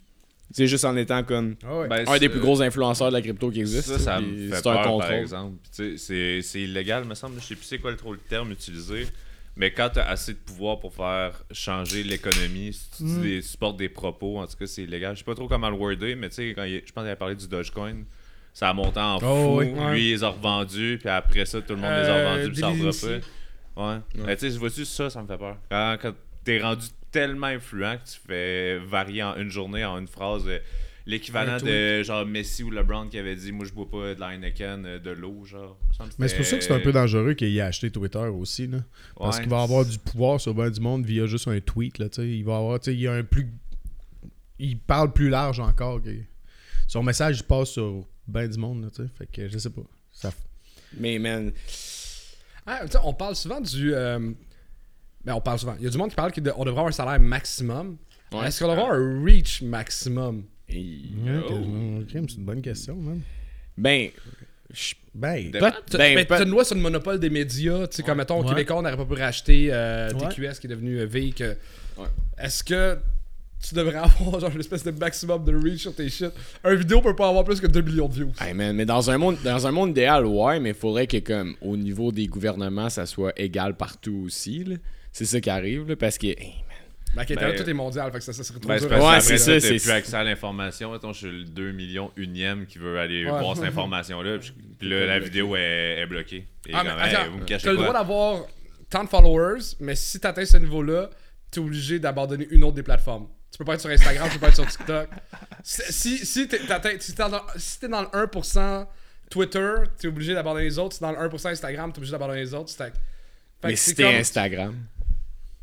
C'est juste en étant comme Ah ouais. Ben, un des plus gros influenceurs de la crypto qui existe. Ça, ça me fait c'est peur, un par exemple. C'est illégal, me semble. Je sais plus c'est quoi le, trop le terme utilisé. Mais quand tu as assez de pouvoir pour faire changer l'économie, si tu des- supportes des propos, en tout cas, c'est illégal. Je sais pas trop comment le worder, mais tu sais, quand il- je pense qu'il a parlé du Dogecoin, ça a monté en fou. Oh, oui. Ouais. Lui, il les a revendus, puis après ça, tout le monde les a Euh, revendus, puis ça a Billy refait. Ouais. Mais tu sais, vois-tu, ça, ça me fait peur. Quand, quand t'es rendu tellement influent que tu fais varier en une journée, en une phrase, euh, l'équivalent de genre Messi ou LeBron qui avait dit Moi, je bois pas de la Heineken, euh, de l'eau, genre. Mais c'est pour ça que c'est un peu dangereux qu'il ait acheté Twitter aussi. Là. Parce Ouais. qu'il va avoir du pouvoir sur ben du monde via juste un tweet. Là, tu sais. il va avoir, tu sais, il y a un plus. Il parle plus large encore. Son message il passe sur ben du monde. Là, tu sais. fait que je sais pas. Ça... Mais man, Ah, tu sais, on parle souvent du. euh, Ben, on parle souvent. Il y a du monde qui parle qu'on devrait avoir un salaire maximum. Ouais. Est-ce qu'on devrait avoir un reach maximum? Ouais, Oh. c'est une bonne question, man. ben, je- Ben, ben, ben, peut- t'as une loi sur le monopole des médias, tu sais, comme mettons, Ouais. Québécois n'aurait pas pu racheter euh, Ouais. TQS qui est devenu euh, V. que- Ouais. Est-ce que tu devrais [laughs] avoir genre une espèce de maximum de reach sur tes shit? Un vidéo peut pas avoir plus que 2 millions de views. Hey, man, mais dans un monde dans un monde idéal, ouais, mais il faudrait que comme au niveau des gouvernements, ça soit égal partout aussi. là. C'est ça qui arrive, là, parce que hey, Ben, Internet, tout est mondial, fait que ça, ça serait trop Ben, dur. Ouais, c'est ça, t'as c'est- plus accès à l'information. Mettons, je suis le 2 millions unième qui veut aller Ouais. voir cette [laughs] information-là. Puis, puis là, la vidéo est, est bloquée. Et Ah, mais attends, vous me cachez T'as le droit d'avoir tant de followers, mais si t'atteins ce niveau-là, t'es obligé d'abandonner une autre des plateformes. Tu peux pas être sur Instagram, tu peux pas être sur TikTok. Si, si, si t'es si t'es dans, si t'es dans le 1% Twitter, t'es obligé d'abandonner les autres. Si t'es dans le 1% Instagram, t'es obligé d'abandonner les autres. Fait mais c'était comme- Instagram.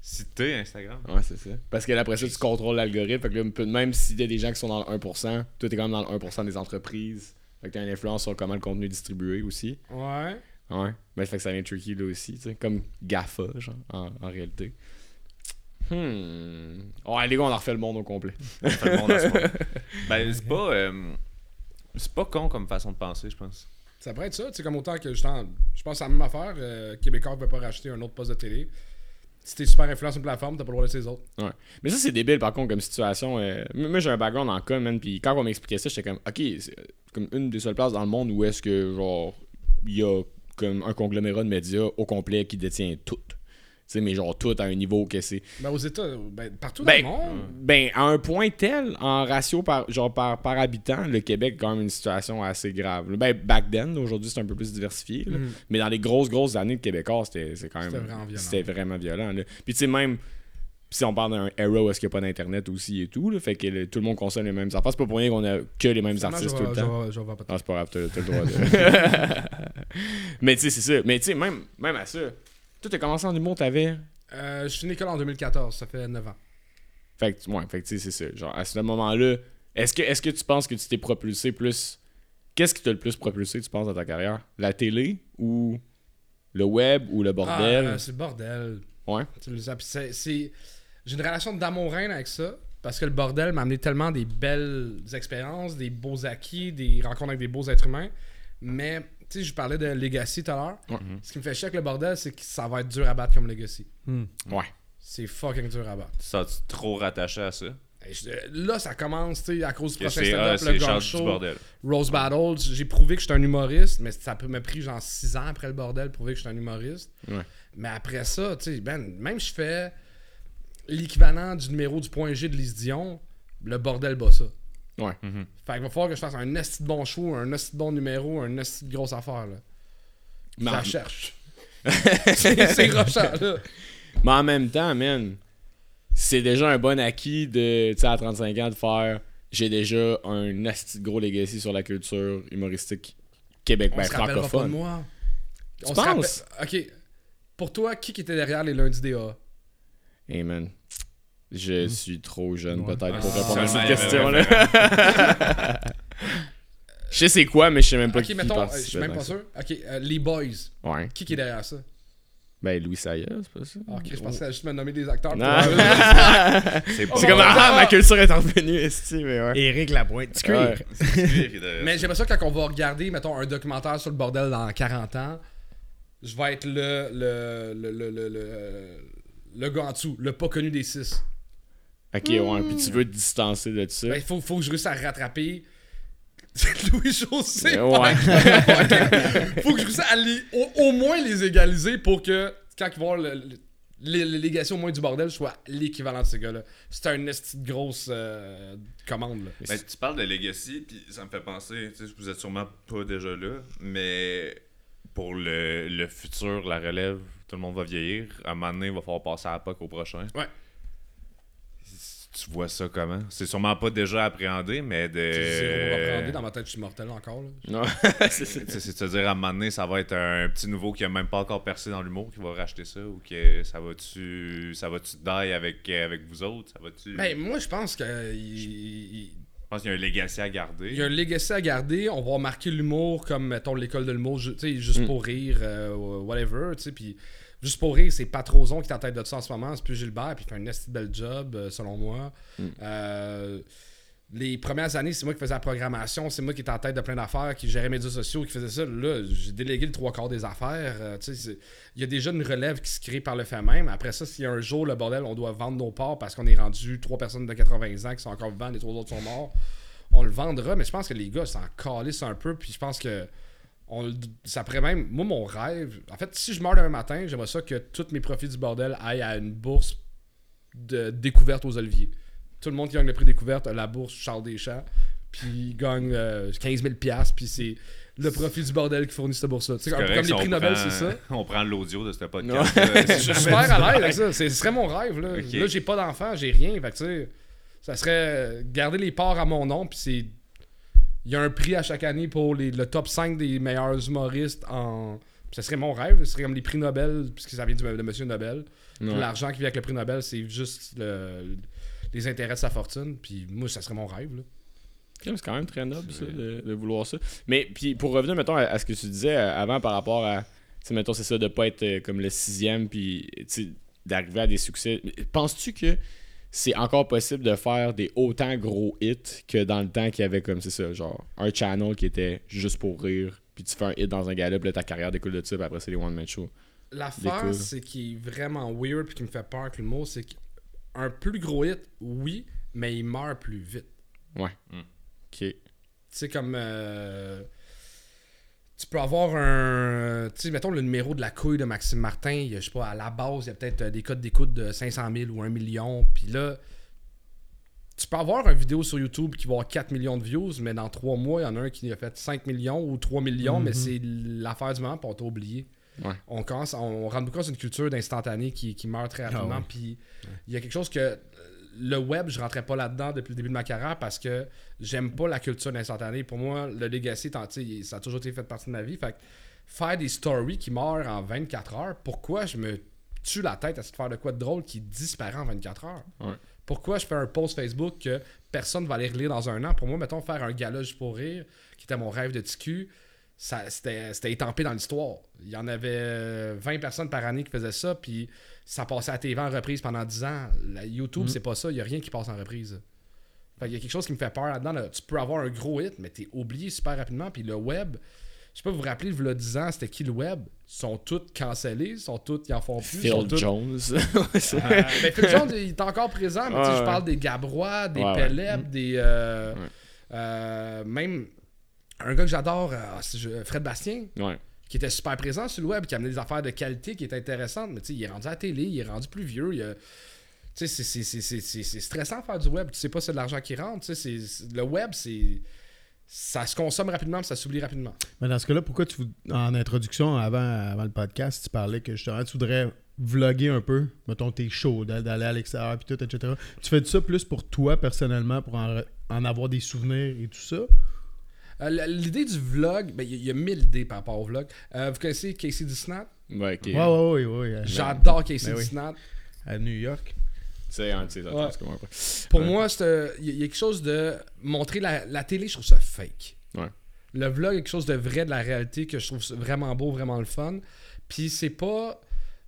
Si t'es Instagram. Ouais, c'est ça. Parce que là, après ça, tu contrôles l'algorithme. Fait que là, même s'il y a des gens qui sont dans le 1%, toi, t'es quand même dans le 1% des entreprises. Fait que t'as une influence sur comment le contenu est distribué aussi. Ouais. Ouais. Mais ça fait que ça devient tricky là aussi, tu sais. Comme GAFA, genre, en, en réalité. Hmm. Ouais, les gars, on en refait le monde au complet. Tout le monde en ce [laughs] moment. Ben, c'est pas. euh, c'est pas con comme façon de penser, je pense. Ça pourrait être ça, tu sais, comme autant que je Je pense que c'est la même affaire. euh, Québécois ne peut pas racheter un autre poste de télé. Si t'es super influent sur une plateforme, t'as pas le droit de laisser les autres. Ouais. Mais ça, c'est débile, par contre, comme situation. euh, Moi, j'ai un background en com, man. Puis quand on m'expliquait ça, j'étais comme, ok, c'est euh, comme une des seules places dans le monde où est-ce que, genre, il y a comme un conglomérat de médias au complet qui détient tout. Sais, mais genre tout à un niveau que c'est. Ben, aux États, ben, partout Ben, dans le monde. Ben, à un point tel, en ratio par, genre par, par habitant, le Québec a quand même une situation assez grave. Ben, back then, aujourd'hui, c'est un peu plus diversifié. là. Mhm. Mais dans les grosses, grosses années de Québécois, c'était quand même. C'était vraiment violent. Là. Puis, tu sais, même. Si on parle d'un era où est-ce qu'il n'y a pas d'internet aussi et tout, là, fait que le- tout le monde consomme les mêmes affaires. C'est pas pour rien qu'on a que les mêmes artistes tout le temps. je vais- je vais. Ah, c'est pas grave, t'as t'as le droit de. [laughs] [laughs] Mais tu sais, c'est ça. Mais tu sais, même, même à ça, toi, t'as commencé en humour, t'avais? Euh, je suis une école en 2014, ça fait 9 ans. Fait que, ouais, fait que tu sais, c'est ça. Genre, à ce moment-là, est-ce que, est que tu penses que tu t'es propulsé plus? Qu'est-ce qui t'a le plus propulsé, tu penses, dans ta carrière? La télé ou le web ou le bordel? Ah, euh, c'est le bordel. Ouais. C'est- J'ai une relation d'amour-reine avec ça. Parce que le bordel m'a amené tellement des belles expériences, des beaux acquis, des rencontres avec des beaux êtres humains. Mais, sais, je parlais de Legacy tout à l'heure. Ouais. Ce qui me fait chier avec le bordel, c'est que ça va être dur à battre comme Legacy. Ouais. C'est fucking dur à battre. Tu sens trop rattaché à ça? Je- là, ça commence, tu sais, à cause du ah, stand-up, c'est le du Show, bordel. Rose Battles. J'ai prouvé que j'étais un humoriste, mais ça m'a pris genre 6 ans après le bordel pour prouver que j'étais un humoriste. Ouais. Mais après ça, tu sais, ben, même je fais l'équivalent du numéro du point G de Lise Dion, le bordel bat ça. Ouais. Fait qu'il va falloir que je fasse un esti de bon show, un esti de bon numéro, un esti de grosse affaire, là. Je Mais la en- cherche. [laughs] [laughs] c'est rochant, là. Mais en même temps, man, c'est déjà un bon acquis de, tu sais, à 35 ans, de faire. J'ai déjà un asti de gros legacy sur la culture humoristique Québec, On ben se rappellera pas de francophone. moi. Tu On se penses? Ok. Pour toi, qui qui était derrière les lundis DA? Hey man, je suis trop jeune Ouais. peut-être pour Ah, répondre à cette question-là. [laughs] Je sais c'est quoi, mais je sais même pas Ok, qui mettons, euh, je suis même pas sûr. Ok, euh, les boys. Ouais. Qui qui est derrière ça? Ben Louis Saya, c'est pas ça? Ah, Ok, je pensais à juste me nommer des acteurs. Non. pour- [laughs] C'est C'est comme ah, ma culture est revenue, esti, mais ouais. Éric Lapointe, tu Ouais. Mais j'aimerais ça quand on va regarder, mettons, un documentaire sur le bordel dans 40 ans, je vais être le le, le, le, le, le, le gars en dessous, le pas connu des six. Ok, ouais, puis tu veux te distancer de ça. Ben, Il faut, faut que je réussisse à rattraper [laughs] Louis-José. [laughs] Ouais. faut que je réussisse à les- au, au moins les égaliser pour que quand ils vont avoir le, le- les les légations au moins du bordel, je sois l'équivalent de ces gars-là. C'est un esti de grosse euh, commande. Là. Ben, tu parles de Legacy, puis ça me fait penser, tu sais, vous êtes sûrement pas déjà là, mais pour le, le futur, la relève, tout le monde va vieillir. À un moment donné, il va falloir passer à la POC au prochain. Ouais. Tu vois ça comment? C'est sûrement pas déjà appréhendé, mais de. C'est appréhendé. Dans ma tête, je suis mortel encore. Là. Non. [laughs] [laughs] Tu C'est-à-dire, à un moment donné, ça va être un petit nouveau qui a même pas encore percé dans l'humour qui va racheter ça, ou que ça va-tu ça va-tu die avec, avec vous autres? Ça va-tu. Ben, moi, je pense que il- Je pense qu'il y a un legacy à garder. il y a un legacy à garder. On va marquer l'humour comme, mettons, l'école de l'humour, tu juste Mm. pour rire, euh, whatever. tu sais, Puis, juste pour rire, c'est Patrozon qui est en tête de ça en ce moment. C'est plus Gilbert, puis il fait un de bel job, euh, selon moi. Mm. Euh, les premières années, c'est moi qui faisais la programmation, c'est moi qui étais en tête de plein d'affaires, qui gérait les médias sociaux, qui faisait ça. Là, j'ai délégué le trois quarts des affaires. euh, il y a déjà une relève qui se crée par le fait même. Après ça, si un jour, le bordel, on doit vendre nos parts parce qu'on est rendu trois personnes de 80 ans qui sont encore vivantes, les trois autres sont morts, on le vendra. Mais je pense que les gars s'en calissent un peu. Puis je pense que on, ça pourrait même. Moi, mon rêve. En fait, si je meurs demain matin, j'aimerais ça que tous mes profits du bordel aillent à une bourse de découverte aux Oliviers. Tout le monde qui gagne le prix découverte a la bourse Charles Deschamps. Puis il gagne euh, 15 000 Puis c'est le profit du bordel qui fournit cette bourse-là. Tu sais, C'est un peu correct comme si les prix Nobel, c'est ça. [laughs] On prend l'audio de ce Non. podcast. là. Je suis super à l'aise avec ça. C'est- Ce serait mon rêve. Là, là j'ai pas d'enfant, j'ai rien. Fait que, tu sais, ça serait garder les parts à mon nom. Puis c'est. Il y a un prix à chaque année pour les- le top 5 des meilleurs humoristes en Ça serait mon rêve. Ce serait comme les prix Nobel, puisque ça vient du, de Monsieur Nobel. L'argent qui vient avec le prix Nobel, c'est juste le- les intérêts de sa fortune. Puis moi, ça serait mon rêve. Là. C'est quand même très noble, ça, de, de vouloir ça. Mais, puis, pour revenir, mettons, à, à ce que tu disais euh, avant par rapport à. Mettons, c'est ça, de pas être euh, comme le sixième, puis, d'arriver à des succès. Penses-tu que c'est encore possible de faire des autant gros hits que dans le temps qu'il y avait comme, c'est ça, genre, un channel qui était juste pour rire, puis tu fais un hit dans un gala, puis là, ta carrière découle de ça, puis après, c'est les one-man shows. L'affaire, c'est qui est vraiment weird puis qui me fait peur avec le mot, c'est qu'un plus gros hit, oui, mais il meurt plus vite. Ouais. Mm. Ok. Tu sais, comme. euh, tu peux avoir un. Tu sais, mettons le numéro de la couille de Maxime Martin, il y a, je sais pas, à la base, il y a peut-être euh, des codes d'écoute de 500 000 ou 1 million. Puis là, tu peux avoir une vidéo sur YouTube qui va avoir 4 millions de views, mais dans 3 mois, il y en a un qui a fait 5 millions ou 3 millions, mais c'est l'affaire du moment, on t'a oublié. Ouais. On, commence, on rentre beaucoup dans une culture d'instantané qui, qui meurt très rapidement. ouais. Puis il y a quelque chose que le web, je rentrais pas là-dedans depuis le début de ma carrière parce que j'aime pas la culture d'instantané. Pour moi, le legacy, ça a toujours été fait partie de ma vie. Fait que faire des stories qui meurent en 24 heures, pourquoi je me tue la tête à se faire de quoi de drôle qui disparaît en 24 heures? Ouais. Pourquoi je fais un post Facebook que personne va aller relire dans un an? Pour moi, mettons, faire un gala juste pour rire, qui était mon rêve de TQ, ça, c'était, étampé dans l'histoire. Il y en avait euh, 20 personnes par année qui faisaient ça, puis ça passait à TV en reprise pendant 10 ans. La YouTube, c'est pas ça. Il y a rien qui passe en reprise. Fait qu'il y a quelque chose qui me fait peur là-dedans. là. Tu peux avoir un gros hit, mais t'es oublié super rapidement. Puis le web, je sais pas, vous vous rappelez, il y a 10 ans, c'était qui le web? Ils sont tous cancellés, ils sont tous, ils en font plus. Phil Jones. [laughs] [laughs] Euh, ben, Phil Jones, il est encore présent, mais tu sais, Ouais, je parle des Gabrois, des Ouais, ouais. Peleb, des. euh, Ouais. euh, même un gars que j'adore, euh, c'est je- Fred Bastien, ouais. Qui était super présent sur le web, qui amenait des affaires de qualité qui étaient intéressantes, mais tu sais, il est rendu à la télé, il est rendu plus vieux. il a- c'est- stressant de faire du web. Tu sais pas c'est de l'argent qui rentre. tu sais, Le web, c'est. Ça se consomme rapidement, ça s'oublie rapidement. Mais dans ce cas-là, pourquoi tu en introduction, avant, avant le podcast, tu parlais que justement tu voudrais vlogger un peu, mettons tes d'a- d'aller à l'extérieur puis tout, etc. Tu fais ça plus pour toi personnellement, pour en, en avoir des souvenirs et tout ça? Euh, L'idée du vlog, ben, il y, a- il y a mille idées par rapport au vlog. Euh, vous connaissez Casey Disnat? Ouais, ok. Ouais, ouais, ouais, J'adore Casey ben oui. Disnat. À New York. C'est un de ses. Pour Ouais. moi, c'est, euh, il y, a- il y a quelque chose de. Montrer la, la télé, je trouve ça fake. Ouais. Le vlog est quelque chose de vrai, de la réalité, que je trouve vraiment beau, vraiment le fun. Puis c'est pas.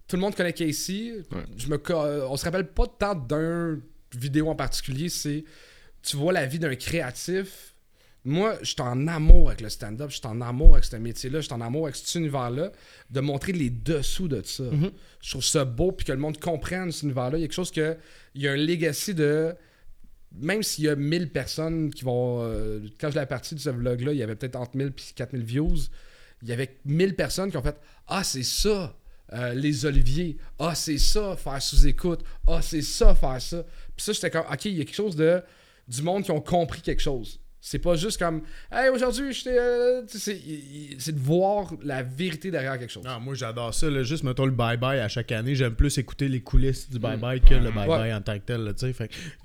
Tout le monde connaît Casey. Ouais. Je me, on se rappelle pas tant d'un vidéo en particulier. C'est. Tu vois la vie d'un créatif. Moi, je suis en amour avec le stand-up, je suis en amour avec ce métier-là, je suis en amour avec cet univers-là, de montrer les dessous de ça. Je trouve ça beau, puis que le monde comprenne cet univers-là. Il y a quelque chose que. Il y a un legacy de. Même s'il y a 1000 personnes qui vont. euh, quand je l'ai partie de ce vlog-là, il y avait peut-être entre 1000 et 4000 views. Il y avait 1000 personnes qui ont fait Ah, c'est ça, euh, les oliviers. Ah, c'est ça, faire sous-écoute. Ah, c'est ça, faire ça. Puis ça, j'étais comme Ok, il y a quelque chose de. Du monde qui ont compris quelque chose. C'est pas juste comme Hey, aujourd'hui, j'étais. euh, tu c'est de voir la vérité derrière quelque chose. Non, moi j'adore ça. là. juste, mettons le bye-bye à chaque année. J'aime plus écouter les coulisses du bye-bye que le bye-bye Ouais. en tant que tel.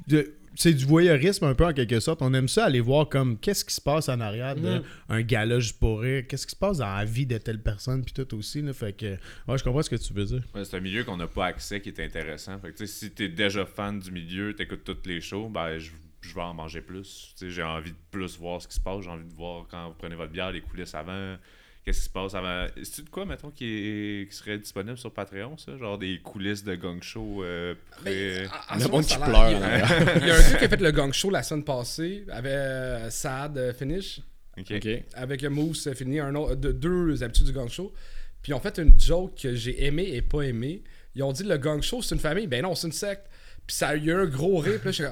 tu c'est du voyeurisme un peu en quelque sorte. On aime ça aller voir comme qu'est-ce qui se passe en arrière d'un Mhm. gala juste pour rire. Qu'est-ce qui se passe dans la vie de telle personne puis tout aussi. Là. Fait que ouais, je comprends ce que tu veux dire. Ouais, c'est un milieu qu'on n'a pas accès qui est intéressant. Fait que, tu sais, si t'es déjà fan du milieu, t'écoutes toutes les shows, ben je, je vais en manger plus. Tu sais, j'ai envie de plus voir ce qui se passe. J'ai envie de voir quand vous prenez votre bière, les coulisses avant. Qu'est-ce qui se passe avant. C'est de quoi, mettons, qui, est- qui serait disponible sur Patreon, ça? Genre des coulisses de gang show euh, Mais, près- en- en Le ce monde moment, qui pleure il y a- arrière. [laughs] Il y a un gars qui a fait le gang show la semaine passée avec euh, Saad euh, Finish, Ok. Ok. avec Mousse Fini, un autre, de, deux habitudes du gang show. Puis ils ont fait une joke que j'ai aimé et pas aimé. Ils ont dit le gang show c'est une famille. Ben non, c'est une secte. Puis ça a eu un gros rire. Puis là, je suis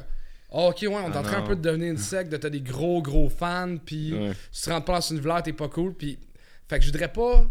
Ah, ok, ouais, on est Ah en train un peu de devenir une secte, de t'as des gros, gros fans. Puis Ouais. tu te rentres pas dans une vlaire, t'es pas cool. Puis, fait que je voudrais pas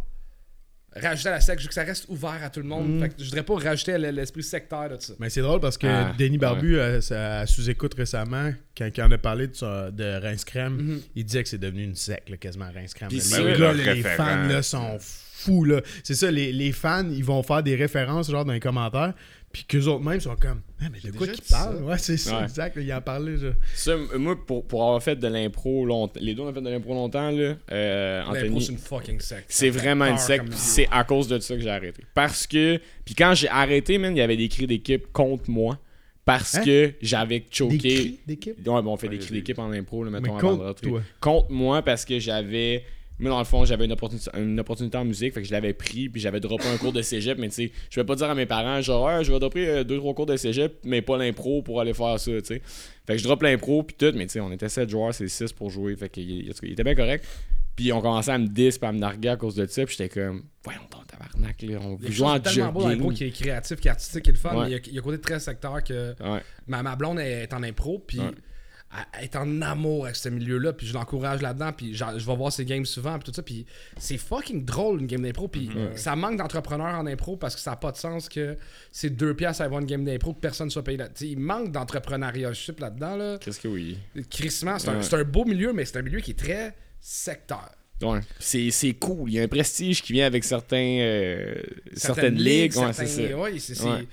rajouter à la secte, je veux que ça reste ouvert à tout le monde. Fait que je voudrais pas rajouter à l'esprit sectaire de ça. Mais c'est drôle parce que Ah, Denis Barbu, à, à sous-écoute récemment, quand il en a parlé de, de Rince Crème, Mhm. il disait que c'est devenu une secte, là, quasiment Rince Crème. Les gars, là, les fans là, sont fous. là. C'est ça, les, les fans, ils vont faire des références genre dans les commentaires. Puis qu'eux autres mêmes sont comme, ah, mais de quoi qu'ils parlent? ça. Ouais, c'est ça, Ouais. exact. Il en parlait, là. Ça, moi, pour, pour avoir fait de l'impro longtemps, les deux ont fait de l'impro longtemps, là, euh, Anthony, c'est une fucking secte. c'est vraiment une secte, c'est à cause de ça que j'ai arrêté. Parce que, puis quand j'ai arrêté, man, il y avait des cris d'équipe contre moi, parce Hein? que j'avais Des choqué. cris d'équipe? Ouais, bon, on fait Ouais, des cris des- d'équipe en impro, là, Mais mettons, avant de contre rentrer. toi. Contre moi, parce que j'avais. Moi, dans le fond, j'avais une opportunité, une opportunité en musique, fait que je l'avais pris, puis j'avais droppé un cours de cégep, mais tu sais, je vais pas dire à mes parents, genre, ouais, je vais dropper euh, deux, trois cours de cégep, mais pas l'impro pour aller faire ça, tu sais. Fait que je drop l'impro, puis tout, mais tu sais, on était 7 joueurs, c'est 6 pour jouer, fait qu'il il- il était bien correct. Puis on commençait à me dis, à me narguer à cause de ça, puis j'étais comme, voyons ton tabarnak, là, on joue en de tellement l'impro jogging. qui est créatif, qui est artistique, qui est le fun, Ouais. mais il y a- il y, a un côté très secteur que Ouais. ma, ma blonde est en impro, puis Ouais. Est en amour avec ce milieu-là, puis je l'encourage là-dedans, puis je vais voir ses games souvent, puis tout ça, puis c'est fucking drôle une game d'impro, puis ça manque d'entrepreneurs en impro parce que ça n'a pas de sens que c'est deux piastres à avoir une game d'impro que personne ne soit payé là. Tu sais, il manque d'entrepreneuriat là-dedans, là. Qu'est-ce que oui? Crissement, c'est un, Ouais. c'est un beau milieu, mais c'est un milieu qui est très secteur. Ouais. C'est c'est cool, il y a un prestige qui vient avec certains, euh, certaines, Certaines ligues, ouais, certains- c'est ça. ouais, c'est- c'est- Ouais.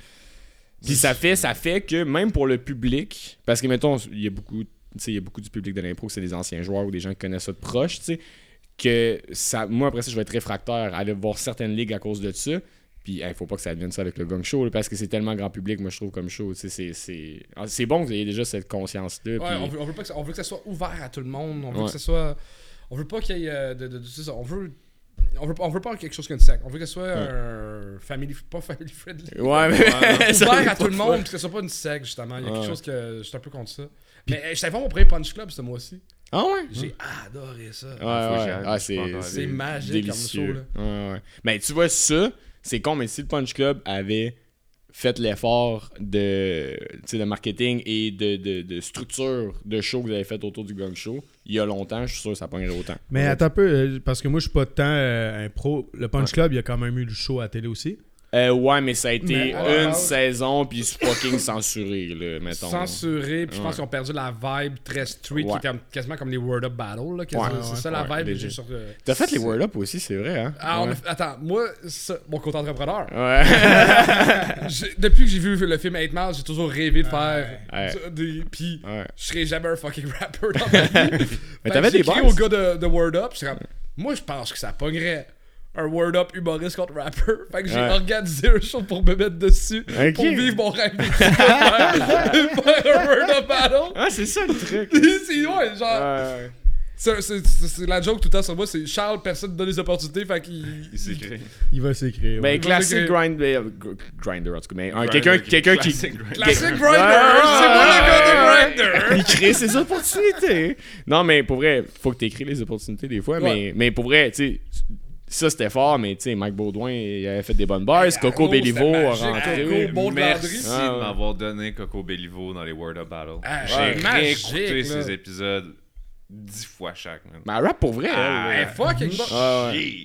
Puis ça fait, ça fait que même pour le public, parce que mettons, il y a beaucoup, il y a beaucoup du public de l'impro, c'est des anciens joueurs ou des gens qui connaissent ça de proche, tu sais, que ça, moi après ça, je vais être réfractaire à aller voir certaines ligues à cause de ça. Puis il faut pas que ça devienne ça avec le gang show, là, parce que c'est tellement grand public, moi je trouve comme show, c'est- ah, c'est bon que vous ayez déjà cette conscience-là. Ouais, on, veut, on veut pas que ça, on veut que ça soit ouvert à tout le monde. On veut Ouais. que ça soit. On veut pas qu'il y ait euh, de, de- ça, on veut. On veut, pas- on veut pas quelque chose qu'une secte. On veut que ce soit un family, [laughs] pas family friendly. Ouais, mais [laughs] Ouvert à tout le monde, puis que ce soit pas une secte, justement. Il y a Ouais. quelque chose que je suis un peu contre ça. Mais euh, j'étais voir mon premier Punch Club ce mois-ci. Ah ouais? J'ai adoré ça. Ouais, ouais. Ah, je c'est magique comme délicieux. show, Ouais, ouais. Mais tu vois, ça, c'est con, mais si le Punch Club avait fait l'effort de, de marketing et de, de, de structure de show que vous avez fait autour du Gang Show, il y a longtemps, je suis sûr que ça pognerait autant. Mais attends un peu, euh, parce que moi, je suis pas tant euh, un pro. Le Punch Club, il y a quand même eu du show à la télé aussi. Euh, ouais, mais ça a été Mais une base- saison, puis c'est fucking censuré, là, mettons. Censuré, puis je pense Ouais. qu'ils ont perdu la vibe très street, qui Ouais. était comme- quasiment comme les Word Up Battle. Là. Ouais, c'est ouais, ça la vibe. léger. j'ai sur, euh, T'as fait les Word Up aussi, c'est vrai, hein? Ah, on a Attends, moi, ça- mon côté entrepreneur, Ouais. [laughs] depuis que j'ai vu le film 8 Miles, j'ai toujours rêvé de faire des. Puis, ouais. je serais jamais un fucking rapper dans ma vie. [laughs] Mais t'avais que j'ai des écrit au gars de, de Word Up, comme, moi, je pense que ça pognerait un Word Up humoriste contre rapper. [laughs] Fait que j'ai Ouais. organisé un show pour me mettre dessus, Ok. pour vivre mon rêve de faire, [laughs] faire un Word Up battle. Ah, c'est ça le truc. [laughs] c'est ouais, genre. Ouais. c'est- la joke tout le temps sur moi, c'est Charles, personne ne donne les opportunités, fait qu'il. Il s'écrit. Il va s'écrire. Ben, ouais. classique que- grind, euh, gr- grinder, en tout cas. Mais Grinder, quelqu'un quelqu'un qui. classic grinder. Grinder! c'est moi le gars de Grinder! Il crée ses opportunités. Non, mais pour vrai, faut que tu écris les opportunités des fois. Mais, mais pour vrai, tu sais, ça c'était fort, mais tu sais, Mike Baudouin, il avait fait des bonnes bars. Coco Béliveau a rentré. Coco, Bon de Merci Landry. Ah, ouais. de m'avoir donné Coco Bellivo dans les Word Up Battle. Ah, J'ai réécouté ces épisodes dix fois chaque. man. Mais elle rap pour vrai, Ah, elle. Fucking. Ah, ouais.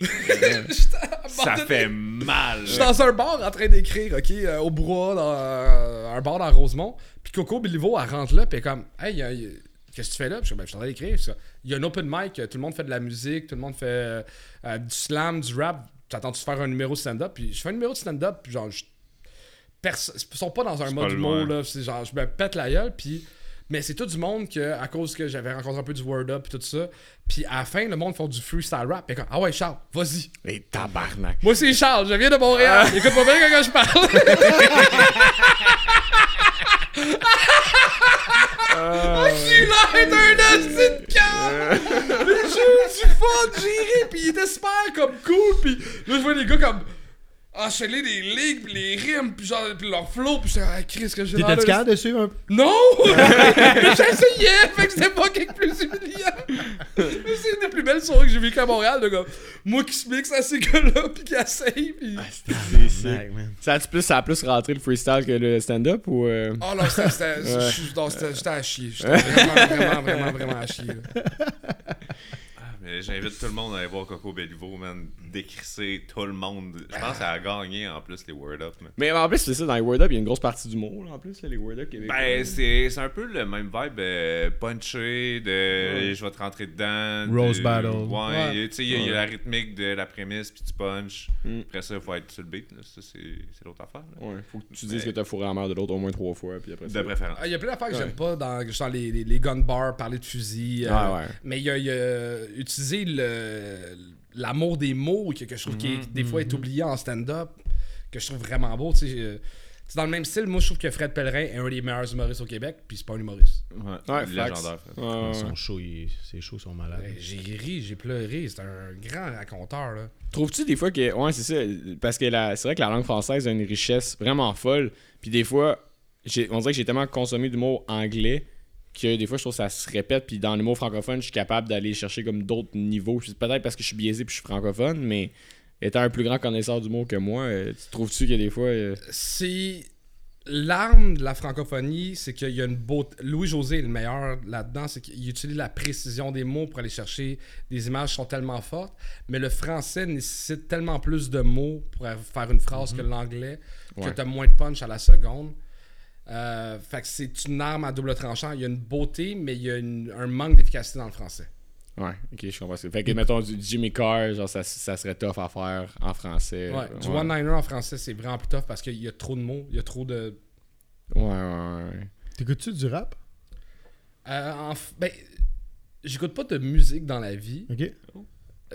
[laughs] Ça fait mal. Je suis dans un bar en train d'écrire, ok, euh, au bois, dans euh, un bar dans Rosemont. Puis Coco Béliveau, elle rentre là, puis comme, hey, euh, y- qu'est-ce que tu fais là? Puis je ben, je suis en train d'écrire. ça. Il y a un open mic, euh, tout le monde fait de la musique, tout le monde fait euh, euh, du slam, du rap. T'attends-tu faire un numéro de stand-up? Puis je fais un numéro de stand-up, puis genre, je- perso- ils sont pas dans un C'est mode pas mot, loin. là. C'est genre, je me pète la gueule, puis. Mais c'est tout du monde que, à cause que j'avais rencontré un peu du word up et tout ça. Puis à la fin, le monde font du freestyle rap. Puis comme, ah ouais, Charles, vas-y. Et tabarnak. Moi, c'est Charles, je viens de Montréal. Écoute-moi bien quand je parle. [laughs] Je suis là, est un asti de camp. Les jeux du fun, j'ai ri, pis il était super comme cool, pis là, je vois les gars comme enchaîner des ligues, pis les rimes, pis genre, pis leur flow, pis j'étais, ah, Chris, que j'ai l'air T'étais-tu capable de suivre un peu? Non! [laughs] [laughs] J'essayais, fait que c'était pas quelque plus humiliant. Mais c'est une des plus belles soirées que j'ai vécues à Montréal, de gars. Moi qui se mixe à ces gars-là, pis qui essayent, pis. C'est sick. Ça a-tu plus, ça a plus rentré le freestyle que le stand-up ou. euh? Oh non, c'était- c'était je- non, c'était- j'étais à chier. J'étais vraiment, vraiment, vraiment, vraiment à chier. là. [laughs] Ah, Mais j'invite tout le monde à aller voir Coco Bellivo, man. Décrisser tout le monde. Je pense qu'elle a gagné en plus les Word Up, man. Mais en plus, c'est ça, dans les Word Up, il y a une grosse partie du mot, là, en plus, là, les Word Up québécois. Ben, c'est c'est un peu le même vibe euh, punché, de Ouais. je vais te rentrer dedans. Rose de- battle. Ouais, Ouais. tu sais, il y, a- il y a Ouais. la rythmique de la prémisse, puis tu punch. Mm. Après ça, il faut être sur le beat, là. Ça, c'est c'est l'autre affaire. là. Ouais, faut que tu dises que t'as fourré la mère de l'autre au moins trois fois, puis après ça. De préférence. Ah, Il y a plein d'affaires que Ouais. j'aime pas dans genre les, les, les gun bars, parler de fusil. euh, Ouais, ouais. Mais il y a, y a l'amour des mots que, que je trouve qui est- des fois est oublié en stand-up, que je trouve vraiment beau. Tu sais, dans le même style, moi je trouve que Fred Pellerin est un des meilleurs humoristes au Québec, puis c'est pas un humoriste. Ouais, Ouais, légendaire. fait. Ouais, ouais, Ils sont ouais. chauds, ils- ces shows sont malades. Ouais, J'ai ri, j'ai pleuré, c'est un grand raconteur. Là. Trouves-tu des fois que. Ouais, c'est ça. Parce que la... c'est vrai que la langue française a une richesse vraiment folle. Puis des fois, on dirait que j'ai tellement consommé d'humour anglais que des fois, je trouve que ça se répète. Puis dans l'humour francophone, je suis capable d'aller chercher comme d'autres niveaux. Peut-être parce que je suis biaisé puis je suis francophone, mais étant un plus grand connaisseur d'humour que moi, euh, tu trouves-tu qu'il y a des fois. euh, C'est l'arme de la francophonie, c'est qu'il y a une beauté. Louis-José est le meilleur là-dedans, c'est qu'il utilise la précision des mots pour aller chercher des images qui sont tellement fortes, mais le français nécessite tellement plus de mots pour faire une phrase que l'anglais, que Ouais. tu as moins de punch à la seconde. Euh, fait que c'est une arme à double tranchant. Il y a une beauté, mais il y a une- un manque d'efficacité dans le français. Ouais, ok, je comprends. ça. Fait que, mettons, du Jimmy Carr, genre, ça, ça serait tough à faire en français. Ouais, du one-liner en français, c'est vraiment plus tough parce qu'il y a trop de mots, il y a trop de. Ouais, ouais, ouais. T'écoutes-tu du rap? Euh, en f- ben, j'écoute pas de musique dans la vie. Ok.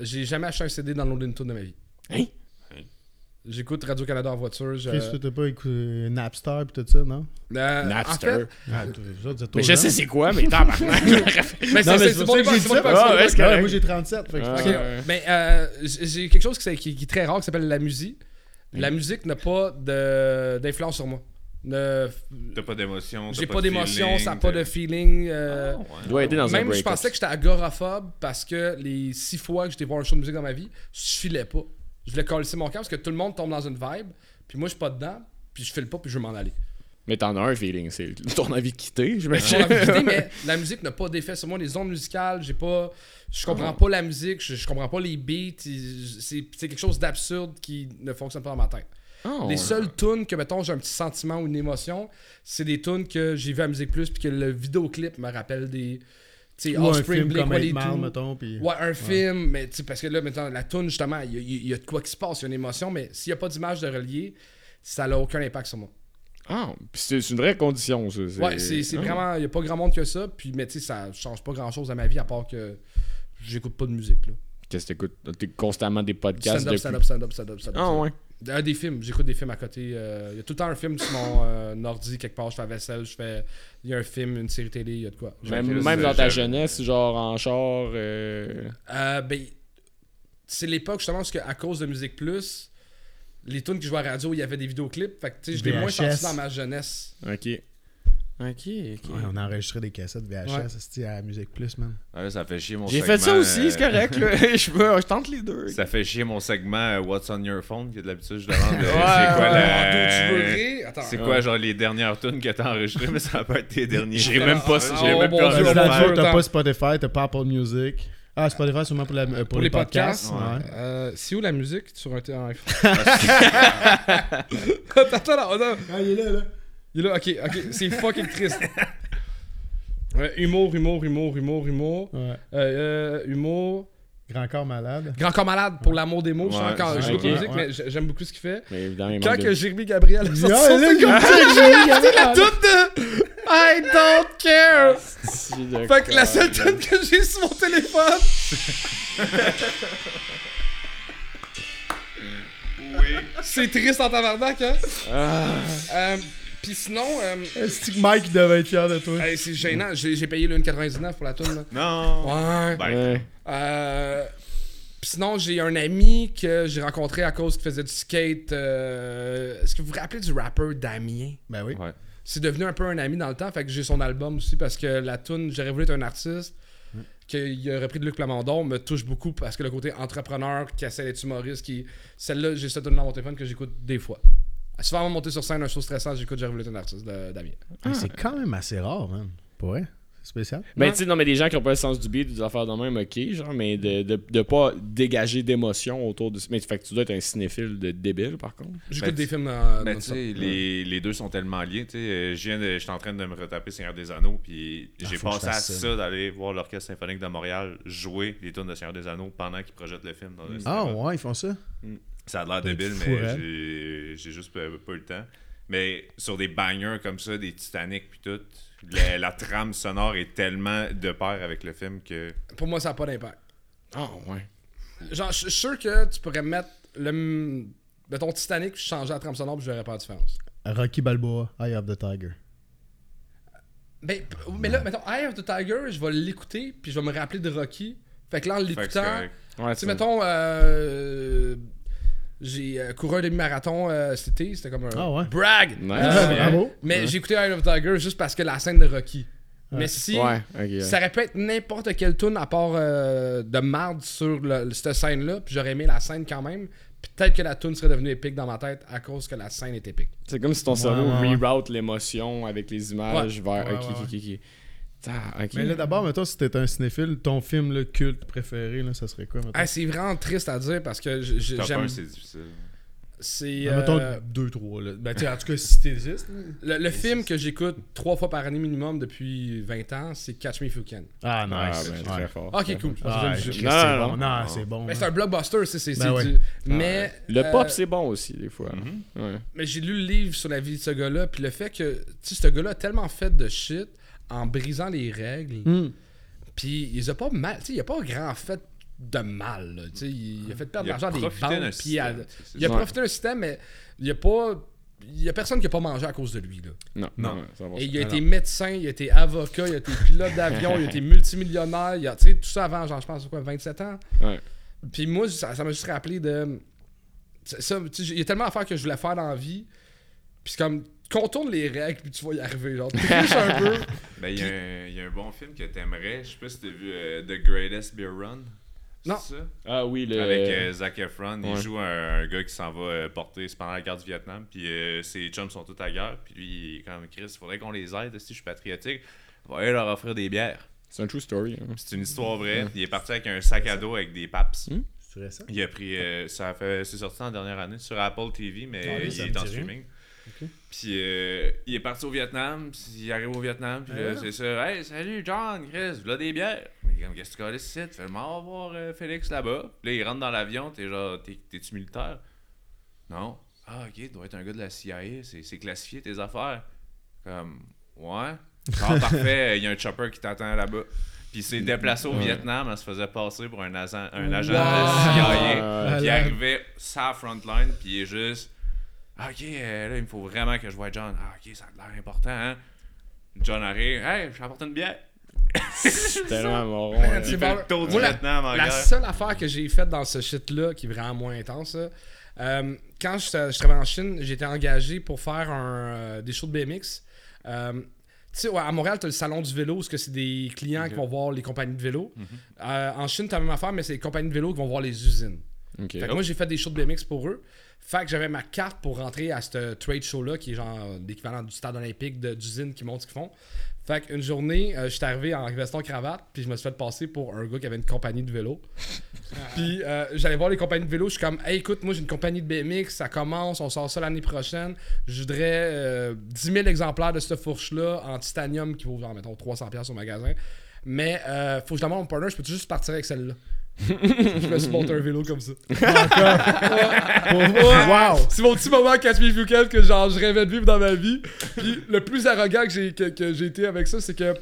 J'ai jamais acheté un CD dans l'autre de ma vie. Hein? J'écoute Radio-Canada en voiture. Je... Chris, t'as pas écouté Napster pis tout ça, non? Euh, Napster. En fait, Ah, êtes mais je sais c'est quoi, mais tabarnak. [laughs] mais Non, c'est bon que j'ai c'est Ah, Ouais, correct. moi j'ai 37. Fait que Ah, ouais. Mais euh, j'ai quelque chose qui, c'est- qui- qui est très rare qui s'appelle la musique. La musique n'a pas d'influence sur moi. Ne- T'as pas d'émotion. J'ai t'as pas d'émotion, ça n'a pas t'as- de feeling. euh, Ah, ouais. Il doit aider dans un Même je pensais que j'étais agoraphobe parce que les six fois que j'étais voir un show de musique dans ma vie, je filais pas. Je voulais coller mon camp parce que tout le monde tombe dans une vibe, puis moi je suis pas dedans, puis je file pas, puis je veux m'en aller. Mais t'en as un feeling, c'est ton envie de quitter, J'ai envie j'imagine. de quitter, [laughs] mais la musique n'a pas d'effet sur moi. Les ondes musicales, j'ai pas. Je comprends pas la musique, je, je comprends pas les beats. c'est quelque chose d'absurde qui ne fonctionne pas dans ma tête. Oh. Les seules tunes que, mettons, j'ai un petit sentiment ou une émotion, c'est des tunes que j'ai vu à Musique Plus, puis que le vidéoclip me rappelle des. Sais, Ou un Offspring, film Blink, comme 8 Mile, 182. mettons. Pis... Ouais, un film, mais tu sais, parce que là, maintenant, la tune, justement, il y, a- il y a de quoi qui se passe, il y a une émotion, mais s'il n'y a pas d'image de relier, ça n'a aucun impact sur moi. Ah, puis c'est une vraie condition, ça. Ouais, c'est c'est Ah. vraiment. Il n'y a pas grand monde que ça, puis, mais tu sais, ça change pas grand chose à ma vie à part que j'écoute pas de musique, là. Qu'est-ce que t'écoutes? T'écoutes constamment des podcasts Stand-up, depuis... stand-up, stand-up, stand-up, stand-up. Ah ouais. Euh, des films, j'écoute des films à côté. euh, Il y a tout le temps un film sur mon euh, ordi, quelque part, je fais la vaisselle, je fais. Il y a un film, une série télé, il y a de quoi. Même, euh, dans ta jeunesse, genre en char... euh, Euh, ben, c'est l'époque justement parce qu'à cause de Musique Plus, les tunes que je jouais à la radio, il y avait des vidéoclips. Fait que tu sais, je l'ai moins senti dans ma jeunesse. Ok. Ok, ok. Ouais, on enregistrait des cassettes VHS Ouais. esti, à Musique Plus, man. Ah, là, ça fait chier mon J'ai segment. fait ça aussi, euh, c'est correct, là. [laughs] je, veux, je tente les deux. Ça fait chier mon segment euh, What's on your phone, que d'habitude je demande [laughs] euh, Ouais, c'est quoi la. Attends. C'est quoi, genre, les dernières tunes que t'as enregistrées, mais ça va pas être tes derniers. J'ai même pas j'ai oh, même bon pas de. T'as temps. pas Spotify, t'as pas Apple Music. Ah, Spotify seulement pour, la, euh, pour, Pour les, les podcasts. podcasts, ouais. Euh, c'est où la musique sur un t- un iPhone? [laughs] attends, attends, attends. Ah, il est là, là. Il est là, ok, ok, c'est fucking triste. Ouais, humour, humour, humour, humour, humour. Ouais. Euh, euh, humour. Grand corps malade. Grand corps malade pour l'amour des mots. je Ouais, encore, c'est j'écoute ok. la musique, Ouais. mais j'ai- j'aime beaucoup ce qu'il fait. Mais évidemment, il Quand que de- Jérémy Gabriel a sorti son single, j'ai- [laughs] la toute de I don't care. C'est de Fait que la seule tune que j'ai sur mon téléphone, Oui. c'est triste en tabarnak, hein. Ah. Euh, Puis sinon, euh, Est-ce que Mike devait être fier de toi? hey, c'est gênant. J'ai j'ai payé le 1,99 pour la tune. Là. Non. Ouais. Ben, Ouais. Euh, Puis sinon, j'ai un ami que j'ai rencontré à cause qu'il faisait du skate. euh, Est-ce que vous vous rappelez du rapper Damien? Ben oui. Ouais. C'est devenu un peu un ami dans le temps. Fait que j'ai son album aussi parce que la tune J'aurais voulu être un artiste. Qu'il a repris de Luc Plamondon me touche beaucoup parce que le côté entrepreneur qui essaie d'être humoriste, qui celle-là, j'ai cette tune dans mon téléphone que j'écoute des fois. Souvent, avant de monter sur scène, un show stressant, j'écoute voulu être un artiste de Damien. Mais C'est quand même assez rare, man. Pas vrai? spécial. Ben, Ouais. tu sais, non, mais des gens qui ont pas le sens du beat, des affaires de même, ok, genre, mais de, de, de pas dégager d'émotion autour de Mais fait que tu dois être un cinéphile de débile, par contre. J'écoute Ben, des films dans. Ben, dans tu sais, les, les deux sont tellement liés. Tu sais, euh, je viens de, j'étais en train de me retaper Seigneur des Anneaux, puis j'ai Ah, faut que pensé à ça. ça, d'aller voir l'Orchestre Symphonique de Montréal jouer les tunes de Seigneur des Anneaux pendant qu'ils projettent le film dans le Ah cinéma. ouais, ils font ça? Ça a l'air débile, mais j'ai, juste pas, pas eu le temps. Mais sur des bangers comme ça, des Titanic puis tout, la, la trame sonore est tellement de pair avec le film que. Pour moi, ça n'a pas d'impact. Ah, ouais. Genre, je suis sûr que tu pourrais mettre le. Mettons Titanic, puis changer la trame sonore, puis je verrais pas la différence. Rocky Balboa, Eye of the Tiger. Ben, mais là, mettons, Eye of the Tiger, je vais l'écouter, puis je vais me rappeler de Rocky. Fait que là, en l'écoutant. Ouais, Tu sais, mettons, euh, j'ai euh, couru un demi-marathon euh, cet été, c'était comme un Ah ouais? brag. Nice. Euh, Bravo. Mais j'ai écouté Eye of Tiger juste parce que la scène de Rocky. Mais si Ouais, ok. ouais. ça aurait pu être n'importe quelle tune à part euh, de marde sur le- cette scène-là, puis j'aurais aimé la scène quand même. Peut-être que la tune serait devenue épique dans ma tête à cause que la scène est épique. C'est comme si ton cerveau ouais, ouais. reroute l'émotion avec les images vers. Ouais, ok, ouais, ok, ok, ok. Ah. Mais là, d'abord, mettons, si t'étais un cinéphile, ton film le culte préféré, là, ça serait quoi, mettons? Ah, c'est vraiment triste à dire parce que j'aime. 1, c'est difficile. C'est. Ben, mettons euh, deux, trois, là. Ben, en tout cas, si [laughs] t'existes. le, le film que j'écoute trois fois par année minimum depuis 20 ans, c'est Catch Me If You Can. Ah, Ah, nice. ben, Ouais. très fort. Ok, cool. Ah, c'est non, bon. non. Non, c'est bon. Mais hein. c'est un blockbuster, c'est c'est- Ben ouais. du- Mais. Le euh, pop, c'est bon aussi, des fois. Mhm. Ouais. Mais j'ai lu le livre sur la vie de ce gars-là, puis le fait que, tu sais, ce gars-là a tellement fait de shit en brisant les règles, Hmm. puis il a pas mal, tu sais, il a pas grand fait de mal, là, tu sais, il a fait perdre de Il a l'argent des profité d'un banques, puis à- il a profité d'un système, mais il y a pas, il y a personne qui a pas mangé à cause de lui, là. Non, Non. non, ça va. Et il a été médecin, il a été avocat, il a été pilote d'avion, il a été [laughs] multimillionnaire, il a, tu sais, tout ça avant, genre, je pense, quoi, 27 ans. Ouais. Puis moi, ça ça m'a juste rappelé de. ça- ça, tu sais, il y a tellement d'affaires que je voulais faire dans la vie. Puis c'est comme, contourne les règles, puis tu vas y arriver. Genre, triche un peu. [laughs] Ben, il y, a un- il y a un bon film que t'aimerais. Je sais pas si t'as vu euh, The Greatest Beer Run. C'est Non. ça? Ah oui, le. Avec euh, Zac Efron, il joue un, un gars qui s'en va euh, porter, pendant la guerre du Vietnam, puis euh, ses chums sont tous à guerre, puis lui, il est comme Chris, il faudrait qu'on les aide, si je suis patriotique, on va aller leur offrir des bières. C'est un true story. hein. C'est une histoire vraie, il est parti avec un sac à dos avec des paps. Hmm? C'est récent? Il a pris, euh, ça a fait, c'est sorti en dernière année sur Apple TV, mais Ah oui, il est en rien. Streaming. Puis euh, il est parti au Vietnam, puis il arrive au Vietnam, puis là, Ah. c'est ça. Hey, salut John, Chris, voilà des bières. Mais il est comme, qu'est-ce que tu ici? Fais-moi voir euh, Félix là-bas. Puis là, il rentre dans l'avion, t'es genre, T'es- t'es-tu militaire? Non. Ah, ok, tu dois être un gars de la CIA, c'est c'est classifié tes affaires. Comme, ouais. Ah, [laughs] parfait, il y a un chopper qui t'attend là-bas. Puis il s'est déplacé au Ouais. Vietnam, elle se faisait passer pour un agent, un agent Wow. de la CIA. Ah, Puis il arrivait sa frontline, puis il est juste. Ah, ok, euh, là, il me faut vraiment que je voie John. Ah, ok, ça a l'air important, hein. John arrive. Hey, je t'apporte une bière. [laughs] C'est tellement hein. c'est Il fait bon. le tour du Moi, la- Vietnam seule affaire que j'ai faite dans ce shit-là, qui est vraiment moins intense, là, euh, quand je, je travaillais en Chine, j'étais engagé pour faire un, euh, des shows de BMX. Euh, tu sais, ouais, à Montréal, tu as le salon du vélo, où que c'est des clients qui vont voir les compagnies de vélo. Mhm. Euh, en Chine, tu as la même affaire, mais c'est les compagnies de vélo qui vont voir les usines. Ok. Fait que moi, j'ai fait des shows de BMX pour eux. Fait que j'avais ma carte pour rentrer à ce trade show-là, qui est genre euh, l'équivalent du stade olympique de- d'usine qui montre ce qu'ils font. Fait qu'une journée, euh, j'étais arrivé en veston cravate, puis je me suis fait passer pour un gars qui avait une compagnie de vélo. [laughs] puis euh, j'allais voir les compagnies de vélo, je suis comme, hey, écoute, moi j'ai une compagnie de BMX, ça commence, on sort ça l'année prochaine. Je voudrais euh, 10 000 exemplaires de cette fourche-là en titanium qui vaut, genre, mettons, 300$ au magasin. Mais euh, faut que je demande à mon partner, je peux juste partir avec celle-là? Je me suis monté un vélo comme ça. [laughs] wow! C'est mon petit moment Catch Me If que genre je rêvais de vivre dans ma vie. Puis le plus arrogant que j'ai que, que j'ai été avec ça, c'est que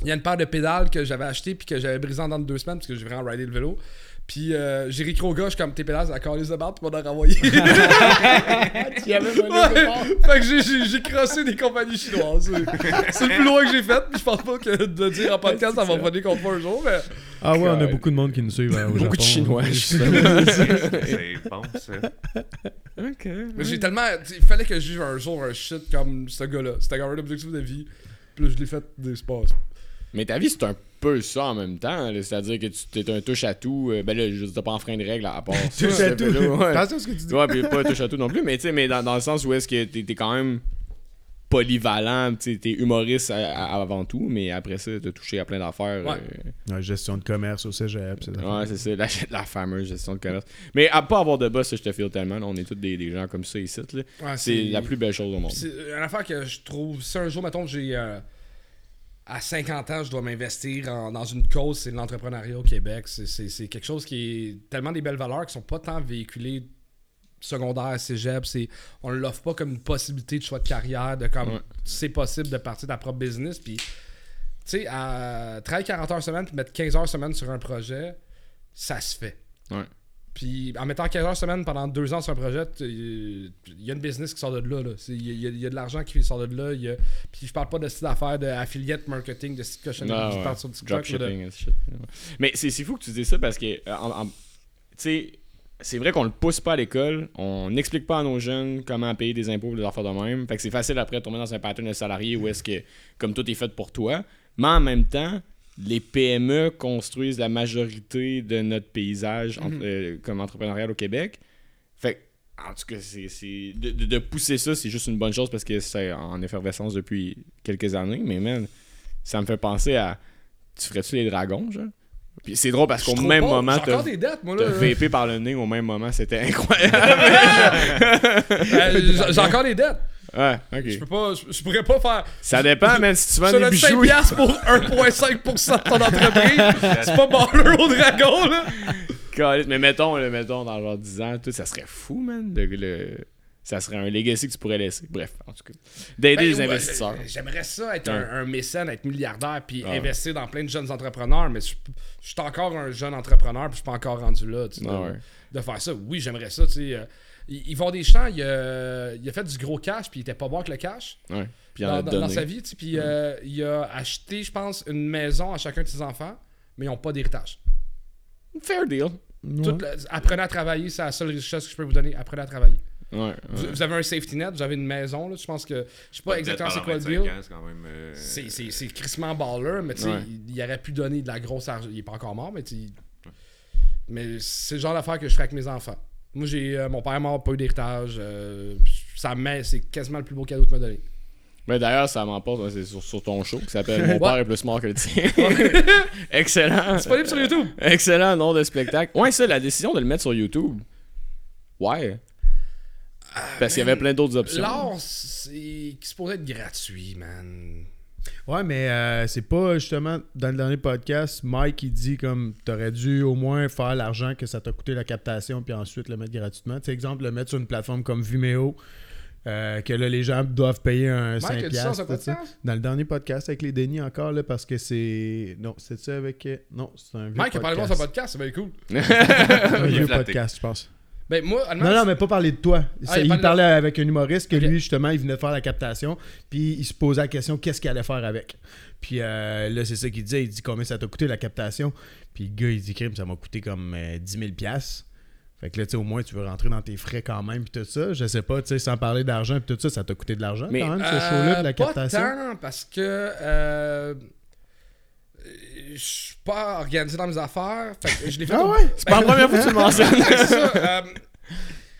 il y a une paire de pédales que j'avais acheté puis que j'avais brisé en dans de deux semaines parce que j'ai vraiment ridé le vélo. Puis euh, j'ai réécrit au gars, je suis comme tes pédales, ça a collé de barre, puis m'en a renvoyé. [laughs] Tu avais Ouais. fait que j'ai- j'ai j'ai crossé des compagnies chinoises. [laughs] C'est- le plus loin que j'ai fait, puis je pense pas que de dire en podcast ça va venir contre moi un jour, mais. Ah ouais, on a beaucoup de monde qui nous suivent au Beaucoup de. Chinois, justement. C'est bon, ça. Ok. Mais j'ai tellement. Il fallait que je vive un jour un shit comme ce gars-là. C'était comme un objectif de vie. Puis là, je l'ai fait des sports. Mais ta vie, c'est un peu ça en même temps. C'est-à-dire que tu t'es un touche-à-tout. euh, ben là, je t'ai pas en frein de règle à part [laughs] ça. Touche à tout. ouais. Attention à ce que tu dis. Ouais, puis pas un touche-à-tout non plus. Mais tu sais, mais dans, dans le sens où est-ce que t'es t'es quand même polyvalent. Tu es humoriste à- à- avant tout, mais après ça, tu as touché à plein d'affaires. Ouais. euh, Ouais, gestion de commerce au cégep. c'est ça. Ouais, c'est ça, la, [laughs] la fameuse gestion de commerce. Mais à pas avoir de boss, je te file tellement. là, on est tous des, des gens comme ça ici. Ouais, C'est la plus belle chose au monde. C'est une affaire que je trouve. Si un jour, mettons, j'ai. euh, à 50 ans, je dois m'investir dans une cause, c'est l'entrepreneuriat au Québec. C'est- quelque chose qui est tellement des belles valeurs qui sont pas tant véhiculées secondaire, cégep. c'est- On ne l'offre pas comme une possibilité de choix de carrière, de comme Ouais. c'est possible de partir de ta propre business. Puis, tu sais, à travailler 40 heures semaine puis mettre 15 heures semaine sur un projet, ça se fait. Ouais. Puis en mettant 15 heures semaine pendant deux ans sur un projet, il y a une business qui sort de là. Il y, a- y y de l'argent qui sort de là. il y a- Puis je parle pas de cette affaire d'affiliate marketing, de cette cochonnerie qui ouais. parle sur TikTok. de- shit. Mais c'est fou que tu dises ça parce que, tu sais, c'est vrai qu'on le pousse pas à l'école, on n'explique pas à nos jeunes comment payer des impôts ou des affaires de même. Fait que c'est facile après de tomber dans un pattern de salarié où est-ce que, comme tout est fait pour toi, mais en même temps, les PME construisent la majorité de notre paysage Mhm. euh, comme entrepreneurial au Québec. Fait en tout cas, c'est, de, de- de pousser ça, c'est juste une bonne chose parce que c'est en effervescence depuis quelques années. Mais man, ça me fait penser à. Tu ferais-tu les dragons, genre? Puis c'est drôle parce qu'au même pas. moment, J'ai t'as, encore des dettes, moi. t'as Là. vapé par le nez au même moment. C'était [laughs] incroyable. Euh, j'ai- J'ai encore des dettes. Ouais, ok. Je peux pas. Je, je pourrais pas faire. Ça dépend, man. Si tu vends des 5 bijoux. piastres pour 1,5% de ton entreprise. [laughs] C'est pas baller au dragon, là. Mais mettons, là, mettons, dans genre 10 ans, tout, ça serait fou, man. le- le- Ça serait un legacy que tu pourrais laisser. Bref, en tout cas. D'aider Ben, les ouais, investisseurs. J'aimerais ça être Ouais. un, un mécène, être milliardaire, puis Ouais. investir dans plein de jeunes entrepreneurs, mais je, je suis encore un jeune entrepreneur, puis je suis pas encore rendu là, tu sais, Ah de, de faire ça. Oui, j'aimerais ça, tu sais. euh, Ils vont des champs, il a, il a fait du gros cash, puis il était pas bon avec le cash Ouais. Puis il en dans, a dans- donné. dans sa vie, tu sais, puis euh, il a acheté, je pense, une maison à chacun de ses enfants, mais ils n'ont pas d'héritage. Fair deal. Ouais. Apprenez à travailler, c'est la seule richesse que je peux vous donner. Apprenez à travailler. Ouais. ouais. Vous, vous avez un safety net, vous avez une maison, là, je pense que. Je sais pas exactement c'est quoi le 25 deal. C'est euh, crissement baller, mais tu sais, Ouais. il, il aurait pu donner de la grosse argent. Il est pas encore mort, mais tu sais, Mais c'est le genre d'affaire que je ferais avec mes enfants. Moi, j'ai euh, mon père est mort, pas eu d'héritage. euh, ça c'est quasiment le plus beau cadeau qu'il m'a donné. Mais d'ailleurs, ça m'emporte, ouais, c'est sur, sur ton show qui s'appelle Mon père est plus mort que le tien. [laughs] Excellent. Disponible sur YouTube. Excellent nom de spectacle. Ouais, ça, la décision de le mettre sur YouTube. Ouais. Parce qu'il y avait plein d'autres options. L'art, c'est pourrait être gratuit, man. Ouais, mais euh, c'est pas justement dans le dernier podcast, Mike il dit comme t'aurais dû au moins faire l'argent que ça t'a coûté la captation puis ensuite le mettre gratuitement. Tu sais, exemple, le mettre sur une plateforme comme Vimeo, euh, que là les gens doivent payer un 5$. Mike a dit ça ça. podcast? Dans le dernier podcast avec les Denis encore, là, parce que c'est. Non, c'est ça avec. euh, Non, c'est un vieux Mike a parlé de moi podcast. podcast, c'est bien cool. C'est [laughs] [laughs] un vieux podcast, je pense. Ben, moi, honnêtement, Non, non, mais pas parler de toi. Ah, Ça, il il parlait de- avec un humoriste que lui, justement, il venait de faire la captation. Puis il se posait la question qu'est-ce qu'il allait faire avec? Puis euh, là, c'est ça qu'il disait. Il dit combien ça t'a coûté la captation? Puis le gars, il dit crime, ça m'a coûté comme euh, 10 000 piastres. Fait que là, tu sais, au moins, tu veux rentrer dans tes frais quand même. Puis tout ça. Je sais pas, tu sais, sans parler d'argent. Puis tout ça, ça t'a coûté de l'argent Mais, quand même, ce Euh, show-là, de la pas captation? tant, parce que euh, je suis pas organisé dans mes affaires. Fait que je l'ai fait Ah au- ouais? C'est pas la première fois que tu le mentionnes. [laughs] C'est ça. Euh,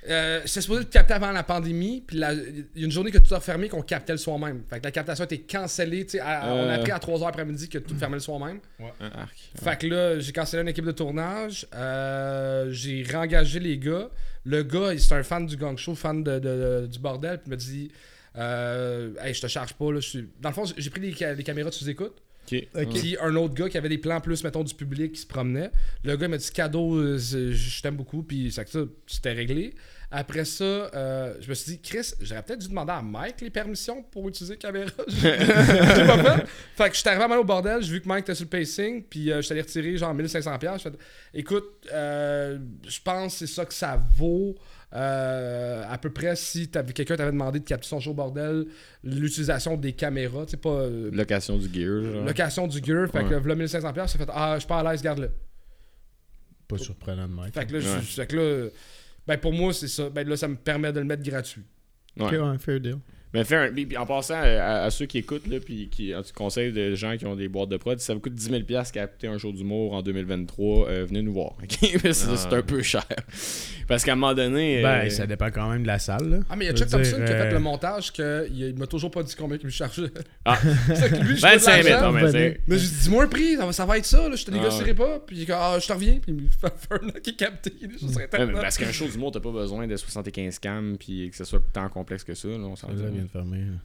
euh, J'étais supposé le capter avant la pandémie, puis il y a une journée que tout a fermé qu'on captait le soir même. Fait que la captation a été cancellée. tu sais, à- On a Euh. appris à 3h après-midi que tout fermait le soir même. Arc. Fait que là, j'ai cancellé une équipe de tournage. euh, j'ai réengagé les gars. Le gars, il- c'est un fan du gang show, fan de, de- du bordel. Puis il m'a dit euh, Hey, je te charge pas. Là, je suis... Dans le fond, j'ai pris les, ca- les caméras de sous-écoute. Ok. Ok. Puis un autre gars qui avait des plans plus, mettons, du public qui se promenait. Le gars m'a dit cadeau, euh, je t'aime beaucoup. Puis ça, ça, c'était réglé. Après ça, euh, je me suis dit, Chris, j'aurais peut-être dû demander à Mike les permissions pour utiliser la caméra. [laughs] J'ai pas fait. Fait que je suis arrivé à mal au bordel, j'ai vu que Mike était sur le pacing, puis euh, je suis allé retirer genre 1500$. piastres. J'ai fait, écoute, euh, je pense que c'est ça que ça vaut. Euh, à peu près si quelqu'un t'avait demandé de capter son show bordel, l'utilisation des caméras, tu sais pas euh, Location du gear. genre. location du gear, fait Ouais. que là 1500$, piastres, j'ai fait ah je suis pas à l'aise, garde-le. Pas surprenant de Mike. Fait que là, je- Ouais. fait que là, ben pour moi c'est ça, ben là ça me permet de le mettre gratuit. Ouais. Ok, ouais, fair deal. Mais fais un. puis- puis en passant euh, à, à ceux qui écoutent, là, puis qui tu conseilles de gens qui ont des boîtes de prod, si ça vous coûte 10 000 capter un show d'humour en 2023, euh, venez nous voir. que [laughs] c'est Ah. un peu cher. Parce qu'à un moment donné. Ben, euh, ça dépend quand même de la salle. Là. Ah, mais il y a Chuck Thompson dire, qui a fait euh, le montage que il il m'a toujours pas dit combien il me chargeait. Ah. [laughs] c'est que lui, je 25 de 000, l'argent. non, mais c'est. Mais j'ai dit, dis-moi un prix, ça va, ça va être ça, là, je te Ah négocierai pas. Puis ah, je te reviens. Puis il me fait un qui est capté. Je serais Ouais, tellement- mais parce qu'un show d'humour, t'as pas besoin de 75 cams puis que ce soit tant complexe que ça. Là, on s'en Ça vient de fermer. là.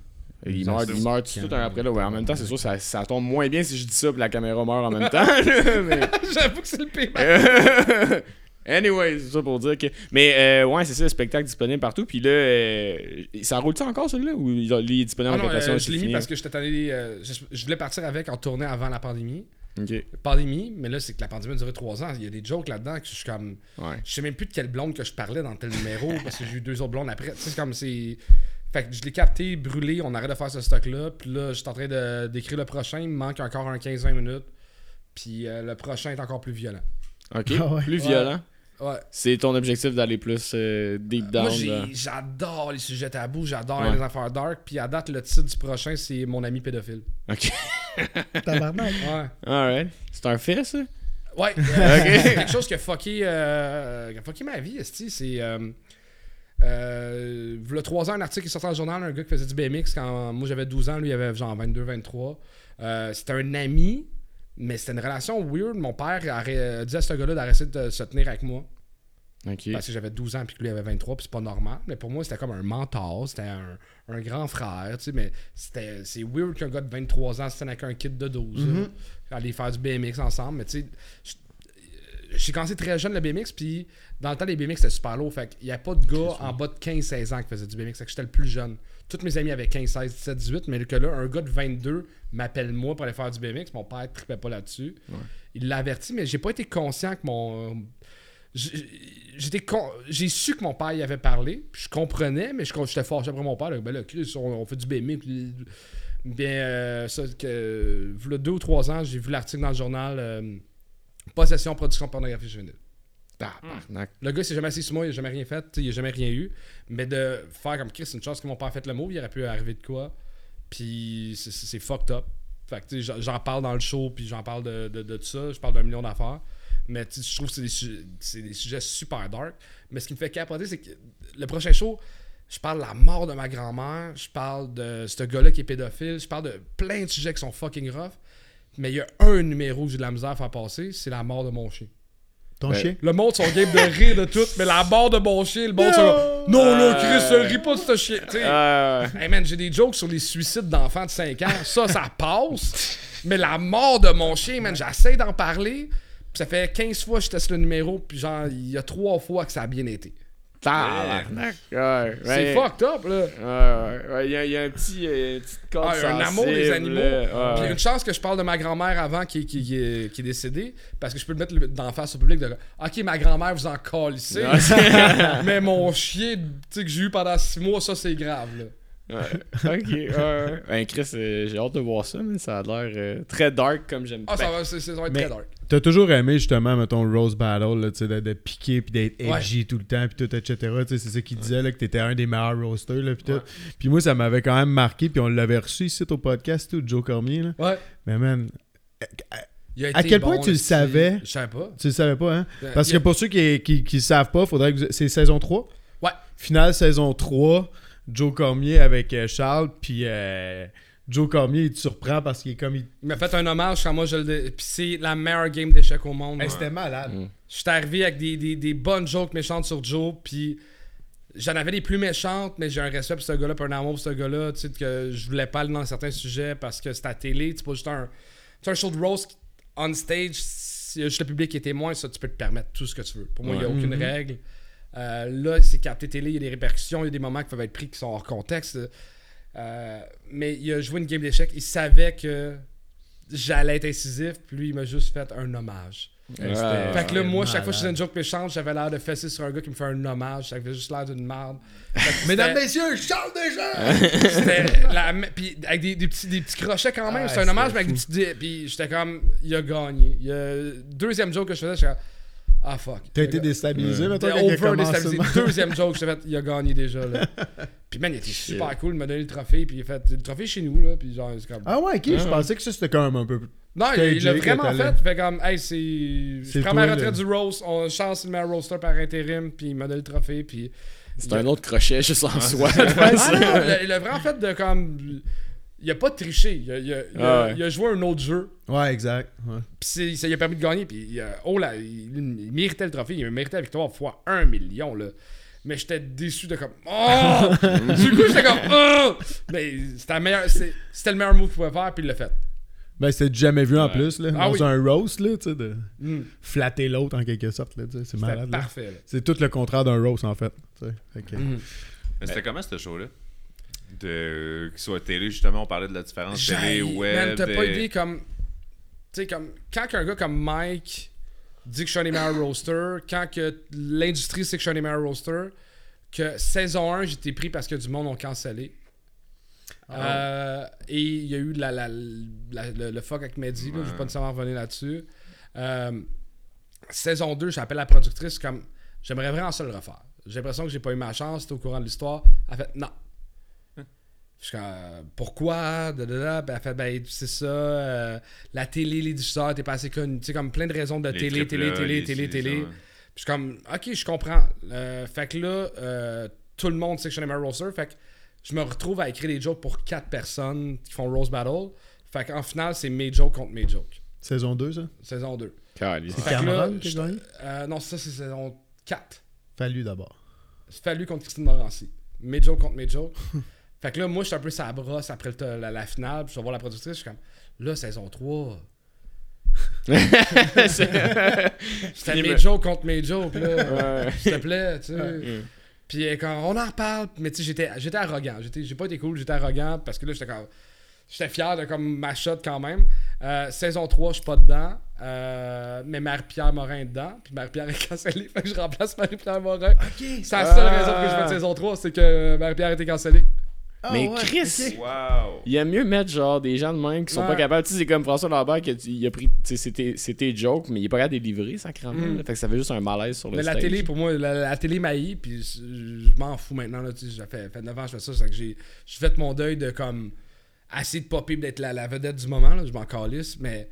Il meurt, il meurt tout de suite un après là. Ouais, en même temps, c'est sûr, ça, ça tombe moins bien si je dis ça puis la caméra meurt en même temps. [laughs] mais- J'avoue que c'est le pire. [laughs] Anyway, c'est ça pour dire que. Mais euh, ouais, c'est ça, le spectacle disponible partout. Puis là, euh, ça roule-tu encore celui-là ou il est disponible Ah en location euh, je l'ai mis fini? parce que j'étais allé. euh, je, je voulais partir avec en tournée avant la pandémie. Ok, Pandémie, mais là, c'est que la pandémie a duré trois ans. Il y a des jokes là-dedans que je suis comme. ouais. Je sais même plus de quelle blonde que je parlais dans tel numéro parce que j'ai eu deux autres blondes après. Tu sais, c'est comme c'est. Fait que je l'ai capté, brûlé, on arrête de faire ce stock-là. Puis là, je suis en train de- d'écrire le prochain. Il me manque encore un 15-20 minutes. Puis euh, le prochain est encore plus violent. Ok, Ah ouais. plus violent. Ouais. C'est ton objectif d'aller plus euh, deep down. Moi, j'adore les sujets tabous, j'adore Ouais. les affaires dark. Puis à date, le titre du prochain, c'est Mon ami pédophile. Ok, [laughs] Tabarnak. Ouais. alright. C'est un fait, ça? Ouais, euh, c'est quelque chose qui a fucké, euh, qui a fucké ma vie. C'est. Euh, euh, le 3 ans, un article qui est sorti dans le journal, un gars qui faisait du BMX quand moi j'avais 12 ans, lui il avait genre 22-23. Euh, c'était un ami, mais c'était une relation weird. Mon père a dit à ce gars-là d'arrêter de se tenir avec moi parce que j'avais 12 ans puis que lui avait 23, puis c'est pas normal. Mais pour moi, c'était comme un mentor, c'était un, un grand frère, tu sais. Mais c'était, c'est weird qu'un gars de 23 ans se tienne avec un kid de 12, là, aller faire du BMX ensemble. Mais tu sais, j'ai commencé très jeune le BMX, puis dans le temps, les BMX c'était super lourd. Fait qu'il n'y a pas de gars en bas de 15-16 ans qui faisaient du BMX. Fait que j'étais le plus jeune. Tous mes amis avaient 15, 16, 17, 18, mais que là, un gars de 22 m'appelle moi pour aller faire du BMX. Mon père ne tripait pas là-dessus. Il l'a averti, mais j'ai pas été conscient que mon. j'ai- J'étais con- j'ai su que mon père y avait parlé, puis je comprenais, mais je j'étais fâché après mon père. là, ben là, Chris, on, fait du BMX. puis- Bien, euh, ça, que, v'là deux ou trois ans, j'ai vu l'article dans le journal euh, Possession, production de pornographie juvénile. Le gars, il s'est jamais assis sur moi, il a jamais rien fait, il a jamais rien eu. Mais de faire comme Chris, c'est une chance que mon père a fait le mot, il aurait pu arriver de quoi. Puis c'est- fucked up. Fait que j'en- parle dans le show, puis j'en parle de, de, de tout ça. Je parle d'un million d'affaires. Mais je trouve que c'est des, des sujets super dark. Mais ce qui me fait capoter, c'est que le prochain show, je parle de la mort de ma grand-mère, je parle de ce gars-là qui est pédophile, je parle de plein de sujets qui sont fucking rough. Mais il y a un numéro que j'ai de la misère à faire passer, c'est la mort de mon chien. Ton Ouais. chien? Le monde sont game de rire de tout, mais la mort de mon chien, le monde sont là, Non, là, Chris, ris pas de ce chien. Euh, Hey man, j'ai des jokes sur les suicides d'enfants de 5 ans. Ça, ça passe. Mais la mort de mon chien, man, j'essaie d'en parler. Puis ça fait 15 fois que je teste le numéro. Puis genre, il y a 3 fois que ça a bien été. Tabarnak. Ouais, C'est fucked up, là. Ouais, ouais, ouais. Il y, a- il y a un petit. euh, une petite corde Ah, un amour des animaux. Puis une chance que je parle de ma grand-mère avant qui, qui, qui est, qui est décédée. Parce que je peux le mettre d'en face au public de Ok, ma grand-mère vous en colle ici. Ouais, c'est- [laughs] mais mon chien, tu sais, que j'ai eu pendant 6 mois, ça c'est grave, là. Ouais. Ok, ouais, ouais. Ben, Chris, euh, j'ai hâte de voir ça, mais ça a l'air euh, très dark comme j'aime. Ah, Ben, ça va, c'est- c'est- ça va être Mais- très dark. T'as toujours aimé justement, mettons, Rose Battle, là, de, de piquer puis d'être Ouais. edgy tout le temps, puis tout, etc. C'est ça qu'il disait, là, que t'étais un des meilleurs roasters, là, puis tout. Ouais. Puis moi, ça m'avait quand même marqué, puis on l'avait reçu ici au podcast, tout, Joe Cormier, là. Ouais. Mais man, À quel point tu le savais? Je savais pas. tu le savais pas, hein? Parce que pour ceux qui, qui, qui savent pas, faudrait que vous- c'est saison 3. Ouais. Finale saison 3, Joe Cormier avec euh, Charles, puis euh, Joe Cormier, il te surprend parce qu'il est comme... Il... Il m'a fait un hommage quand moi je le. Puis c'est la meilleure game d'échecs au monde. Hey, C'était malade. Mm. Je suis arrivé avec des, des, des bonnes jokes méchantes sur Joe, puis j'en avais des plus méchantes, mais j'ai un respect pour ce gars-là, puis un amour pour ce gars-là, tu sais, que je voulais pas aller dans certains sujets parce que c'est à télé, c'est pas juste un, c'est un show de roast on stage, si juste le public est témoin, ça, tu peux te permettre tout ce que tu veux. Pour moi, il n'y a Ouais. aucune Mhm. règle. Euh, là, c'est capté télé, il y a des répercussions, il y a des moments qui peuvent être pris qui sont hors contexte. Euh, mais il a joué une game d'échecs, il savait que j'allais être incisif, puis lui, il m'a juste fait un hommage. Ouais. Fait que là, moi, chaque fois que je faisais une joke méchante, j'avais l'air de fesser sur un gars qui me fait un hommage. Ça avait juste l'air d'une merde. Que Mesdames, c'était- messieurs, [laughs] c'était la me- puis avec des, des petits, des petits crochets quand même. Ah, c'est un hommage, c'était mais avec des petits. Puis j'étais comme, il a gagné. Il a- Deuxième joke que je faisais, j'étais comme, Ah fuck. T'as été déstabilisé, il a over déstabilisé. de- Deuxième joke, j'ai fait, il a gagné déjà, là. [laughs] Puis man, il était super cool, il m'a donné le trophée, puis il a fait le trophée chez nous, là, puis genre, c'est comme. Ah ouais, ok, je Ah. pensais que ça c'était quand même un peu. non, il, l'a vraiment fait, fait comme, hey, c'est. C'est Je prends ma toi, retraite du roast, on chance le meilleur roaster par intérim, puis il m'a donné le trophée, puis. C'est un autre crochet juste en soi. [laughs] Ah non, il a- il a vraiment fait de comme. Il a pas triché, il a, il a- il a- Ah ouais. il a joué un autre jeu. Ouais, exact. Ouais. Puis ça lui a permis de gagner. Puis oh là, il, il méritait le trophée. Il méritait la victoire fois un million. Là. Mais j'étais déçu de comme. Oh! [laughs] du coup, j'étais comme. Oh! Mais c'était, la meilleure- c'est- c'était le meilleur move qu'il pouvait faire. Puis il l'a fait. Ben, c'était jamais vu en plus, là. Ah dans oui. un roast, là, tu sais, de Mm. flatter l'autre en quelque sorte, là, tu sais, c'est C'était malade. là. parfait. là. C'est tout le contraire d'un roast, en fait. tu sais. Fait que- Mm. Mais c'était comment ce show-là? De qu'il soit télé justement on parlait de la différence télé web t'as pas idée comme. Tu sais, comme. Quand un gars comme Mike dit que je suis un des meilleurs roasters, quand que l'industrie sait que je suis un des meilleurs roasters, que saison 1, j'étais pris parce que du monde ont cancellé. Euh, et il y a eu la, la- la- le, le fuck avec Mehdi, là, je vais pas nécessairement revenir là-dessus. Euh, saison 2, j'appelle la productrice comme j'aimerais vraiment ça le refaire. J'ai l'impression que j'ai pas eu ma chance, c'était au courant de l'histoire. Elle fait non. Je suis comme, pourquoi? Da, da, da. Ben, elle fait, ben, c'est ça. euh, la télé, les diffuseurs, t'es pas assez connu. Tu sais, comme plein de raisons de les télé, télé, télé, télé, télé. Puis je suis comme, ok, je comprends. Euh, fait que là, euh, tout le monde sait que je suis un roaster. Fait que je me retrouve à écrire des jokes pour quatre personnes qui font Rose Battle. Fait qu'en finale, c'est mes jokes contre mes jokes. Saison 2, ça? Saison 2. Calice. C'est Cameron qui a Euh, non, ça, c'est saison 4. Fallu d'abord. Fallu contre Christine Morancy. Mes jokes contre mes jokes. [laughs] fait que là, moi, je suis un peu sa brosse après le- la, la finale. Puis je vais voir la productrice. Je suis comme, là, saison 3. C'était [laughs] Fini mes me- jokes contre mes jokes, là. Ouais. S'il te plaît, tu sais. Mm. Puis quand on en reparle, mais tu sais, j'étais, j'étais arrogant. J'étais, j'ai pas été cool, j'étais arrogant parce que là, j'étais comme. J'étais fier de comme ma shot quand même. Euh, saison 3, je suis pas dedans. Euh, mais Marie-Pierre Morin est dedans. Puis Marie-Pierre est cancellée. [laughs] Fait que je remplace Marie-Pierre Morin. C'est la seule Ah. raison que je fais de saison 3, c'est que Marie-Pierre a été cancellée. Mais Ah, ouais, Chris, wow il y a mieux mettre genre des gens de même qui sont Ouais. pas capables. Tu sais, c'est comme François Lambert qui a, il a pris. C'était- c'était joke, mais il est pas capable de les livrer, sacrément. Mm. Fait que ça fait juste un malaise sur le Mais la télé, pour moi, la, la télé m'haït, puis je je m'en fous maintenant. Là, tu sais, ça fait, fait 9 ans que je fais ça, c'est que j'ai fait mon deuil de comme assez de popper d'être la, la vedette du moment, là, je m'en calisse, mais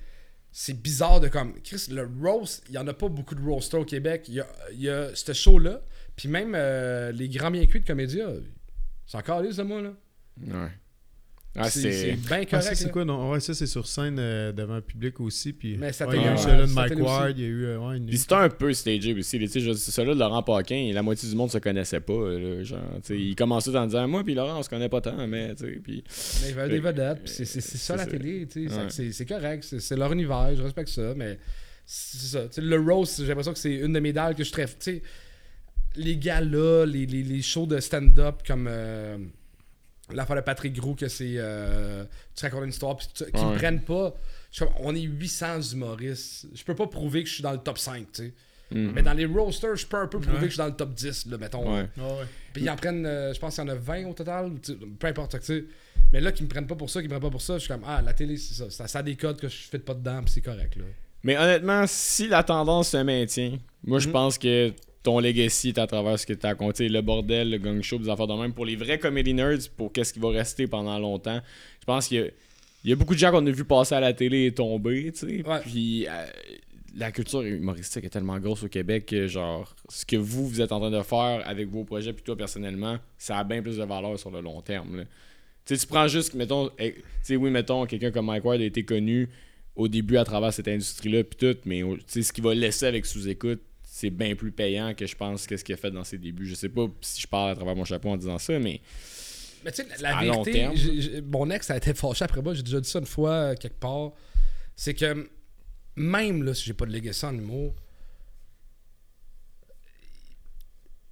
c'est bizarre de comme. Chris, le roast, il y en a pas beaucoup de roasters au Québec. Il y a, il y a ce show-là, puis même euh, les grands bien cuits de comédia, c'est encore calisse de moi, là. Ouais. Ah, c'est bien Ah, correct. c'est quoi non? Ouais, ça, c'est sur scène euh, devant le public aussi. Puis, Mais ça ouais, il y a eu ouais, celui-là de Mike. Ward, il y a eu euh, ouais, une- Puis c'était un peu stagé aussi. Tu sais, je- celui-là de Laurent Paquin, la moitié du monde se connaissait pas. là, genre, tu sais, il commençait en disant Moi, puis Laurent, on se connaît pas tant, mais. tu sais, Puis. Mais il veut des vedettes, puis c'est ça la ça. télé, tu sais. Ouais. c'est- correct, c'est leur univers, je respecte ça, mais c'est ça. Tu sais, le roast, j'ai l'impression que c'est une de mes dalles que je traite. Les galas, les, les, les shows de stand-up comme euh, l'affaire de Patrick Gros, que c'est. euh, tu racontes une histoire, puis tu- qu'ils Ouais. me prennent pas. Je on est 800 humoristes. Je peux pas prouver que je suis dans le top 5, tu sais. Mm. Mais dans les roasters, je peux un peu prouver Ouais. que je suis dans le top 10, là, mettons. Ouais. Ouais. Puis ils en prennent, euh, je pense qu'il y en a 20 au total, peu importe, tu sais. Mais là, qu'ils me prennent pas pour ça, qu'ils me prennent pas pour ça, je suis comme, ah, la télé, c'est ça. Ça, codes que je fais pas dedans, puis c'est correct, là. Mais honnêtement, si la tendance se maintient, moi je Mhm. pense que ton legacy est à travers ce que tu as raconté, le bordel, le gang show, des affaires de même, pour les vrais comedy nerds, pour qu'est-ce qui va rester pendant longtemps. Je pense qu'il y y a beaucoup de gens qu'on a vu passer à la télé et tomber, tu sais. Ouais. Puis euh, la culture humoristique est tellement grosse au Québec que, genre, ce que vous, vous êtes en train de faire avec vos projets, puis toi personnellement, ça a bien plus de valeur sur le long terme. là. Tu sais, tu prends juste, mettons, eh, tu sais, oui, mettons, quelqu'un comme Mike Ward a été connu au début à travers cette industrie-là, puis tout, mais au- tu sais, ce qu'il va laisser avec sous-écoute, c'est bien plus payant que je pense que ce qu'il a fait dans ses débuts. Je sais pas si je parle à travers mon chapeau en disant ça, mais Mais tu sais, la À long vérité, mon ex a été fâché après moi, j'ai déjà dit ça une fois, euh, quelque part. C'est que même là, si j'ai pas de legacy en humour,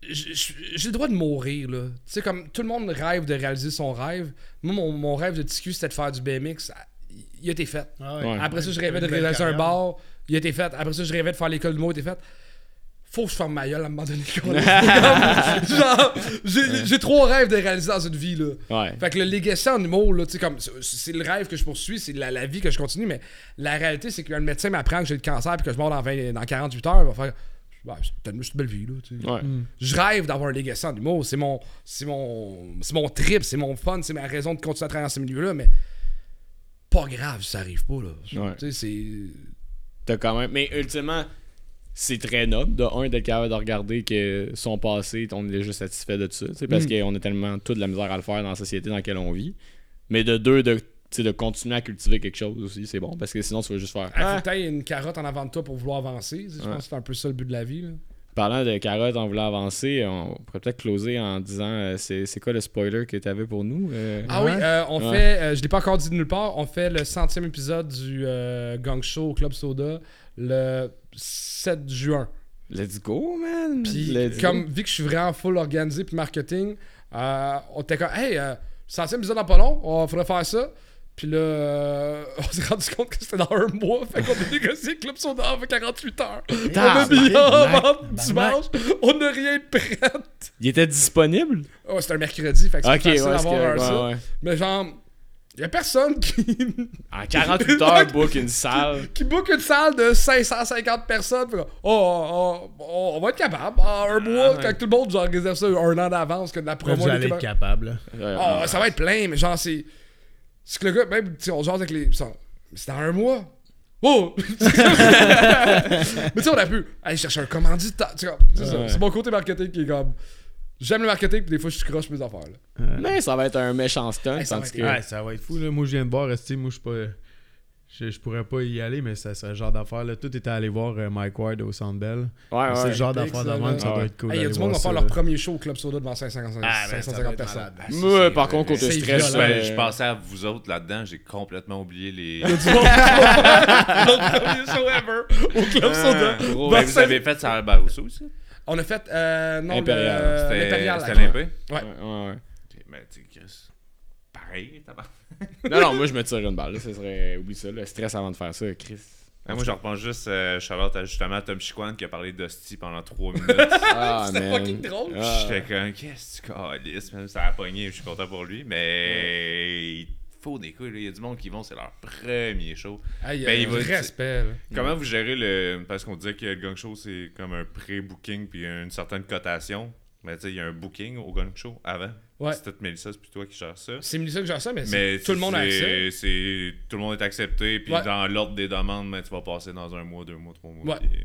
j'ai le droit de mourir là. Tu sais comme tout le monde rêve de réaliser son rêve. Moi mon, mon rêve de TQ c'était de faire du BMX. Ah, Il a été fait. Ah Ouais. Après ça, je rêvais de réaliser un bar. Il a été fait. Après ça, je rêvais de faire l'école de mots. Il a été fait. Faut que je ferme ma gueule à un moment donné. [laughs] Genre, j'ai j'ai trop rêve de réaliser dans une vie, là. ouais. Fait que le legacy en humour, là, comme, c'est- c'est le rêve que je poursuis, c'est la, la vie que je continue, mais la réalité, c'est qu'un médecin m'apprend que j'ai le cancer puis que je meurs dans, 20 dans 48 heures, il va faire. bah, c'est une, belle vie, là. Ouais. Je rêve d'avoir un legacy en humour. C'est mon, c'est mon, c'est mon trip, c'est mon fun, c'est ma raison de continuer à travailler dans ce milieu-là, mais pas grave si ça arrive pas, là. Ouais. Tu sais, c'est. T'as quand même. Mais ultimement, c'est très noble, de un, d'être capable de regarder que son passé, on est déjà satisfait de ça. tu Parce Mm. qu'on a tellement toute la misère à le faire dans la société dans laquelle on vit. Mais de deux, de, tu de continuer à cultiver quelque chose aussi, c'est bon. Parce que sinon, tu vas juste faire. Ah! t'aies une carotte en avant de toi pour vouloir avancer. tu Je Ouais. pense que c'est un peu ça le but de la vie. Là. Parlant de carottes en voulant avancer, on pourrait peut-être closer en disant euh, c'est c'est quoi le spoiler que t'avais pour nous euh? Ah oui, euh, on Ouais. fait, euh, je l'ai pas encore dit de nulle part, on fait le centième épisode du euh, Gang Show au Club Soda le 7 juin. Let's go, man! Puis Let's comme go. vu que je suis vraiment full organisé puis marketing, euh, on était comme hey, euh, centième épisode dans pas long, on faudrait faire ça. Puis là, euh, [laughs] on s'est rendu compte que c'était dans un mois. Fait qu'on a négocié Club Soda en 48 heures. on a mis en dimanche. On n'a rien de prêt. Il était disponible? Oh, c'était un mercredi. Fait que c'est Ok, pas ouais, facile c'est d'avoir un ça. ouais, ouais. Mais genre, y a personne qui. En 48 heures, [laughs] book une salle. qui book une salle de 550 personnes. Que, oh, oh, oh, on va être capable. En un mois, ouais. quand tout le monde genre, réserve ça un an d'avance, que de la promo. Vous allez être capable. Oh, ouais. ça va être plein, mais genre, c'est. C'est que le gars, même, tu sais, on jase avec les. C'est dans un mois. Oh! [laughs] mais tu sais, on a pu aller chercher un commanditaire. C'est mon côté marketing qui est comme. J'aime le marketing, puis des fois, je croche mes affaires. Là. Mais ça va être un méchant stunt. Hey, ça va tandis être- que- Ouais, ça va être fou. Là. Moi, je viens de voir. Moi, je suis pas. Je, je pourrais pas y aller, mais ça serait le genre d'affaire. Là. Tout était allé voir euh, Mike Ward au Sandbell. Ouais, c'est ouais. le genre d'affaire de ça, même, ça doit Ouais. être cool. Hey, Il y a du monde qui va faire leur premier show au Club Soda devant 550, Ah, ben, ça 550 doit être personnes. Ben, Moi, c'est- par contre, côté c'est stress, euh, Ben, je pensais à vous autres là-dedans, j'ai complètement oublié les. Il y a du monde. Notre premier show ever au Club Soda. gros, Dans Ben, vous avez fait ça à Barousseau aussi? On a fait. Euh, non, Impérial. l'Impérial. c'était là. Olympé? Ouais. Ouais, ouais, ouais. Ok, Ben, tu sais, Chris. Pareil. [laughs] Non, non, moi je me tire une balle. Là, ça serait. Oublie ça, le stress avant de faire ça, Chris. Ah, moi, je repense juste euh, Charlotte à justement Tom Chiquan qui a parlé d'hostie pendant 3 minutes. [laughs] Ah, [laughs] C'était fucking drôle. Ah. J'étais comme, qu'est-ce que tu calisses, même ça a pogné, je suis content pour lui, mais faut des couilles, là. il y a du monde qui vont, c'est leur premier show. Ben, il va- respect. là. Comment vous gérez le. Parce qu'on disait que le gang show, c'est comme un pré-booking puis une certaine cotation. Mais tu sais, il y a un booking au gang show avant. Ouais. C'est peut-être Mélissa, c'est plus toi qui gère ça. C'est Melissa que j'ai ça, mais, tout le monde a accès. c'est- c'est Tout le monde est accepté, puis Ouais. dans l'ordre des demandes, mais tu vas passer dans un mois, deux mois, trois mois. Ouais. puis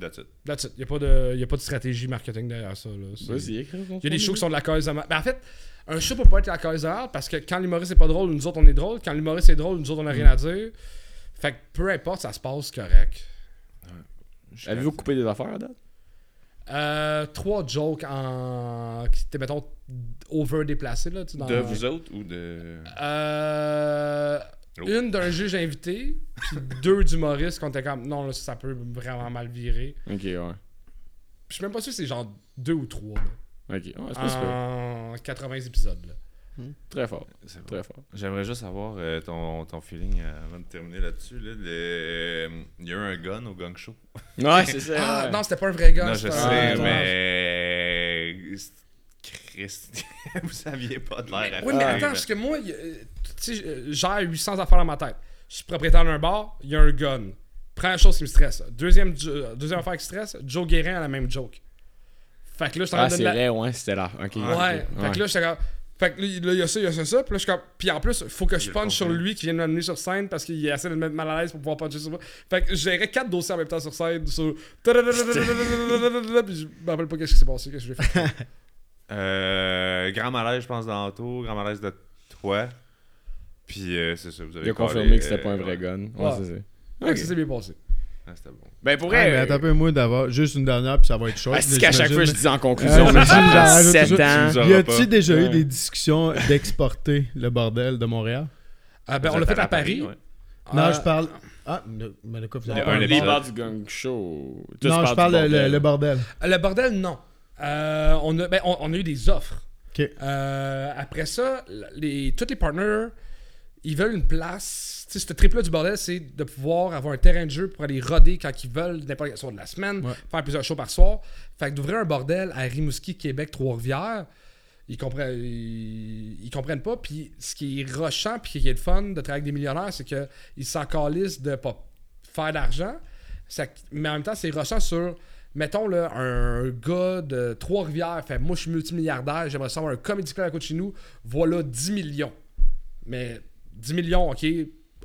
That's it. That's it. Il n'y a, pas de- y a pas de stratégie marketing derrière ça. là. Vas-y, écris. Il y a des shows qui sont de la cause de mal. Ben, en fait, un show peut pas être la cause de mal parce que quand l'humoriste est pas drôle, nous autres on est drôle. Quand l'humoriste est drôle, nous autres on a rien à dire. Fait que peu importe, ça se passe correct. Avez-vous coupé des affaires à date? Euh, trois jokes en. qui étaient, mettons, over déplacés. Là, tu sais, dans- De vous autres ou de. Euh, Oh. Une d'un juge invité, puis deux d'humoristes qu'on était comme non, là, ça peut vraiment mal virer. Ok, ouais. Je suis même pas sûr si c'est genre deux ou trois. là, Ok, ouais, c'est en 80 épisodes. Là. Très fort. C'est. Très fort. J'aimerais juste avoir euh, ton, ton feeling euh, avant de terminer là-dessus. Là, Le- euh, Il y a eu un gun au gang show? [laughs] Ouais, c'est [laughs] ça. Ah, ouais. non, c'était pas un vrai gars. non, je sais, un- mais. Christ, [laughs] vous saviez pas de l'air à Oui, mais attends, parce que moi, euh, tu sais, euh, j'ai 800 affaires dans ma tête. Je suis propriétaire d'un bar, il y a un gun. Première chose qui me stresse. Deuxième, deuxième affaire qui stresse, Joe Guérin a la même joke. Fait que là, je Ah, train de c'est la- vrai, ouais, c'était là. Ok. Ouais. ok, Fait que là, j'étais. Fait que là, il y a ça, il y a ça, ça. Puis là, je suis comme. Puis en plus, faut que je punch sur lui qui vient de m'amener sur scène parce qu'il essaie de me mettre mal à l'aise pour pouvoir puncher sur moi. Fait que je gérais quatre dossiers en même temps sur scène. Sur. [laughs] Puis je me rappelle pas qu'est-ce qui s'est passé, qu'est-ce que j'ai fait. [laughs] Euh, grand malaise, je pense, dans l'auto. Grand malaise de toi. Puis euh, c'est ça, vous avez Il a parlé, confirmé que c'était euh, pas un vrai ouais. gun. Ouais, Ouais. c'est ça. Ouais, ça s'est bien passé. Ah, c'était bon. Ben pour Ouais, vrai. mais attends un peu, moi, d'avoir juste une dernière, puis ça va être short. Ah, c'est qu'à chaque fois je dis en Euh, conclusion, c'est mais rajoute 7 toujours. ans. Y pas. déjà Ouais. eu des discussions d'exporter le bordel de Montréal? Ah, ben, on l'a fait à Paris. ouais. Non, Euh, je parle. Ah, de- mais de quoi vous avez parlé un Les bars du gang show. Non, je parle le, le- bordel. le bordel. Non. Euh, on, a, ben, on, on a eu des offres. Ok. Euh, après ça, les, tous les partners, ils veulent une place. Tu sais, ce trip-là du bordel, c'est de pouvoir avoir un terrain de jeu pour aller roder quand ils veulent, n'importe quel soir de la semaine, Ouais. faire plusieurs shows par soir. Fait que d'ouvrir un bordel à Rimouski, Québec, Trois-Rivières, ils comprennent, ils, ils comprennent pas. Puis ce qui est rushant, puis qui est le fun de travailler avec des millionnaires, c'est qu'ils s'en calissent de pas faire d'argent. Mais en même temps, c'est rushant sur mettons là, un gars de Trois-Rivières fait Moi, je suis multimilliardaire, j'aimerais savoir un comédie club à côté de chez nous, voilà 10 millions. Mais 10 millions, ok,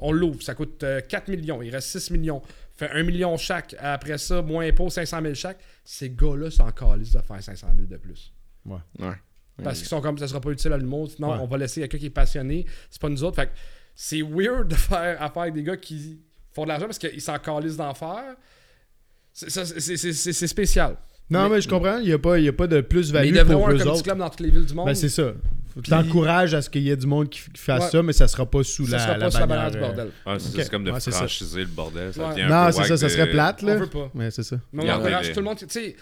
on l'ouvre, ça coûte euh, 4 millions, il reste 6 millions. Fait 1 million chaque, après ça, moins impôt, 500 000 chaque. Ces gars-là sont encore de faire 500 000 de plus. Ouais. Parce qu'ils sont comme ça sera pas utile à l'humour. Sinon, Ouais. on va laisser quelqu'un qui est passionné. C'est pas nous autres. Fait que c'est weird de [laughs] faire affaire avec des gars qui font de l'argent parce qu'ils s'en calissent d'en faire. C'est- spécial. Non, mais, Mais- je comprends. Il n'y a, pas- il y a pas de Mais plus-value il devrait pour avoir un comedy club dans toutes les villes du monde. Ben, c'est ça. T'encourages à ce qu'il y ait du monde qui, fasse Ouais. ça, mais ça sera pas sous ça la, sera la pas sur la bannière, du euh, bordel. Ouais, c'est comme de Ouais, franchiser le bordel. Ça Non, c'est ça, ça serait plate, On là. veut pas. Mais c'est ça. Mais on encourage tout le monde. Tu sais,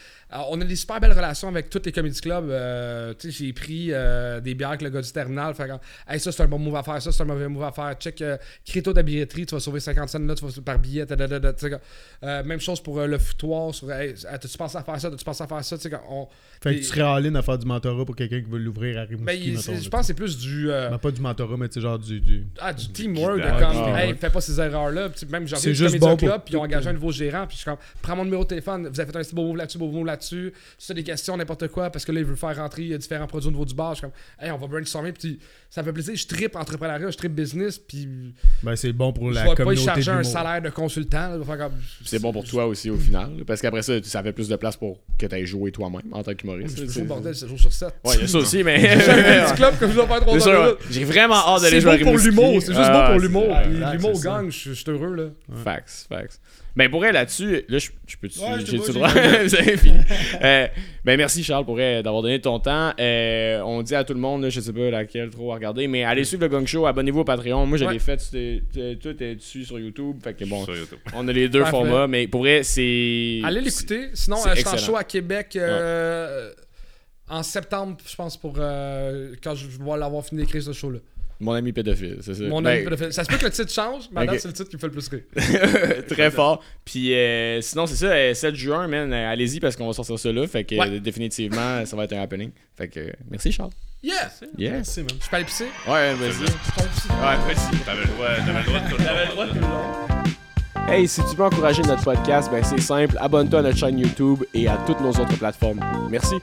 on a des super belles relations avec tous les comedy clubs. Euh, j'ai pris euh, des bières avec le gars du terminal. Fait hey, ça, c'est un bon move à faire. Ça, c'est un mauvais move à faire. Check, euh, de la billetterie. Tu vas sauver 50 cents là, tu vas par billet. euh, même chose pour euh, le foutoir. Sur, hey, tu pensé à faire ça? Tu pensé à faire ça? Tu sais, quand on, Fait que Et- tu serais all-in à faire du mentorat pour quelqu'un qui veut l'ouvrir à Rimouski, ben, là, je pense que c'est plus du. Ben, pas du mentorat, mais genre du... du... Ah, du teamwork, de comme, Ah, hey, ouais. fais pas ces erreurs-là. Même, j'ai juste bon bon pour club, puis ils ont engagé un nouveau gérant. Puis je suis comme, prends mon numéro de téléphone, vous avez fait un beau move là-dessus, beau move là-dessus. Si t'as des questions, n'importe quoi, parce que là, il veut faire rentrer euh, différents produits au niveau du bar. Je suis comme, hey, on va brainstormer, puis ça me fait plaisir. Je tripe entrepreneuriat, je tripe business, puis Ben, c'est bon pour je la vais pas y communauté charger un salaire de consultant. là, je vais faire comme- C'est bon pour toi aussi au final. Parce qu'après ça, ça fait plus de place pour que tu aies joué toi-même en tant qu'humoriste. Je c'est- au bordel, 7 jours sur 7. Ouais, il y a ça aussi, mais. [laughs] J'ai un petit [laughs] club comme je dois faire 3 C'est heures. sûr, J'ai vraiment hâte d'aller C'est jouer à bon pour l'humour, c'est juste bon pour c'est- l'humour. ah, exact, L'humour c'est ça. gagne, je je suis heureux là. Facts, Ben pour elle là-dessus, là je, je peux Ouais, j'ai j'ai droit? [laughs] C'est fini. Euh, ben merci Charles pour elle d'avoir donné ton temps. Euh, on dit à tout le monde, là, je sais pas laquelle trop à regarder, mais allez suivre le Gong Show, abonnez-vous au Patreon. Moi l'ai fait, tout est dessus sur YouTube, fait que bon, Sur YouTube. on a les deux Parfait. formats, mais pour elle c'est Allez l'écouter. Sinon, euh, je suis en show à Québec euh, en septembre, je pense, pour euh, quand je vais l'avoir fini d'écrire ce show-là. Mon ami pédophile, c'est ça. Mon Ben, ami pédophile. Ça se peut que le titre change, mais à date, Ok. c'est le titre qui me fait le plus rire. [laughs] très fort. Puis euh, sinon, c'est ça, euh, 7 juin, man, euh, allez-y parce qu'on va sortir ça là. Fait que Ouais. euh, définitivement, ça va être un happening. Fait que euh, merci Charles. Yeah! Yes. Merci, man. Je peux aller pisser? Ouais, vas-y. Ouais, vas-y. T'avais le droit, t'avais le droit de tout le monde. Hey, si tu veux encourager notre podcast, ben c'est simple, abonne-toi à notre chaîne YouTube et à toutes nos autres plateformes. Merci.